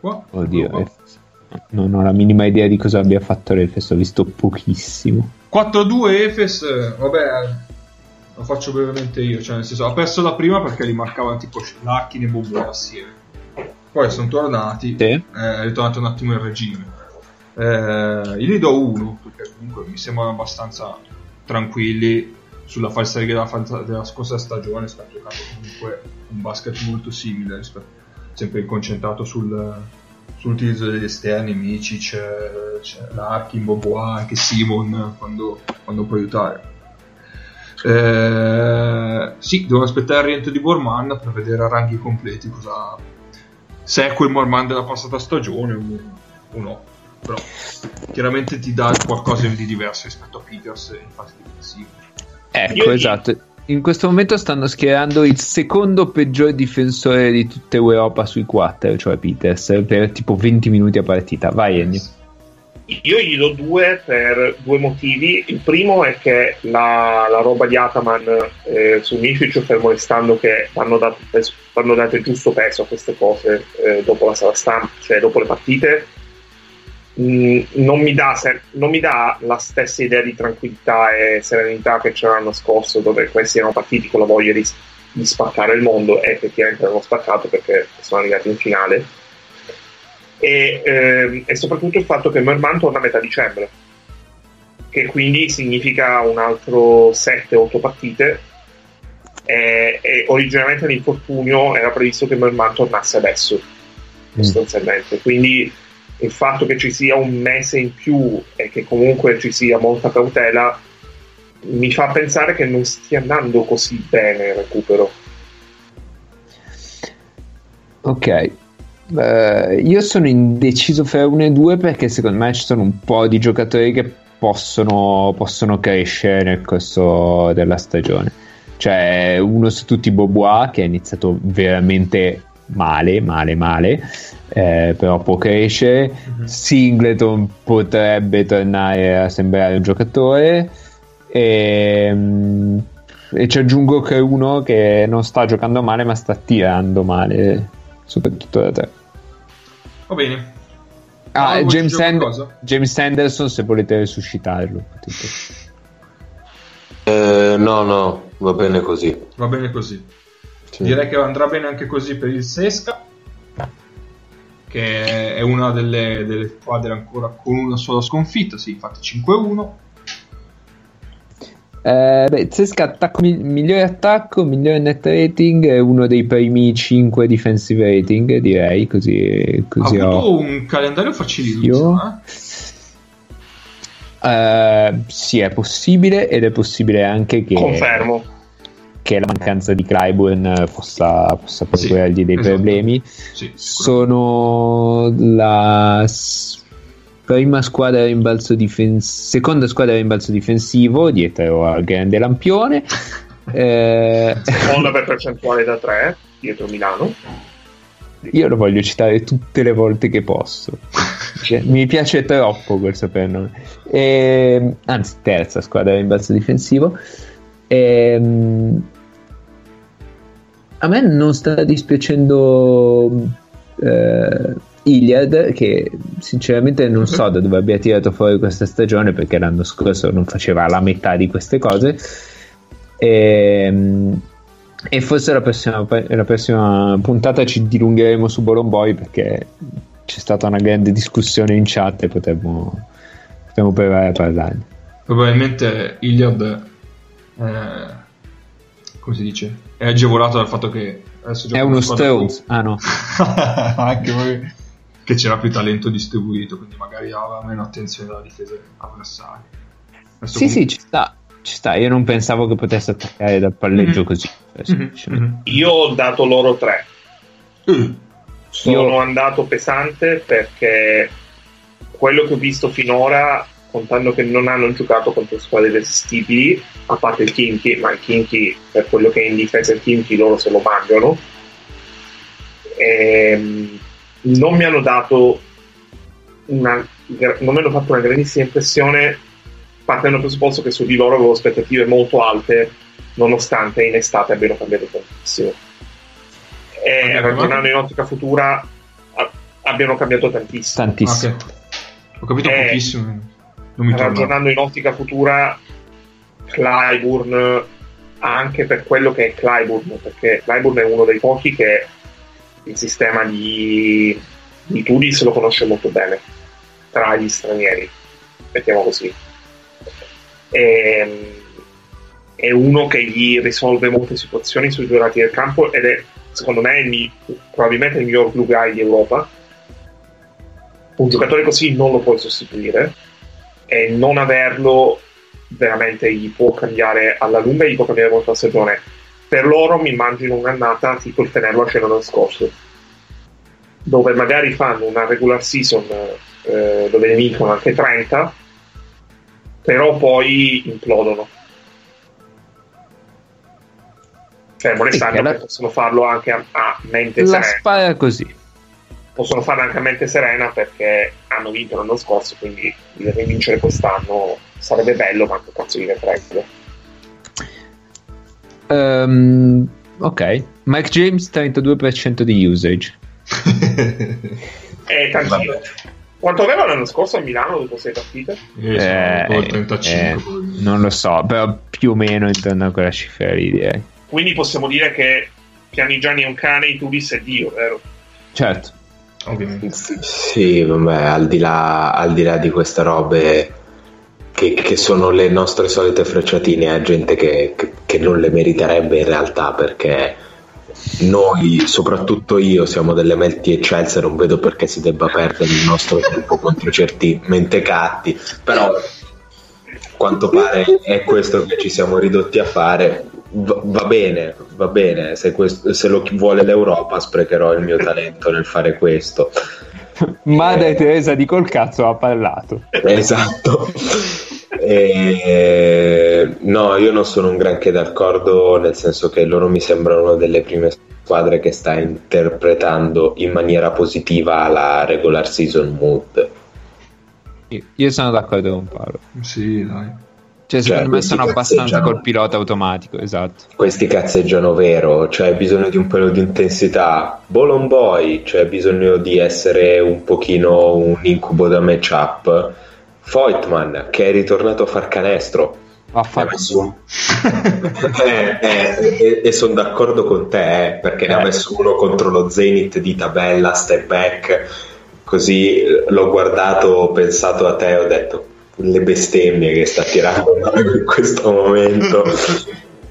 Qua. Oddio, Qua. Efes. non ho la minima idea di cosa abbia fatto l'Efes, ho visto pochissimo. 4-2 Efes, vabbè, lo faccio brevemente io, cioè nel senso, ha perso la prima perché li marcavano tipo Lachin e Bobo assieme. Poi sono tornati, Sì. eh, è ritornato un attimo il regime. Eh, io gli do uno, perché comunque mi sembrano abbastanza tranquilli sulla falsariga della, falsa- della scorsa stagione, sta giocando comunque un basket molto simile, sempre concentrato sul, sull'utilizzo degli esterni, Micic, eh, c'è Larkin, Bobois, anche Simon quando, quando può aiutare. Eh, sì, devo aspettare il rientro di Borman per vedere a ranghi completi cosa, se è quel Borman della passata stagione o no. Però chiaramente ti dà qualcosa di diverso rispetto a Peters in fase difensiva. Ecco, Io- esatto. In questo momento stanno schierando il secondo peggior difensore di tutta Europa sui quattro, cioè Peters, per tipo 20 minuti a partita. Vai Ennio. Io gli do due per due motivi. Il primo è che la, la roba di Ataman eh, su Mific, fermo restando che vanno date, vanno date giusto peso a queste cose eh, dopo la sala stampa, cioè dopo le partite, non, mi dà non mi dà la stessa idea di tranquillità e serenità che c'era l'anno scorso, dove questi erano partiti con la voglia di, di spaccare il mondo e effettivamente l'hanno spaccato perché sono arrivati in finale e, ehm, e soprattutto il fatto che Merman torna a metà dicembre, che quindi significa un altro 7-8 partite. E, e originalmente l'infortunio era previsto che Merman tornasse adesso, sostanzialmente. Quindi il fatto che ci sia un mese in più e che comunque ci sia molta cautela mi fa pensare che non stia andando così bene il recupero. Ok. Eh, io sono indeciso fra uno e due perché secondo me ci sono un po' di giocatori che possono, possono crescere nel corso della stagione. Cioè, uno su tutti Bobois che ha iniziato veramente male, male, male, eh, però può crescere. Singleton potrebbe tornare a sembrare un giocatore. E, mm, e ci aggiungo che uno che non sta giocando male, ma sta tirando male, soprattutto da tre. Va bene. Ah, Ah, James, qualcosa? James Anderson, se volete resuscitarlo. Eh, no, no, va bene così. Va bene così. Sì. Direi che andrà bene anche così per il Sesca, che è una delle, delle squadre ancora con una sola sconfitta. Sì, infatti 5-1. Eh, beh, Zesca attacco, mi- migliore attacco, migliore net rating, è uno dei primi 5 defensive rating, direi, così, Ha così ho. avuto un calendario facilissimo. Eh? Eh, sì, è possibile ed è possibile anche che, Confermo. Che la mancanza di Clyburn possa, possa Sì, procurargli dei esatto. problemi. Sì. Sono la prima squadra a rimbalzo difensivo, seconda squadra a rimbalzo difensivo dietro al grande lampione. Eh, Seconda per percentuale da 3 dietro Milano. io lo voglio citare tutte le volte che posso. Cioè, Mi piace troppo quel soprannome. Ehm, anzi, terza squadra a rimbalzo difensivo. Ehm, a me non sta dispiacendo eh, Iliad, che sinceramente non so da dove abbia tirato fuori questa stagione perché l'anno scorso non faceva la metà di queste cose. Ehm, e forse la prossima, la prossima puntata ci dilungheremo su Bolomboy perché c'è stata una grande discussione in chat e potremmo, potremmo provare a parlarne. Probabilmente Iliad eh, come si dice? È agevolato dal fatto che È uno Stones. Ah no. anche poi che c'era più talento distribuito, quindi magari aveva meno attenzione alla difesa avversaria. Adesso Sì, comunque- sì, ci sta. Ci sta. Io non pensavo che potesse attaccare dal palleggio Mhm. così. semplicemente. mhm. Io ho dato loro 3. Eh, Sono Io- andato pesante perché quello che ho visto finora, contando che non hanno giocato contro squadre resistibili, a parte il Kinky, ma il Kinky, per quello che è in difesa il Kinky, loro se lo mangiano, ehm, non mi hanno dato una, non mi hanno fatto una grandissima impressione partendo dal presupposto che su di loro avevo aspettative molto alte nonostante in estate abbiano cambiato tantissimo e ragionando in ottica futura a- abbiano cambiato tantissimo Tantissimo. ok. Ho capito Eh, pochissimo. Non mi torna. ragionando in ottica futura Clyburn anche per quello che è Clyburn perché Clyburn è uno dei pochi che il sistema di, di Tudis lo conosce molto bene tra gli stranieri mettiamo così. Ehm, è uno che gli risolve molte situazioni sui due lati del campo ed è secondo me il probabilmente il miglior blue guy di Europa. Un giocatore così non lo puoi sostituire e non averlo veramente gli può cambiare alla lunga gli può cambiare molto la stagione. Per loro mi immagino un'annata tipo il Fenerbahce l'anno scorso dove magari fanno una regular season eh, dove ne vincono anche 30 però poi implodono. Sì, che la- che possono farlo anche a, a mente La serena. spara così. possono farlo anche a mente serena perché hanno vinto l'anno scorso quindi rivincere quest'anno sarebbe bello ma che cazzo gliene frega Ehm, ok. Mike James 32% di usage. è tantino quanto aveva l'anno scorso a Milano dopo sei partite? Eh, il 35. eh, non lo so, però più o meno intorno a quella cifra lì direi. quindi possiamo dire che Pianigiani è un cane e Tudis è Dio vero? Certo. Ovviamente. Sì, vabbè, al di là, al di là di queste robe che, che sono le nostre solite frecciatine a gente che, che- che non le meriterebbe in realtà perché noi, soprattutto io, siamo delle menti eccelse, non vedo perché si debba perdere il nostro tempo contro certi mentecatti, però quanto pare è questo che ci siamo ridotti a fare. Va, va bene, va bene, se, questo- se lo vuole l'Europa sprecherò il mio talento nel fare questo. Madre Teresa di col cazzo ha parlato. Esatto. E... No, io non sono un granché d'accordo, nel senso che loro mi sembrano una delle prime squadre che sta interpretando in maniera positiva la regular season mood. Io- Io sono d'accordo con Paolo. Sì, dai. Cioè, secondo me questi sono abbastanza col pilota automatico, esatto. Questi cazzeggiano vero, cioè hai bisogno di un pelo di intensità. Bolon Boy, cioè bisogno di essere un pochino un incubo da matchup. Voigtman, che è ritornato a far canestro. Messo un- Eh, eh, e, e sono d'accordo con te, eh, perché ne ha messo uno contro lo Zenith di tabella, step back, così eh, l'ho guardato, ho pensato a te e ho detto le bestemmie che sta tirando in questo momento.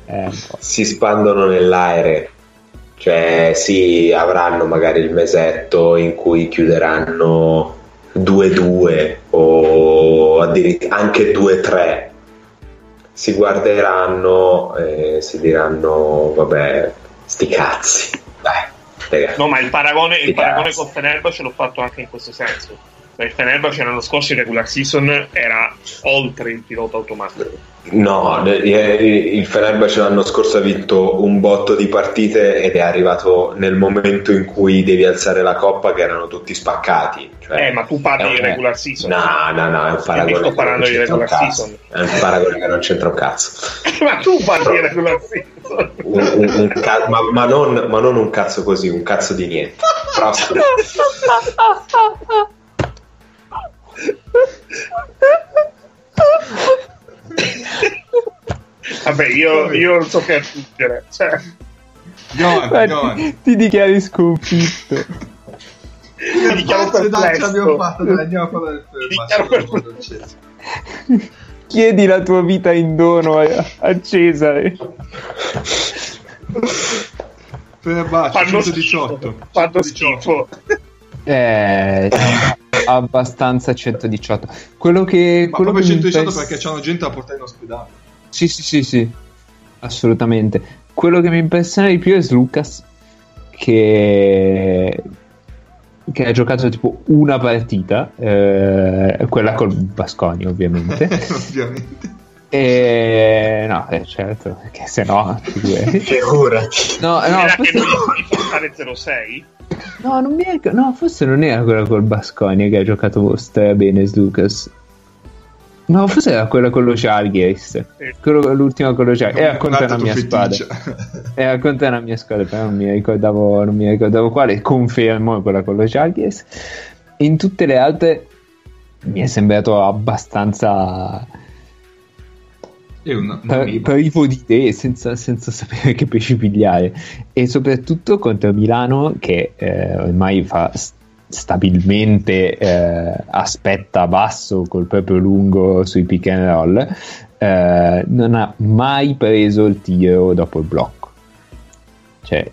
Eh, si spandono nell'aere. Cioè, sì, avranno magari il mesetto in cui chiuderanno 2-2 o addirittura anche 2-3. Si guarderanno e si diranno, vabbè, sti cazzi. Dai. No, ma il paragone, il paragone con Fenerbahce l'ho fatto anche in questo senso. Il Fenerbahce l'anno scorso in regular season era oltre il pilota automatico. No, il Fenerbahce l'anno scorso ha vinto un botto di partite ed è arrivato nel momento in cui devi alzare la coppa che erano tutti spaccati. Cioè, Eh, ma tu parli di regular season. No, no, no, è un paragone. sto che parlando non di c'entra un regular cazzo. season. È un paragone che non c'entra un cazzo. ma tu parli di regular season. Un- un- un ca- ma, ma non, ma non un cazzo così, un cazzo di niente. Prossimo. Vabbè, io, io non so che aggiungere. Cioè, Giovanni, Guarda, Giovanni. ti dichiari sconfitto. io ce perplesso. l'abbiamo fatta, dai, andiamo a parlare del dichiaro. Chiedi la tua vita in dono a, a Cesare. Fenerbahce, Fanno 118. schifo. Fanno 118. schifo. Eh, abbastanza 118. Quello che, Ma quello proprio che mi 118 impress- perché c'hanno gente da portare in ospedale. Sì, sì, sì, sì, assolutamente. Quello che mi impressiona di più è Lucas, che, che ha giocato tipo una partita, eh, quella col Basconi ovviamente. Ovviamente. E no, eh, certo, perché se no... figurati. No, no, Era che forse, gli portare 06? no, non mi ricordo- no, forse non era quella col Basconi che ha giocato stra bene Lucas. No, forse era quella con lo Chargers. Quello- L'ultima con lo Chargers. Era contro Un una mia squadra. Era contro una mia squadra, però non mi ricordavo, non mi ricordavo quale. Confermo quella con lo Chargers. In tutte le altre mi è sembrato abbastanza È un, un privo di idee, senza, senza sapere che pesci pigliare. E soprattutto contro Milano, che eh, ormai fa stabilmente eh, aspetta basso col proprio lungo sui pick and roll, eh, non ha mai preso il tiro dopo il blocco. Cioè,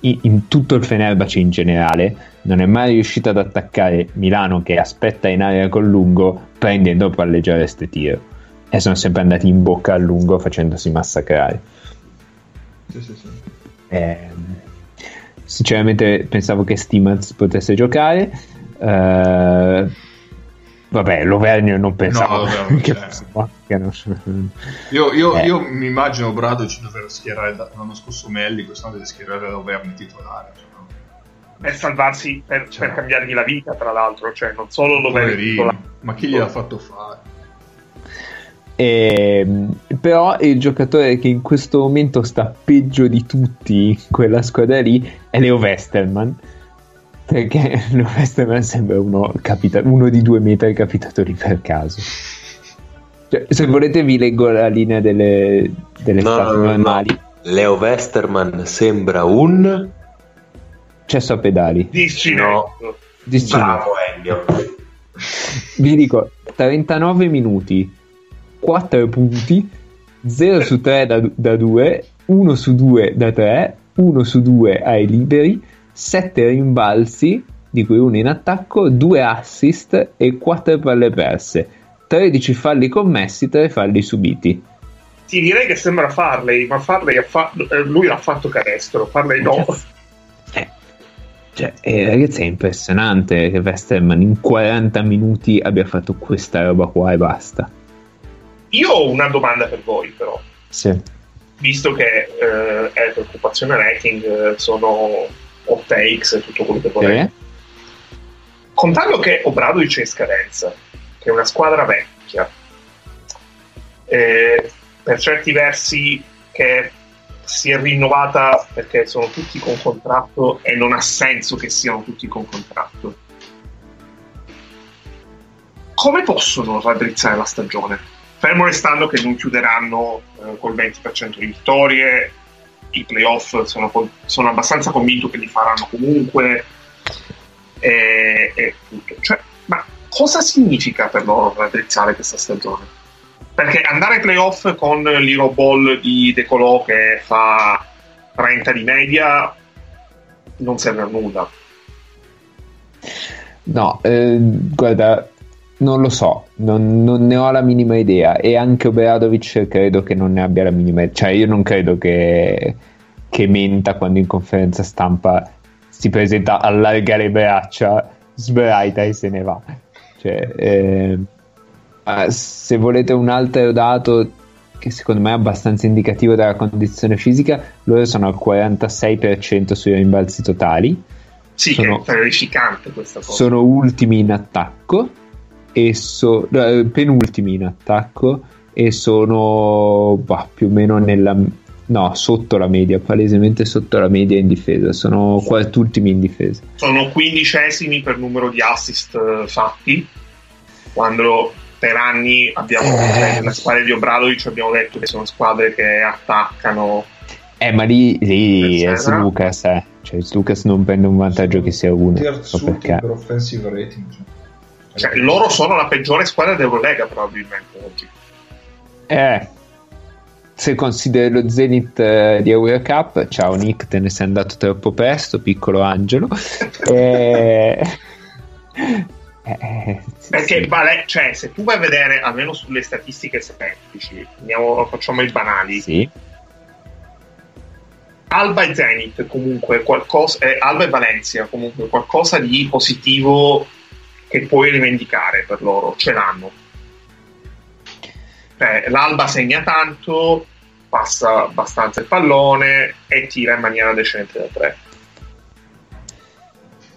in, in tutto il Fenerbahce in generale, non è mai riuscito ad attaccare Milano che aspetta in area col lungo prendendo palleggiare ste tiro e sono sempre andati in bocca al lungo facendosi massacrare. Sì, sì, sì. Ehm, sinceramente pensavo che Stimaz potesse giocare. Eh, vabbè, Lovernio non pensavo No, Lovernio, che cioè. che non- Io, io, Eh. io mi immagino Bradoci dover schierare da- l'anno scorso Melli, quest'anno deve schierare Auvergne titolare. cioè, no? Per salvarsi, per, per cambiargli la vita, tra l'altro. Cioè, non solo lo vedi Poverino. Ma chi gliel'ha fatto fare? Ehm, però il giocatore che in questo momento sta peggio di tutti in quella squadra lì è Leo Westerman. Perché Leo Westerman sembra uno, capita- uno di due metri capitato lì per caso. Cioè, se volete vi leggo la linea delle, delle No, no, no, no. normali. Leo Westerman sembra un... Cesso a pedali. Discinetto. Distinto. Bravo Ennio. Vi dico 39 minuti, 4 punti, 0 su 3 da, da 2, 1 su 2 da 3, 1 su 2 ai liberi, 7 rimbalzi, di cui uno in attacco, 2 assist e 4 palle perse, 13 falli commessi, 3 falli subiti. Ti direi che sembra Farley, ma Farley ha fatto, eh, lui l'ha fatto canestro. Farley no. Eh, cioè, eh, ragazzi, è impressionante che Westerman in 40 minuti abbia fatto questa roba qua e basta. Io ho una domanda per voi, però, Sì. visto che eh, è preoccupazione rating, eh, sono hot takes e tutto quello che volete. Sì. Contando che Obradovic è in scadenza, che è una squadra vecchia, eh, per certi versi che si è rinnovata perché sono tutti con contratto e non ha senso che siano tutti con contratto. Come possono raddrizzare la stagione? Fermo restando che non chiuderanno eh, col 20% di vittorie, i playoff sono, sono abbastanza convinto che li faranno comunque e, e tutto. Cioè, ma cosa significa per loro raddrizzare questa stagione? Perché andare ai playoff con l'Hero Ball di De Colò che fa 30 di media non serve a nulla. No, eh, guarda, non lo so, non, non ne ho la minima idea e anche Obradovic credo che non ne abbia la minima idea, cioè io non credo che, che menta quando in conferenza stampa si presenta, allarga le braccia, sbraita e se ne va. Cioè, eh, se volete un altro dato che secondo me è abbastanza indicativo della condizione fisica, loro sono al 46% sui rimbalzi totali Sì, Sono- è terrificante questa cosa. sono ultimi in attacco e so- eh, penultimi in attacco e sono bah, più o meno nella no, sotto la media, palesemente sotto la media in difesa, sono quartultimi in difesa. sono quindicesimi per numero di assist eh, fatti quando per anni abbiamo Eh. nelle squadre di Obradovic abbiamo detto che sono squadre che attaccano Eh, ma lì, lì è Eccetera. Lucas, eh. Cioè, Lucas non prende un vantaggio che sia uno. so perché. per offensive rating. Cioè. loro sono la peggiore squadra d'Eurolega probabilmente oggi Eh, se consideri lo Zenith eh, di Eurocup, ciao Nick, te ne sei andato troppo presto, piccolo angelo. Eh, eh, sì, perché sì. vale, cioè, se tu vai a vedere almeno sulle statistiche semplici andiamo, facciamo i banali Sì. Alba e Zenith comunque qualcosa eh, Alba e Valencia comunque qualcosa di positivo che puoi rivendicare per loro ce l'hanno. Cioè, l'Alba segna tanto passa abbastanza il pallone e tira in maniera decente da tre.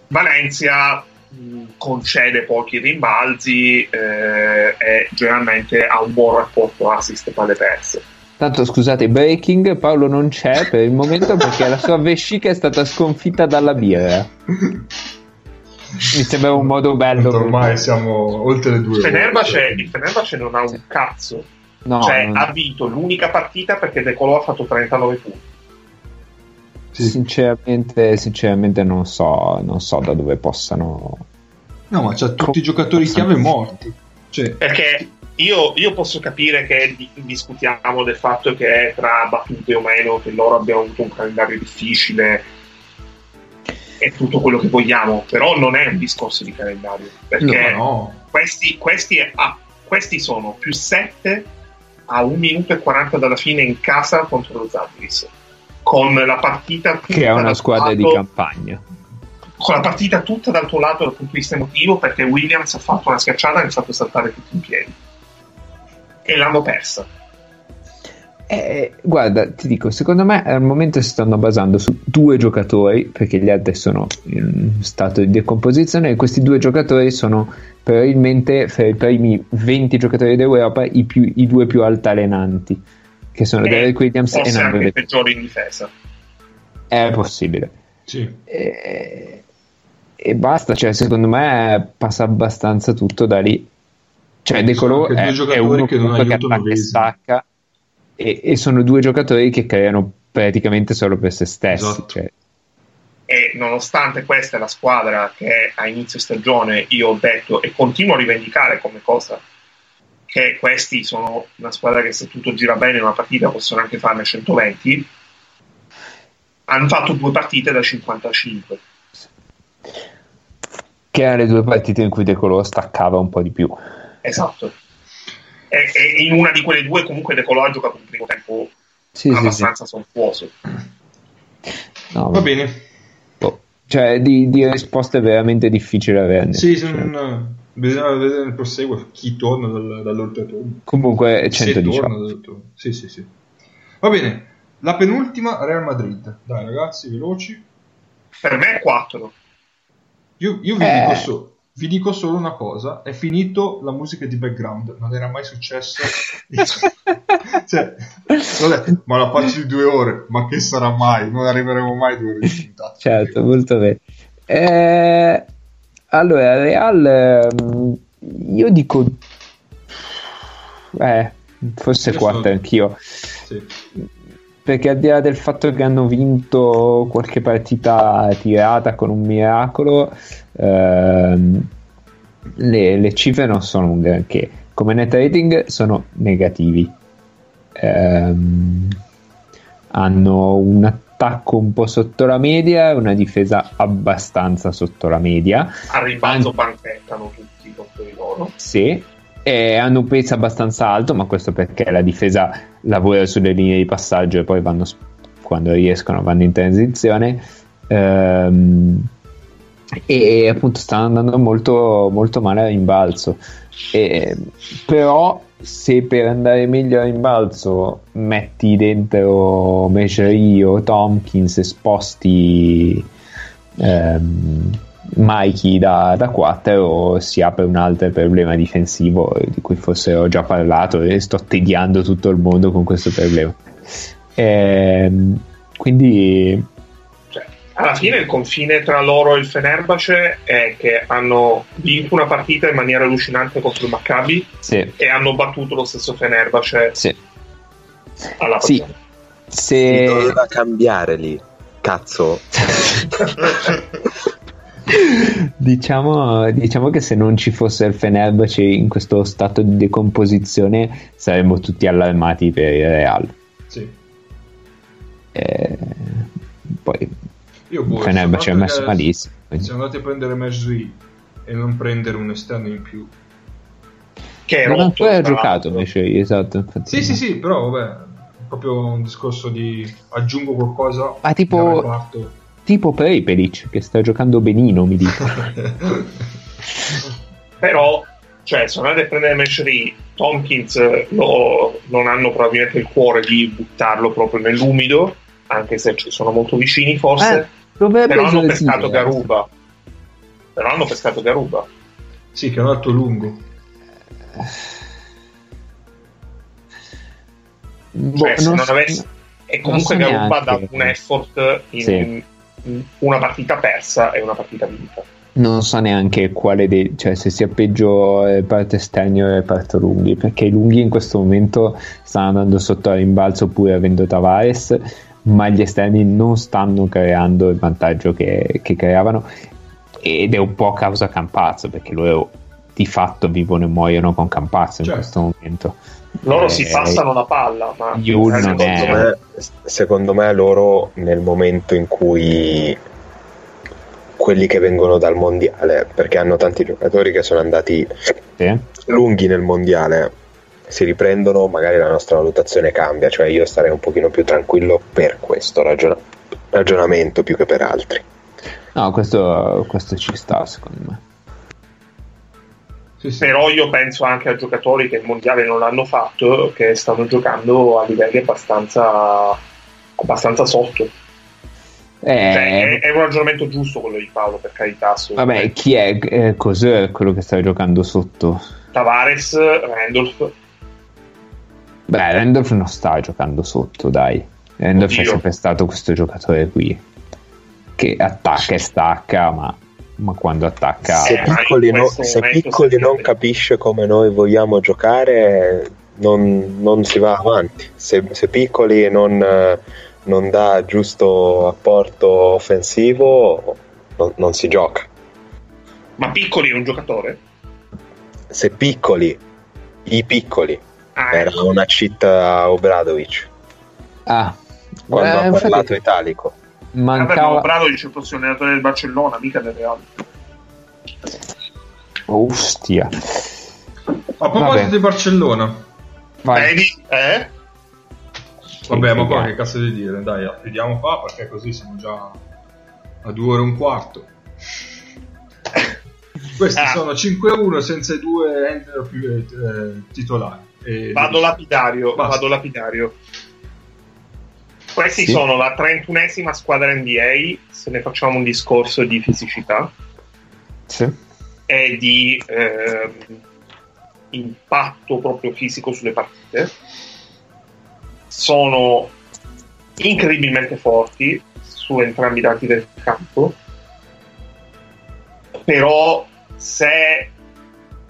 Valencia mh, concede pochi rimbalzi eh, e generalmente ha un buon rapporto assist palle perse. Tanto scusate, breaking, Paolo non c'è per il momento perché la sua vescica è stata sconfitta dalla birra. Mi sembra un modo bello. Ormai siamo oltre le due. Fenerbahce, il Fenerbahce non ha un cazzo No, cioè non- ha vinto l'unica partita perché De Colò ha fatto 39 punti Sì. sinceramente, sinceramente non so, non so da dove possano. No, ma c'ha tutti i giocatori chiave morti. Cioè, perché io, io posso capire che di- discutiamo del fatto che tra battute o meno che loro abbiano avuto un calendario difficile e tutto quello che vogliamo però non è un discorso di calendario perché no, no. questi, questi, ah, questi sono più 7 a 1 minuto e 40 dalla fine in casa contro lo Zalgiris con la partita Che è una squadra di lato- campagna. con la partita tutta dal tuo lato dal punto di vista emotivo perché Williams ha fatto una schiacciata e ha fatto saltare tutti in piedi e l'hanno persa Eh, guarda, ti dico, secondo me al momento si stanno basando su due giocatori, perché gli altri sono in stato di decomposizione, e questi due giocatori sono probabilmente fra i primi 20 giocatori d'Europa i, più- i due più altalenanti, che sono e Derek Williams e forse anche Nando il De peggiore in difesa È possibile. Sì. E, e basta, cioè, secondo me passa abbastanza tutto da lì. Cioè, De Colò è, è uno che non comunque che aiutano attacca e stacca e, e sono due giocatori che creano praticamente solo per se stessi. Esatto. Cioè, e nonostante questa è la squadra che a inizio stagione io ho detto e continuo a rivendicare come cosa che questi sono una squadra che se tutto gira bene in una partita possono anche farne 120 hanno fatto due partite da 55 che erano le due partite in cui De Colò staccava un po' di più. esatto e, e in una di quelle due comunque De Colò ha giocato un primo tempo Sì, sì, sì. abbastanza sontuoso No, Va bene. boh. Cioè, di, di risposte è veramente difficile averne. Sì, Cioè, non, Bisogna vedere nel proseguo chi torna dal, dall'oltretomba. Comunque Se 118. torna dall'oltretomba. Sì, sì, sì. Va bene. La penultima Real Madrid. Dai ragazzi, veloci. Per me è 4. Io, io vi, Eh. dico so- vi dico solo una cosa: è finito la musica di background, non era mai successo. cioè, ho detto, ma la faccio di due ore, ma che sarà mai? Non arriveremo mai a due ore di puntata. Certo, molto bene. Eh, allora, Real, ehm, io dico... Eh, forse Io 4 sono- anch'io. Sì. Perché al di là del fatto che hanno vinto qualche partita tirata con un miracolo, ehm, le, le cifre non sono un granché. Come net rating sono negativi. Ehm, hanno un attacco un po' sotto la media e una difesa abbastanza sotto la media. A ribalzo An- banchettano tutti contro di loro. Sì, e hanno un pace abbastanza alto, ma questo perché la difesa lavora sulle linee di passaggio e poi vanno, quando riescono vanno in transizione. Ehm, e appunto stanno andando molto, molto male a rimbalzo. E, però se per andare meglio a rimbalzo metti dentro Mejery o Tompkins e sposti ehm, Mikey da, da 4 si apre un altro problema difensivo di cui forse ho già parlato e sto tediando tutto il mondo con questo problema Ehm, quindi alla fine il confine tra loro e il Fenerbahce è che hanno vinto una partita in maniera allucinante contro il Maccabi sì, e hanno battuto lo stesso Fenerbahce sì. alla Sì. partita. Si se doveva cambiare lì. Cazzo. diciamo, diciamo che se non ci fosse il Fenerbahce in questo stato di decomposizione saremmo tutti allarmati per il Real Sì. Eh, poi Io boh, il Fenerbahce è sono messo malissimo quindi- Siamo andati a prendere Mesri e non prendere un esterno in più. Che è non ancora tra giocato invece esatto infatti. Sì, sì, sì, però vabbè, proprio un discorso di aggiungo qualcosa Ah, tipo- tipo Prepelic che sta giocando benino mi dico Però, cioè, sono andati a prendere Mesri, Tompkins eh, lo- non hanno probabilmente il cuore di buttarlo proprio nell'umido, anche se ci sono molto vicini forse. Eh, dovrebbe però hanno pescato Garuba. Però hanno pescato Garuba. sì, che è un alto lungo. Boh, Cioè, se non non so- avessi... E comunque so Garuba dato un effort in Sì. in una partita persa e una partita vinta. non so neanche quale dei cioè se sia peggio il reparto esterno o il reparto lunghi perché i lunghi in questo momento stanno andando sotto a rimbalzo pure avendo Tavares ma gli esterni non stanno creando il vantaggio che, che creavano ed è un po' a causa Campazzo perché loro di fatto vivono e muoiono con Campazzo in Certo. questo momento Loro Eh, si passano la palla, ma secondo me, secondo me loro nel momento in cui quelli che vengono dal mondiale, perché hanno tanti giocatori che sono andati sì? lunghi nel mondiale, si riprendono, magari la nostra valutazione cambia, cioè io starei un pochino più tranquillo per questo ragiona- ragionamento più che per altri. no questo, questo ci sta secondo me Sì, sì. Però io penso anche a giocatori che il mondiale non l'hanno fatto, che stanno giocando a livelli abbastanza, abbastanza sotto. Eh, Cioè, è, è un ragionamento giusto quello di Paolo, per carità. vabbè chi è eh, cos'è quello che sta giocando sotto Tavares, Randolph, Beh, Randolph non sta giocando sotto, dai. Randolph è Oddio. sempre stato questo giocatore qui che attacca e stacca, ma, ma quando attacca. Se Eh, Piccoli, no- se Piccoli non capisce come noi vogliamo giocare, non, non si va avanti. Se, se Piccoli non, non dà giusto apporto offensivo, non, non si gioca. ma Piccoli è un giocatore? Se Piccoli, i Piccoli, Ah, era una cheat a Obradovic Ah, quando eh, ha infatti parlato italico. Vabbè, ma mancava. Bradovic è il prossimo allenatore del Barcellona, mica del Real. Ostia. A proposito Vabbè. di Barcellona, Vai. Vedi? Eh? vabbè, ma qua che cazzo di dire? Dai, chiudiamo qua perché così siamo già a due ore e un quarto. Questi Ah. sono 5-1 senza i due handler più eh, titolari. E- Vado lapidario, Basta. vado lapidario. Questi Sì. sono la 31esima squadra NBA, se ne facciamo un discorso di fisicità Sì. e di ehm, impatto proprio fisico sulle partite. Sono incredibilmente forti su entrambi i lati del campo, però se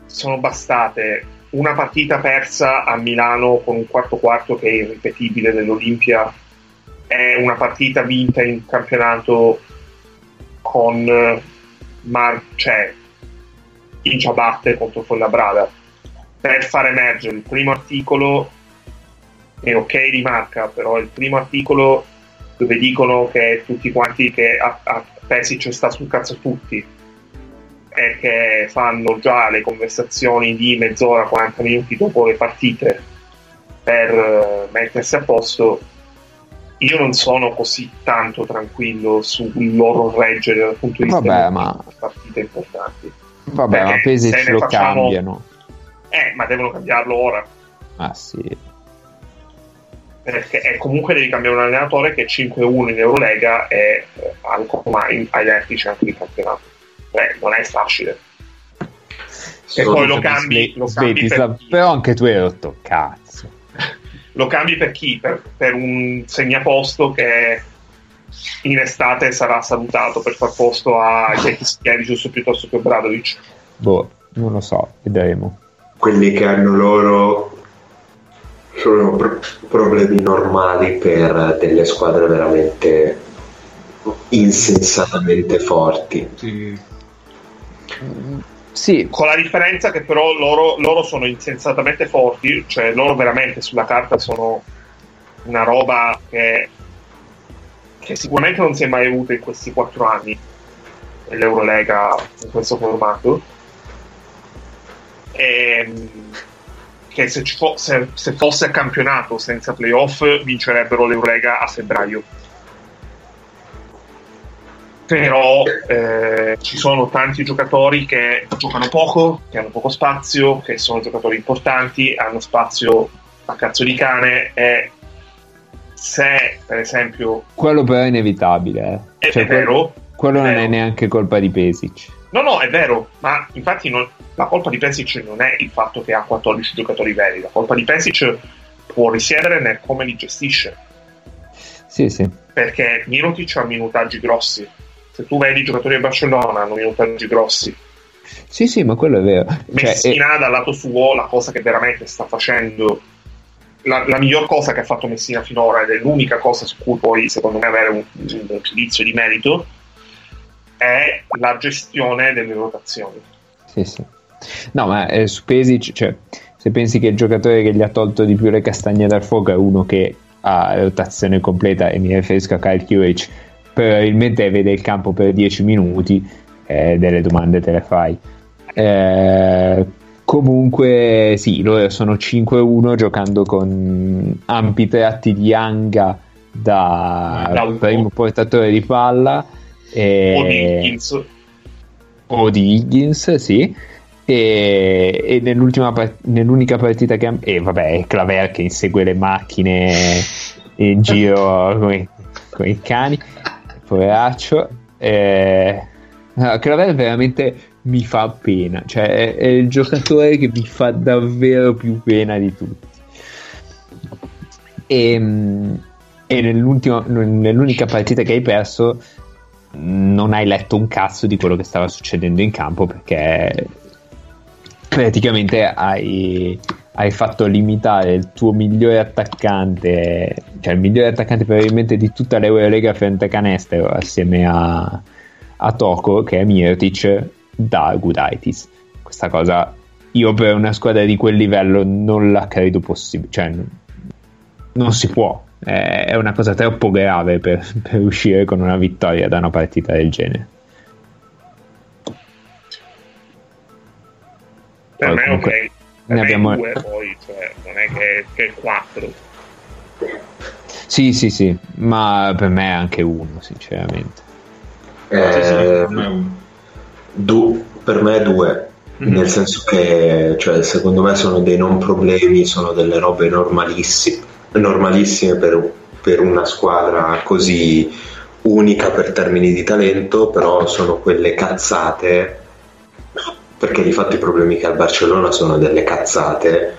sono bastate una partita persa a Milano con un quarto quarto che è irripetibile dell'Olimpia e una partita vinta in campionato con eh, Mar- cioè, in ciabatte contro Fuenlabrada. Per far emergere il primo articolo è ok di marca però il primo articolo dove dicono che tutti quanti che a, a Pesic sta sul cazzo tutti e che fanno già le conversazioni di mezz'ora 40 minuti dopo le partite per eh, mettersi a posto io non sono così tanto tranquillo sul loro reggere dal punto di vista Vabbè, di ma- partite importanti Vabbè, ma Perché Pesic se ne lo facciamo- cambiano. eh ma devono cambiarlo ora Ah sì. perché e comunque devi cambiare un allenatore che è 5-1 in Eurolega e eh, ancora ai, ai vertici anche di campionato Beh, non è facile e poi lo cambi, lo cambi Svetislav, per però anche tu hai rotto cazzo. lo cambi per chi? Per, per un segnaposto che in estate sarà salutato per far posto a Jekis piuttosto che Obradovic Boh, non lo so, vedremo. quelli che hanno loro sono pro- problemi normali per delle squadre veramente insensatamente forti. Sì. Sì, con la differenza che però loro, loro sono insensatamente forti, cioè loro veramente sulla carta sono una roba che, che sicuramente non si è mai avuta in questi quattro anni nell'Eurolega in questo formato. E, che se, fo- se- se fosse campionato senza playoff vincerebbero l'Eurolega a febbraio. Però eh, ci sono tanti giocatori che giocano poco, che hanno poco spazio, che sono giocatori importanti, hanno spazio a cazzo di cane e se per esempio quello però è inevitabile. eh. è, Cioè, è vero, quello non vero. è neanche colpa di Pesic. No, no, è vero, ma infatti non- la colpa di Pesic non è il fatto che ha 14 giocatori veri, la colpa di Pesic può risiedere nel come li gestisce, Sì, sì. perché Mirotic ha minutaggi grossi. Se tu vedi i giocatori del Barcellona hanno minutaggi grossi. Sì, sì, ma quello è vero. Cioè, Messina dal lato suo la cosa che veramente sta facendo la, la miglior cosa che ha fatto Messina finora ed è l'unica cosa su cui puoi secondo me avere un, un giudizio di merito è la gestione delle rotazioni Sì, sì. No, ma eh, su Pesic, cioè, se pensi che il giocatore che gli ha tolto di più le castagne dal fuoco è uno che ha rotazione completa, e mi riferisco a Kyle Kurich, probabilmente vede il campo per 10 minuti, eh, delle domande te le fai. Eh, comunque, sì, loro sono 5-1 giocando con ampi tratti di Anga da po'. primo portatore di palla. e- o di Higgins o di Higgins, sì. E, e nell'ultima part- nell'unica partita che ha. E vabbè, Claver che insegue le macchine in giro come i cani. Poveraccio. Eh, no, Claver veramente mi fa pena. Cioè, è, è il giocatore che mi fa davvero più pena di tutti. E, mm, e nell'ultimo- nell'unica partita che hai perso non hai letto un cazzo di quello che stava succedendo in campo perché praticamente hai, hai fatto limitare il tuo migliore attaccante, cioè il migliore attaccante probabilmente di tutta l'Eurolega frente a canestro assieme a, a Toko che è Mirtic da Gudaitis. Questa cosa io per una squadra di quel livello non la credo possibile, cioè non, si può. È una cosa troppo grave per, per uscire con una vittoria da una partita del genere. per me ok ne abbiamo- è due poi cioè, non è che, che è 4 Sì, sì, sì, ma per me è anche uno, sinceramente. Eh, è du- Per me due, Mhm. nel senso che cioè, secondo me sono dei non problemi, sono delle robe normalissime, normalissime per, per una squadra così unica per termini di talento, però sono quelle cazzate, perché di fatto i problemi che ha il Barcellona sono delle cazzate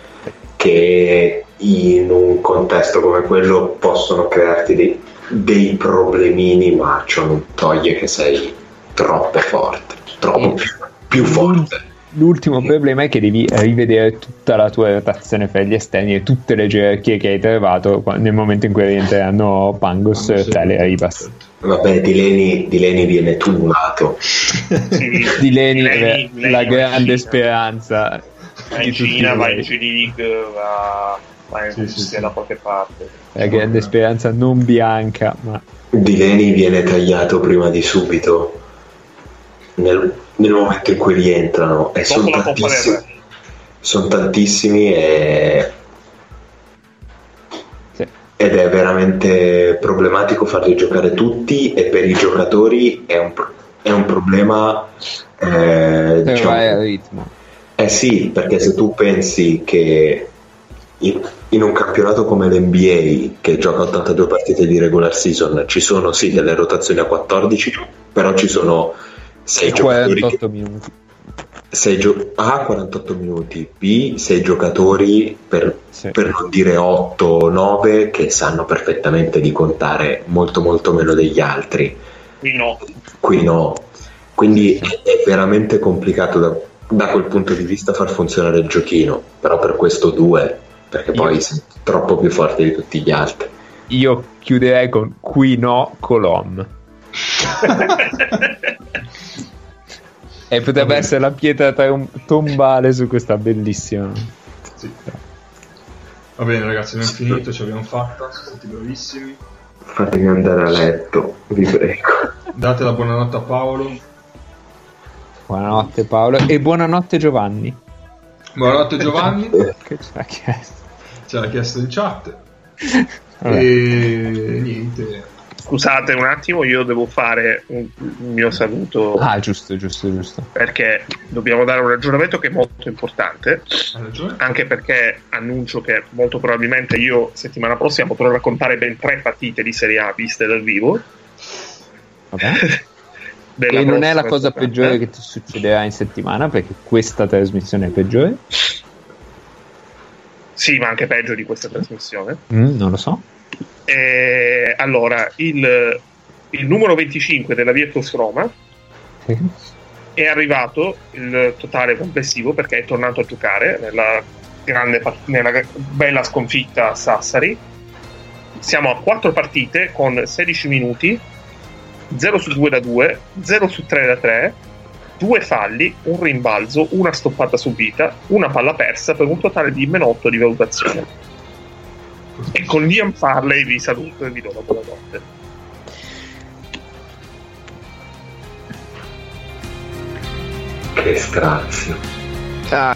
che in un contesto come quello possono crearti dei, dei problemini, ma ciò non toglie che sei troppo forte, troppo più, più forte. L'ultimo problema è che devi rivedere tutta la tua rotazione per gli esterni e tutte le gerarchie che hai trovato nel momento in cui rientreranno Pangos, Tale e Ribas. Vabbè, Dileni, Dileni viene tumato. Sì, Di Leni, Leni- Leni la grande Cina. speranza Va di in Cina, va in noi. G League, va, va in Sì, Russia sì. da qualche parte. La grande speranza non bianca, ma Dileni viene tagliato prima di subito. Nel, nel momento in cui rientrano e sono tantissimi, sono tantissimi e. ed è veramente problematico farli giocare tutti e per i giocatori è un, è un problema eh, diciamo, trovare il ritmo. eh sì perché se tu pensi che in, in un campionato come l'NBA che gioca 82 partite di regular season ci sono sì delle rotazioni a 14 però ci sono 6 giocatori che- 48 minuti. Sei gio- A 48 minuti, B 6 giocatori per, Sì. per non dire 8 o 9 che sanno perfettamente di contare molto molto meno degli altri. Qui no. Qui no. Quindi è, veramente complicato da, da quel punto di vista far funzionare il giochino, però per questo 2, perché poi Io- sei troppo più forte di tutti gli altri. Io chiuderei con qui no, colom. E potrebbe essere la pietra tom- tombale su questa bellissima. Sì. Va bene ragazzi, abbiamo finito, ce l'abbiamo fatta, siete stati bravissimi. Fatemi andare a letto, vi prego. Date la buonanotte a Paolo. Buonanotte Paolo e buonanotte Giovanni. Buonanotte Giovanni, Che ci ha chiesto. ce l'ha chiesto in chat. Vabbè. E niente. Scusate un attimo, io devo fare un, il mio saluto Ah, giusto, giusto, giusto. perché dobbiamo dare un ragionamento che è molto importante, anche perché annuncio che molto probabilmente io settimana prossima potrò raccontare ben tre partite di Serie A viste dal vivo. Vabbè. della E non è la cosa giornata. peggiore che ti succederà in settimana perché questa trasmissione è peggiore. Sì, ma anche peggio di questa trasmissione. Mm, non lo so. E, allora, il, il numero 25 della Virtus Roma è arrivato il totale complessivo perché è tornato a giocare nella, grande, nella bella sconfitta a Sassari. Siamo a 4 partite con 16 minuti, 0 su 2 da 2, 0 su 3 da 3, 2 falli, un rimbalzo, una stoppata subita, una palla persa per un totale di meno 8 di valutazione. E con Liam Farley vi saluto e vi do la buonanotte. Che strazio. Ah,